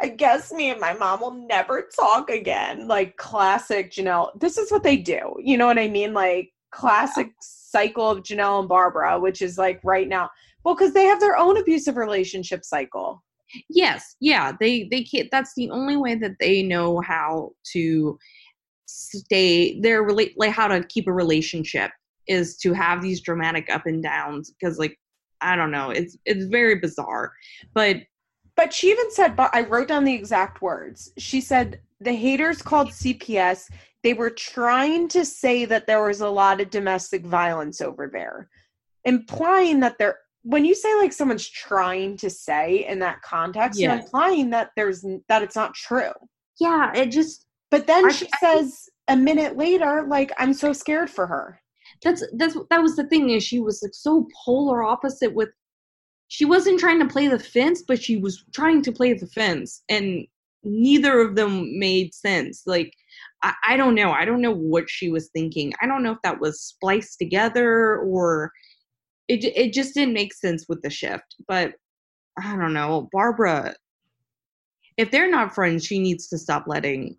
I guess me and my mom will never talk again. Like classic Jenelle. This is what they do. You know what I mean? Like classic cycle of Jenelle and Barbara, which is like right now. Well, because they have their own abusive relationship cycle. Yes, yeah, they they can't. That's the only way that they know how to stay. Their relate like how to keep a relationship is to have these dramatic up and downs. Because like I don't know, it's it's very bizarre, but but she even said, but I wrote down the exact words. She said the haters called CPS they were trying to say that there was a lot of domestic violence over there, implying that there. When you say like someone's trying to say in that context, you're implying that there's that it's not true. Yeah, it just. But then I, she I, says a minute later, like, "I'm so scared for her." That's that's that was the thing is she was like so polar opposite with she wasn't trying to play the fence, but she was trying to play the fence, and neither of them made sense. Like I, I don't know. I don't know what she was thinking. I don't know if that was spliced together or it it just didn't make sense with the shift. But I don't know. Barbara, if they're not friends, she needs to stop letting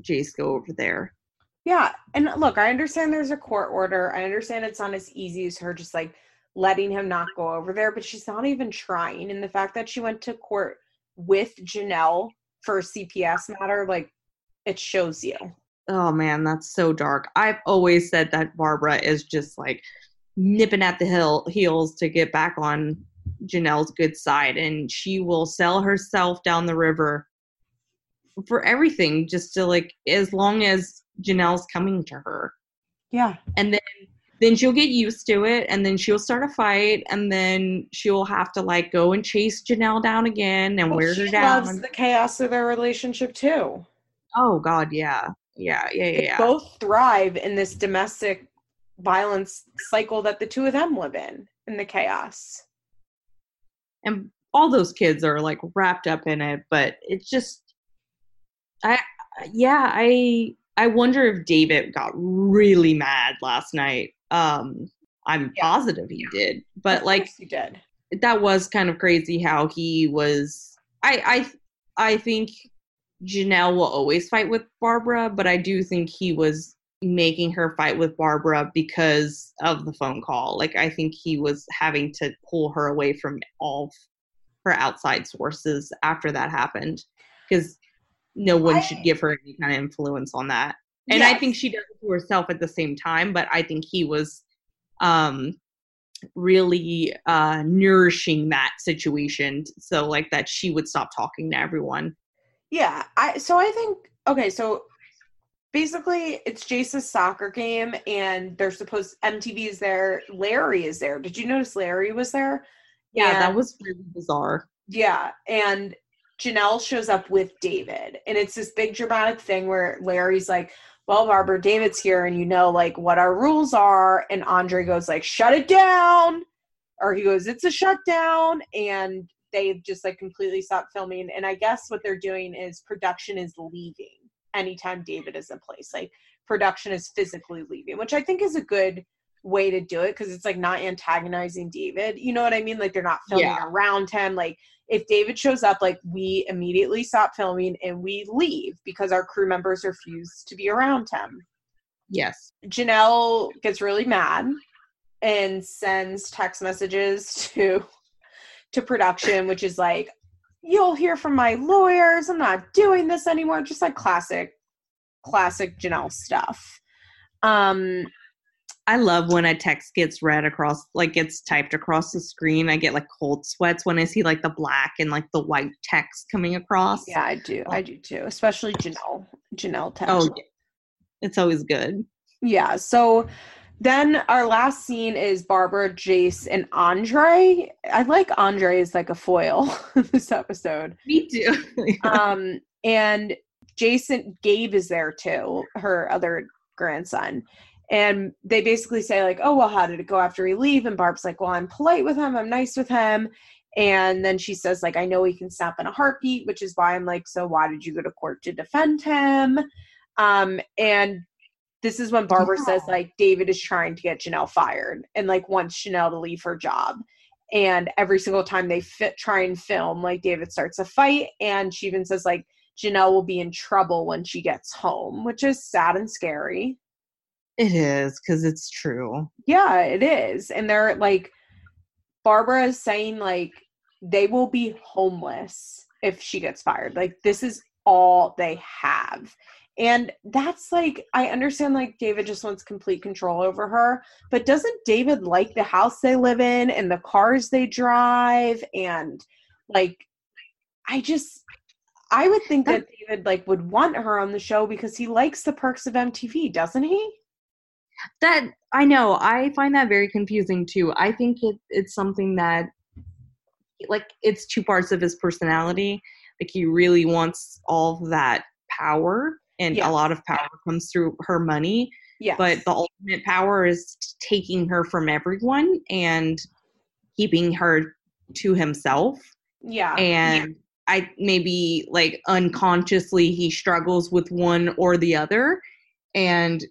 Jace go over there. Yeah, and look, I understand there's a court order. I understand it's not as easy as her just like letting him not go over there, but she's not even trying. And the fact that she went to court with Jenelle for a CPS matter, like it shows you. Oh man, that's so dark. I've always said that Barbara is just like nipping at the hill heels to get back on Jenelle's good side, and she will sell herself down the river for everything, just to like as long as Jenelle's coming to her. Yeah, and then then she'll get used to it, and then she'll start a fight, and then she'll have to like go and chase Jenelle down again and well, wear her down. Loves the chaos of their relationship too. Oh God, yeah, yeah, yeah, yeah. yeah. Both thrive in this domestic violence cycle that the two of them live in, in the chaos. And all those kids are like wrapped up in it, but it's just, I, yeah, I, I wonder if David got really mad last night. Um, I'm yeah. positive he did, but like he did. That was kind of crazy how he was. I, I, I think Jenelle will always fight with Barbara, but I do think he was making her fight with Barbara because of the phone call. Like I think he was having to pull her away from all her outside sources after that happened because no one I, should give her any kind of influence on that. And yes. I think she does it to herself at the same time, but I think he was um really uh nourishing that situation so like that she would stop talking to everyone yeah, I so I think okay, so basically it's Jace's soccer game and they're supposed MTV is there, Larry is there. Did you notice Larry was there? Yeah, and, that was really bizarre. Yeah, and Jenelle shows up with David. And it's this big dramatic thing where Larry's like, well, Barbara, David's here and you know like what our rules are. And Andre goes like, shut it down. Or he goes, it's a shutdown. And they've just like completely stopped filming. And I guess what they're doing is production is leaving anytime David is in place. Like production is physically leaving, which I think is a good way to do it because it's like not antagonizing David. You know what I mean? Like they're not filming Yeah. around him. Like if David shows up, like we immediately stop filming and we leave because our crew members refuse to be around him. Yes. Jenelle gets really mad and sends text messages to to production, which is like, "You'll hear from my lawyers. I'm not doing this anymore." Just like classic, classic Jenelle stuff. Um, I love when a text gets read across, like gets typed across the screen. I get like cold sweats when I see like the black and like the white text coming across. yeah, I do, I do too, especially Jenelle. Jenelle text. Oh, yeah. it's always good. Yeah. So then our last scene is Barbara, Jace, and Andre. I like Andre as like a foil in this episode. Me too. um, and Jason Gabe is there too, her other grandson. And they basically say, like, oh, well, how did it go after we leave? And Barb's like, well, I'm polite with him, I'm nice with him. And then she says, like, I know he can snap in a heartbeat, which is why I'm like, so why did you go to court to defend him? Um, and this is when Barbara Yeah. says, like, David is trying to get Jenelle fired and like wants Jenelle to leave her job. And every single time they fit try and film, like David starts a fight, and she even says, like, Jenelle will be in trouble when she gets home, which is sad and scary. It is because it's true. Yeah, it is. And they're like, Barbara is saying, like, they will be homeless if she gets fired. Like, this is all they have. And that's like, I understand, like, David just wants complete control over her, but doesn't David like the house they live in and the cars they drive? And, like, I just, I would think that David, like, would want her on the show because he likes the perks of MTV, doesn't he? That I know. I find that very confusing too. I think it, it's something that, like, it's two parts of his personality. Like, he really wants all that power, and Yeah. a lot of power comes through her money. Yeah. But the ultimate power is taking her from everyone and keeping her to himself. yeah. and I maybe like unconsciously he struggles with one or the other and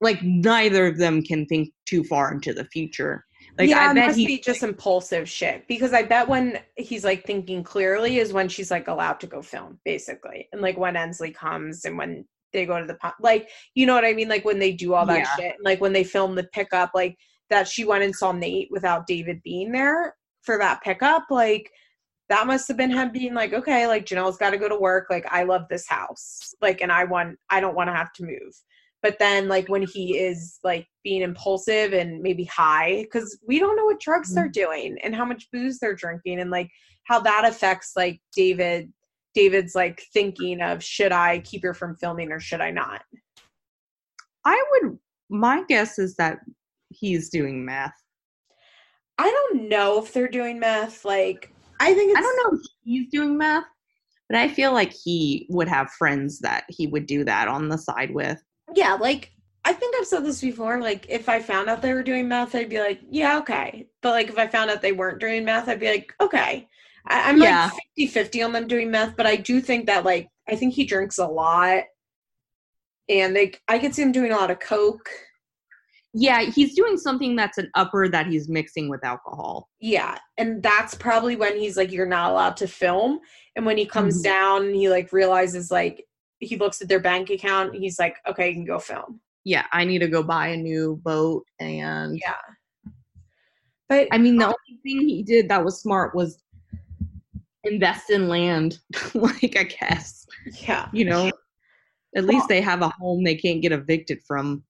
like neither of them can think too far into the future. Like yeah, I it bet must he be just impulsive shit. Because I bet when he's like thinking clearly is when she's like allowed to go film, basically, and like when Ensley comes and when they go to the pub, like you know what I mean, like when they do all that Yeah. shit, like when they film the pickup, like that she went and saw Nate without David being there for that pickup, like that must have been him being like, okay, like Jenelle's got to go to work, like I love this house, like, and I want, I don't want to have to move but then like when he is like being impulsive and maybe high because we don't know what drugs they're mm-hmm. doing and how much booze they're drinking and like how that affects like david david's like thinking of should i keep her from filming or should i not I would my guess is that he's doing math. i don't know if they're doing meth like i think it's I don't know if he's doing math, but I feel like he would have friends that he would do that on the side with. Yeah like i think i've said this before like if i found out they were doing meth i'd be like yeah okay but like if i found out they weren't doing meth i'd be like okay I, i'm Yeah. like 50 50 on them doing meth but i do think that like i think he drinks a lot and like, i could see him doing a lot of coke Yeah, he's doing something that's an upper that he's mixing with alcohol. yeah and that's probably when he's like you're not allowed to film and when he comes Mhm. down he like realizes like he looks at their bank account he's like okay you can go film Yeah, I need to go buy a new boat and yeah but I mean, the only thing he did that was smart was invest in land. like, I guess, yeah you know, at least they have a home they can't get evicted from.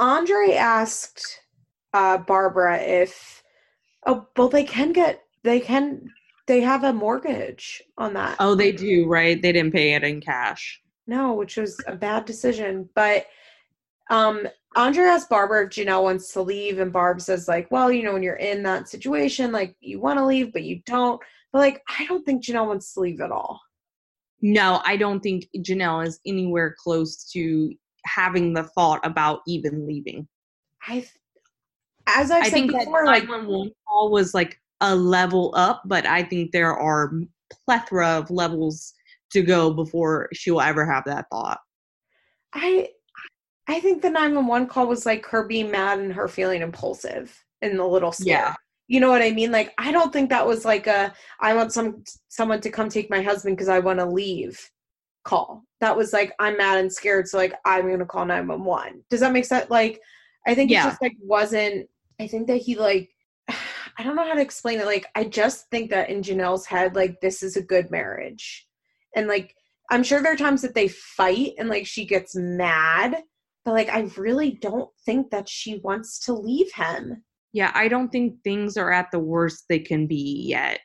Andre asked uh, Barbara if, oh, well, they can get, they can, they have a mortgage on that. Oh, they do, right? They didn't pay it in cash. No, which was a bad decision. But um, Andre asked Barbara if Jenelle wants to leave, and Barb says, like, well, you know, when you're in that situation, like, you want to leave, but you don't. But, like, I don't think Jenelle wants to leave at all. No, I don't think Jenelle is anywhere close to having the thought about even leaving. I, as I've I said before, like, 911 call was like a level up, but I think there are plethora of levels to go before she'll ever have that thought. I I think the 911 call was like her being mad and her feeling impulsive and a little scared. Yeah. You know what I mean? Like I don't think that was like a I want some someone to come take my husband because I want to leave call. That was like I'm mad and scared, so like I'm gonna call 911. Does that make sense? Like I think Yeah. it just like wasn't I think that he like I don't know how to explain it. Like I just think that in Jenelle's head, like this is a good marriage. And like I'm sure there are times that they fight and like she gets mad, but like I really don't think that she wants to leave him. Yeah, I don't think things are at the worst they can be yet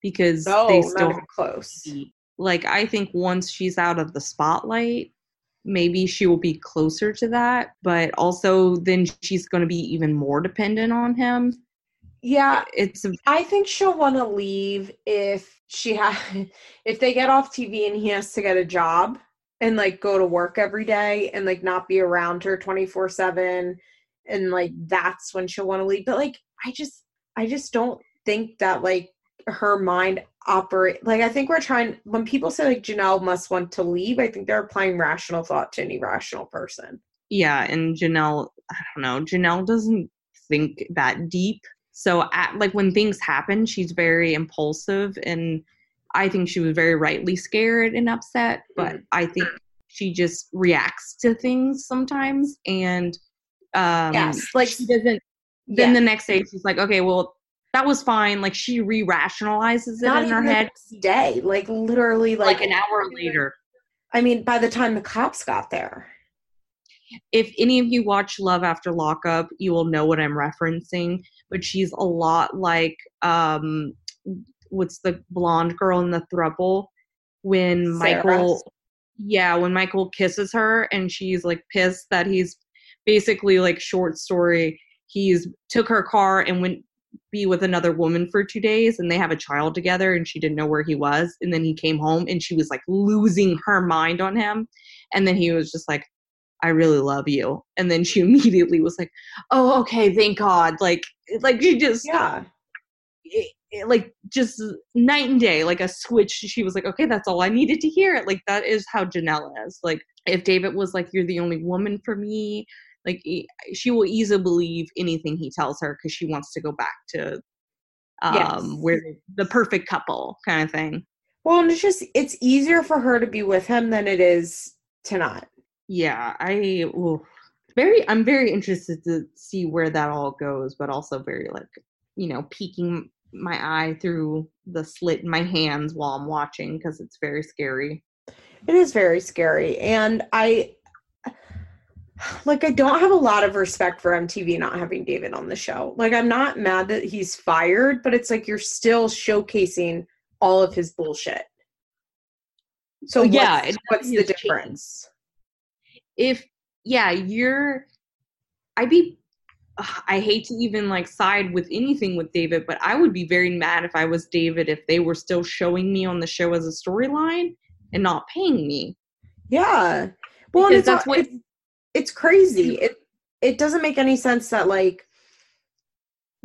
because No, they still close. like I think once she's out of the spotlight, maybe she will be closer to that, but also then she's going to be even more dependent on him. Yeah, It's a, I think she'll want to leave if she ha if they get off TV and he has to get a job and like go to work every day and like not be around her 24/7 and like that's when she'll want to leave. But like I just I just don't think that like her mind operate like I think we're trying when people say like Jenelle must want to leave, I think they're applying rational thought to an irrational person. yeah, and Jenelle, I don't know, Jenelle doesn't think that deep. So at like when things happen, she's very impulsive and I think she was very rightly scared and upset, but Mhm. I think she just reacts to things sometimes and um yes, like she doesn't then yeah. the next day she's like okay well that was fine like she re-rationalizes it not in her head next day, like literally like, like an hour later I mean, by the time the cops got there. if any of you watch love after lockup you will know what i'm referencing but she's a lot like um what's the blonde girl in the thruple when Sarah. michael yeah when michael kisses her and she's like pissed that he's basically like short story. He's took her car and went be with another woman for two days and they have a child together and she didn't know where he was. And then he came home and she was like losing her mind on him. And then he was just like i really love you and then she immediately was like oh okay thank god like like she just Yeah. it, it, like just night and day like a switch she was like okay that's all i needed to hear like that is how jenelle is like if david was like you're the only woman for me like she will easily believe anything he tells her because she wants to go back to um Yes. where the perfect couple kind of thing Well, and it's just it's easier for her to be with him than it is to not. Yeah i ooh, very i'm very interested to see where that all goes but also very like you know peeking my eye through the slit in my hands while i'm watching because it's very scary It is very scary. And I like I don't have a lot of respect for MTV not having David on the show. Like I'm not mad that he's fired, but it's like you're still showcasing all of his bullshit. So yeah, what's, what's the difference? If yeah you're i'd be ugh, i hate to even like side with anything with david but i would be very mad if i was david if they were still showing me on the show as a storyline and not paying me Yeah. Well, and it's, that's what- it's it's crazy. It it doesn't make any sense that like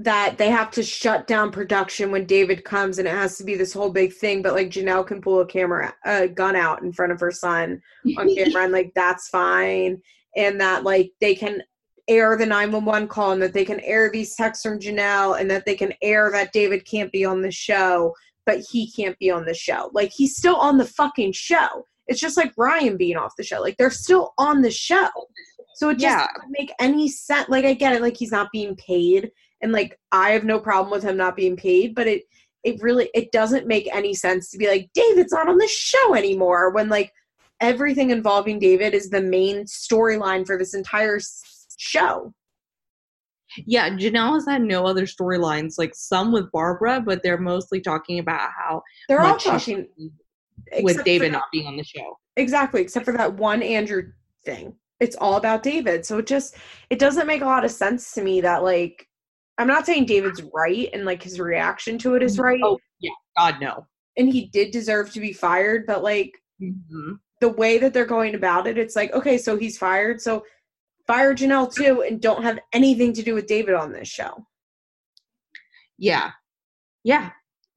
that they have to shut down production when David comes and it has to be this whole big thing, but like Jenelle can pull a camera a gun out in front of her son on camera and like that's fine. And that like they can air the 911 call and that they can air these texts from Jenelle and that they can air that David can't be on the show, but he can't be on the show. Like he's still on the fucking show. It's just like Ryan being off the show. Like they're still on the show. So it just Yeah. doesn't make any sense. Like I get it, like he's not being paid. And like I have no problem with him not being paid, but it it really it doesn't make any sense to be like, David's not on the show anymore when like everything involving David is the main storyline for this entire s- show. yeah jenelle has had no other storylines like some with barbara but they're mostly talking about how They're all talking with david not being on the show exactly, except for that one Andrew thing. It's all about David. So it just it doesn't make a lot of sense to me that like I'm not saying David's right and like his reaction to it is right. oh yeah god no And he did deserve to be fired, but like Mhm. the way that they're going about it, it's like, okay, so he's fired. So fire Jenelle too and don't have anything to do with David on this show. yeah yeah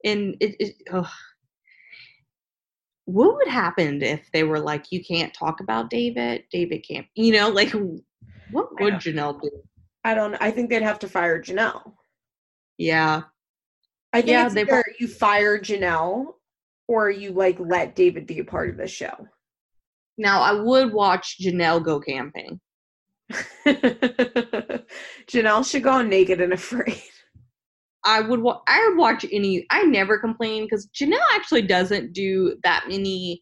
and it, it ugh. what would happen if they were like, you can't talk about David, David can't, you know, like what would. Jenelle do? I don't. I think they'd have to fire Jenelle. Yeah. I think Yeah, they either you fire Jenelle or you like let David be a part of the show. Now I would watch Jenelle go camping. Jenelle should go on naked and afraid. I would wa- I would watch any I never complain because Jenelle actually doesn't do that many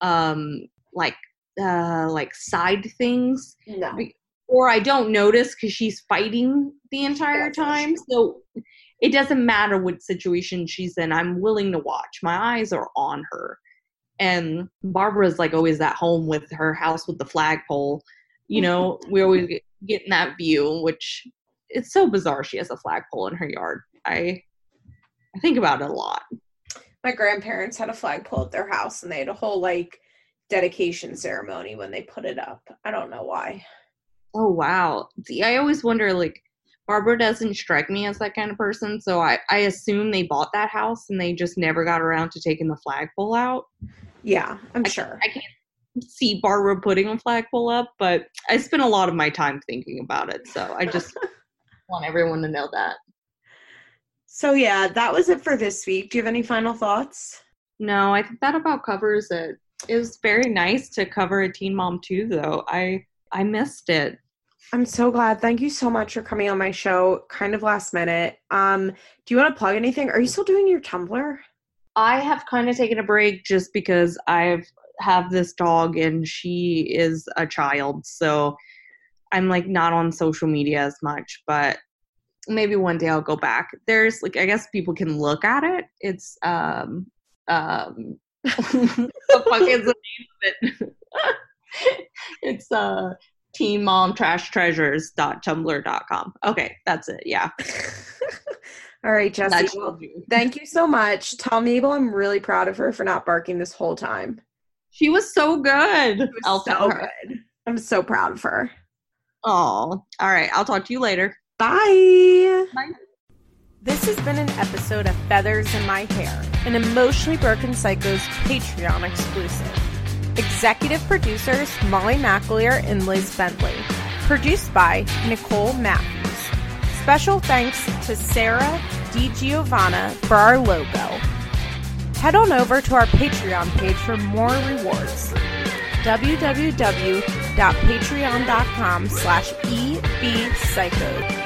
um like uh like side things No. Or I don't notice because she's fighting the entire time. So it doesn't matter what situation she's in. I'm willing to watch. My eyes are on her. And Barbara's like always at home with her house with the flagpole. You know, we're always get, get that view, which it's so bizarre. She has a flagpole in her yard. I I think about it a lot. My grandparents had a flagpole at their house and they had a whole like dedication ceremony when they put it up. I don't know why. Oh wow. See, I always wonder like Barbara doesn't strike me as that kind of person, so I, I assume they bought that house and they just never got around to taking the flagpole out. Yeah, I'm I- sure. I can't see Barbara putting a flagpole up, but I spend a lot of my time thinking about it, so I just want everyone to know that. So yeah, that was it for this week. Do you have any final thoughts? No, I think that about covers it. It was very nice to cover a Teen Mom 2, though. I I missed it. I'm so glad. Thank you so much for coming on my show kind of last minute. Um, do you want to plug anything? Are you still doing your Tumblr? I have kind of taken a break just because I've have this dog and she is a child, so I'm like not on social media as much, but maybe one day I'll go back. There's like I guess people can look at it. It's um um the fuck is the name of it? it's uh teen mom trash treasures.tumblr.com. Okay, that's it. Yeah. All right, That Jesse. Well, thank you so much. Tell Mabel I'm really proud of her for not barking this whole time. She was so good. Was I'll so tell her. good. I'm so proud of her. Oh, all right. I'll talk to you later. Bye. Bye. This has been an episode of Feathers in My Hair, an Emotionally Broken Psycho's Patreon exclusive. Executive producers Molly McAleer and Liz Bentley. Produced by Nicole Matthews. Special thanks to Sarah DiGiovanna for our logo. Head on over to our Patreon page for more rewards. www.patreon.com slash ebpsycho.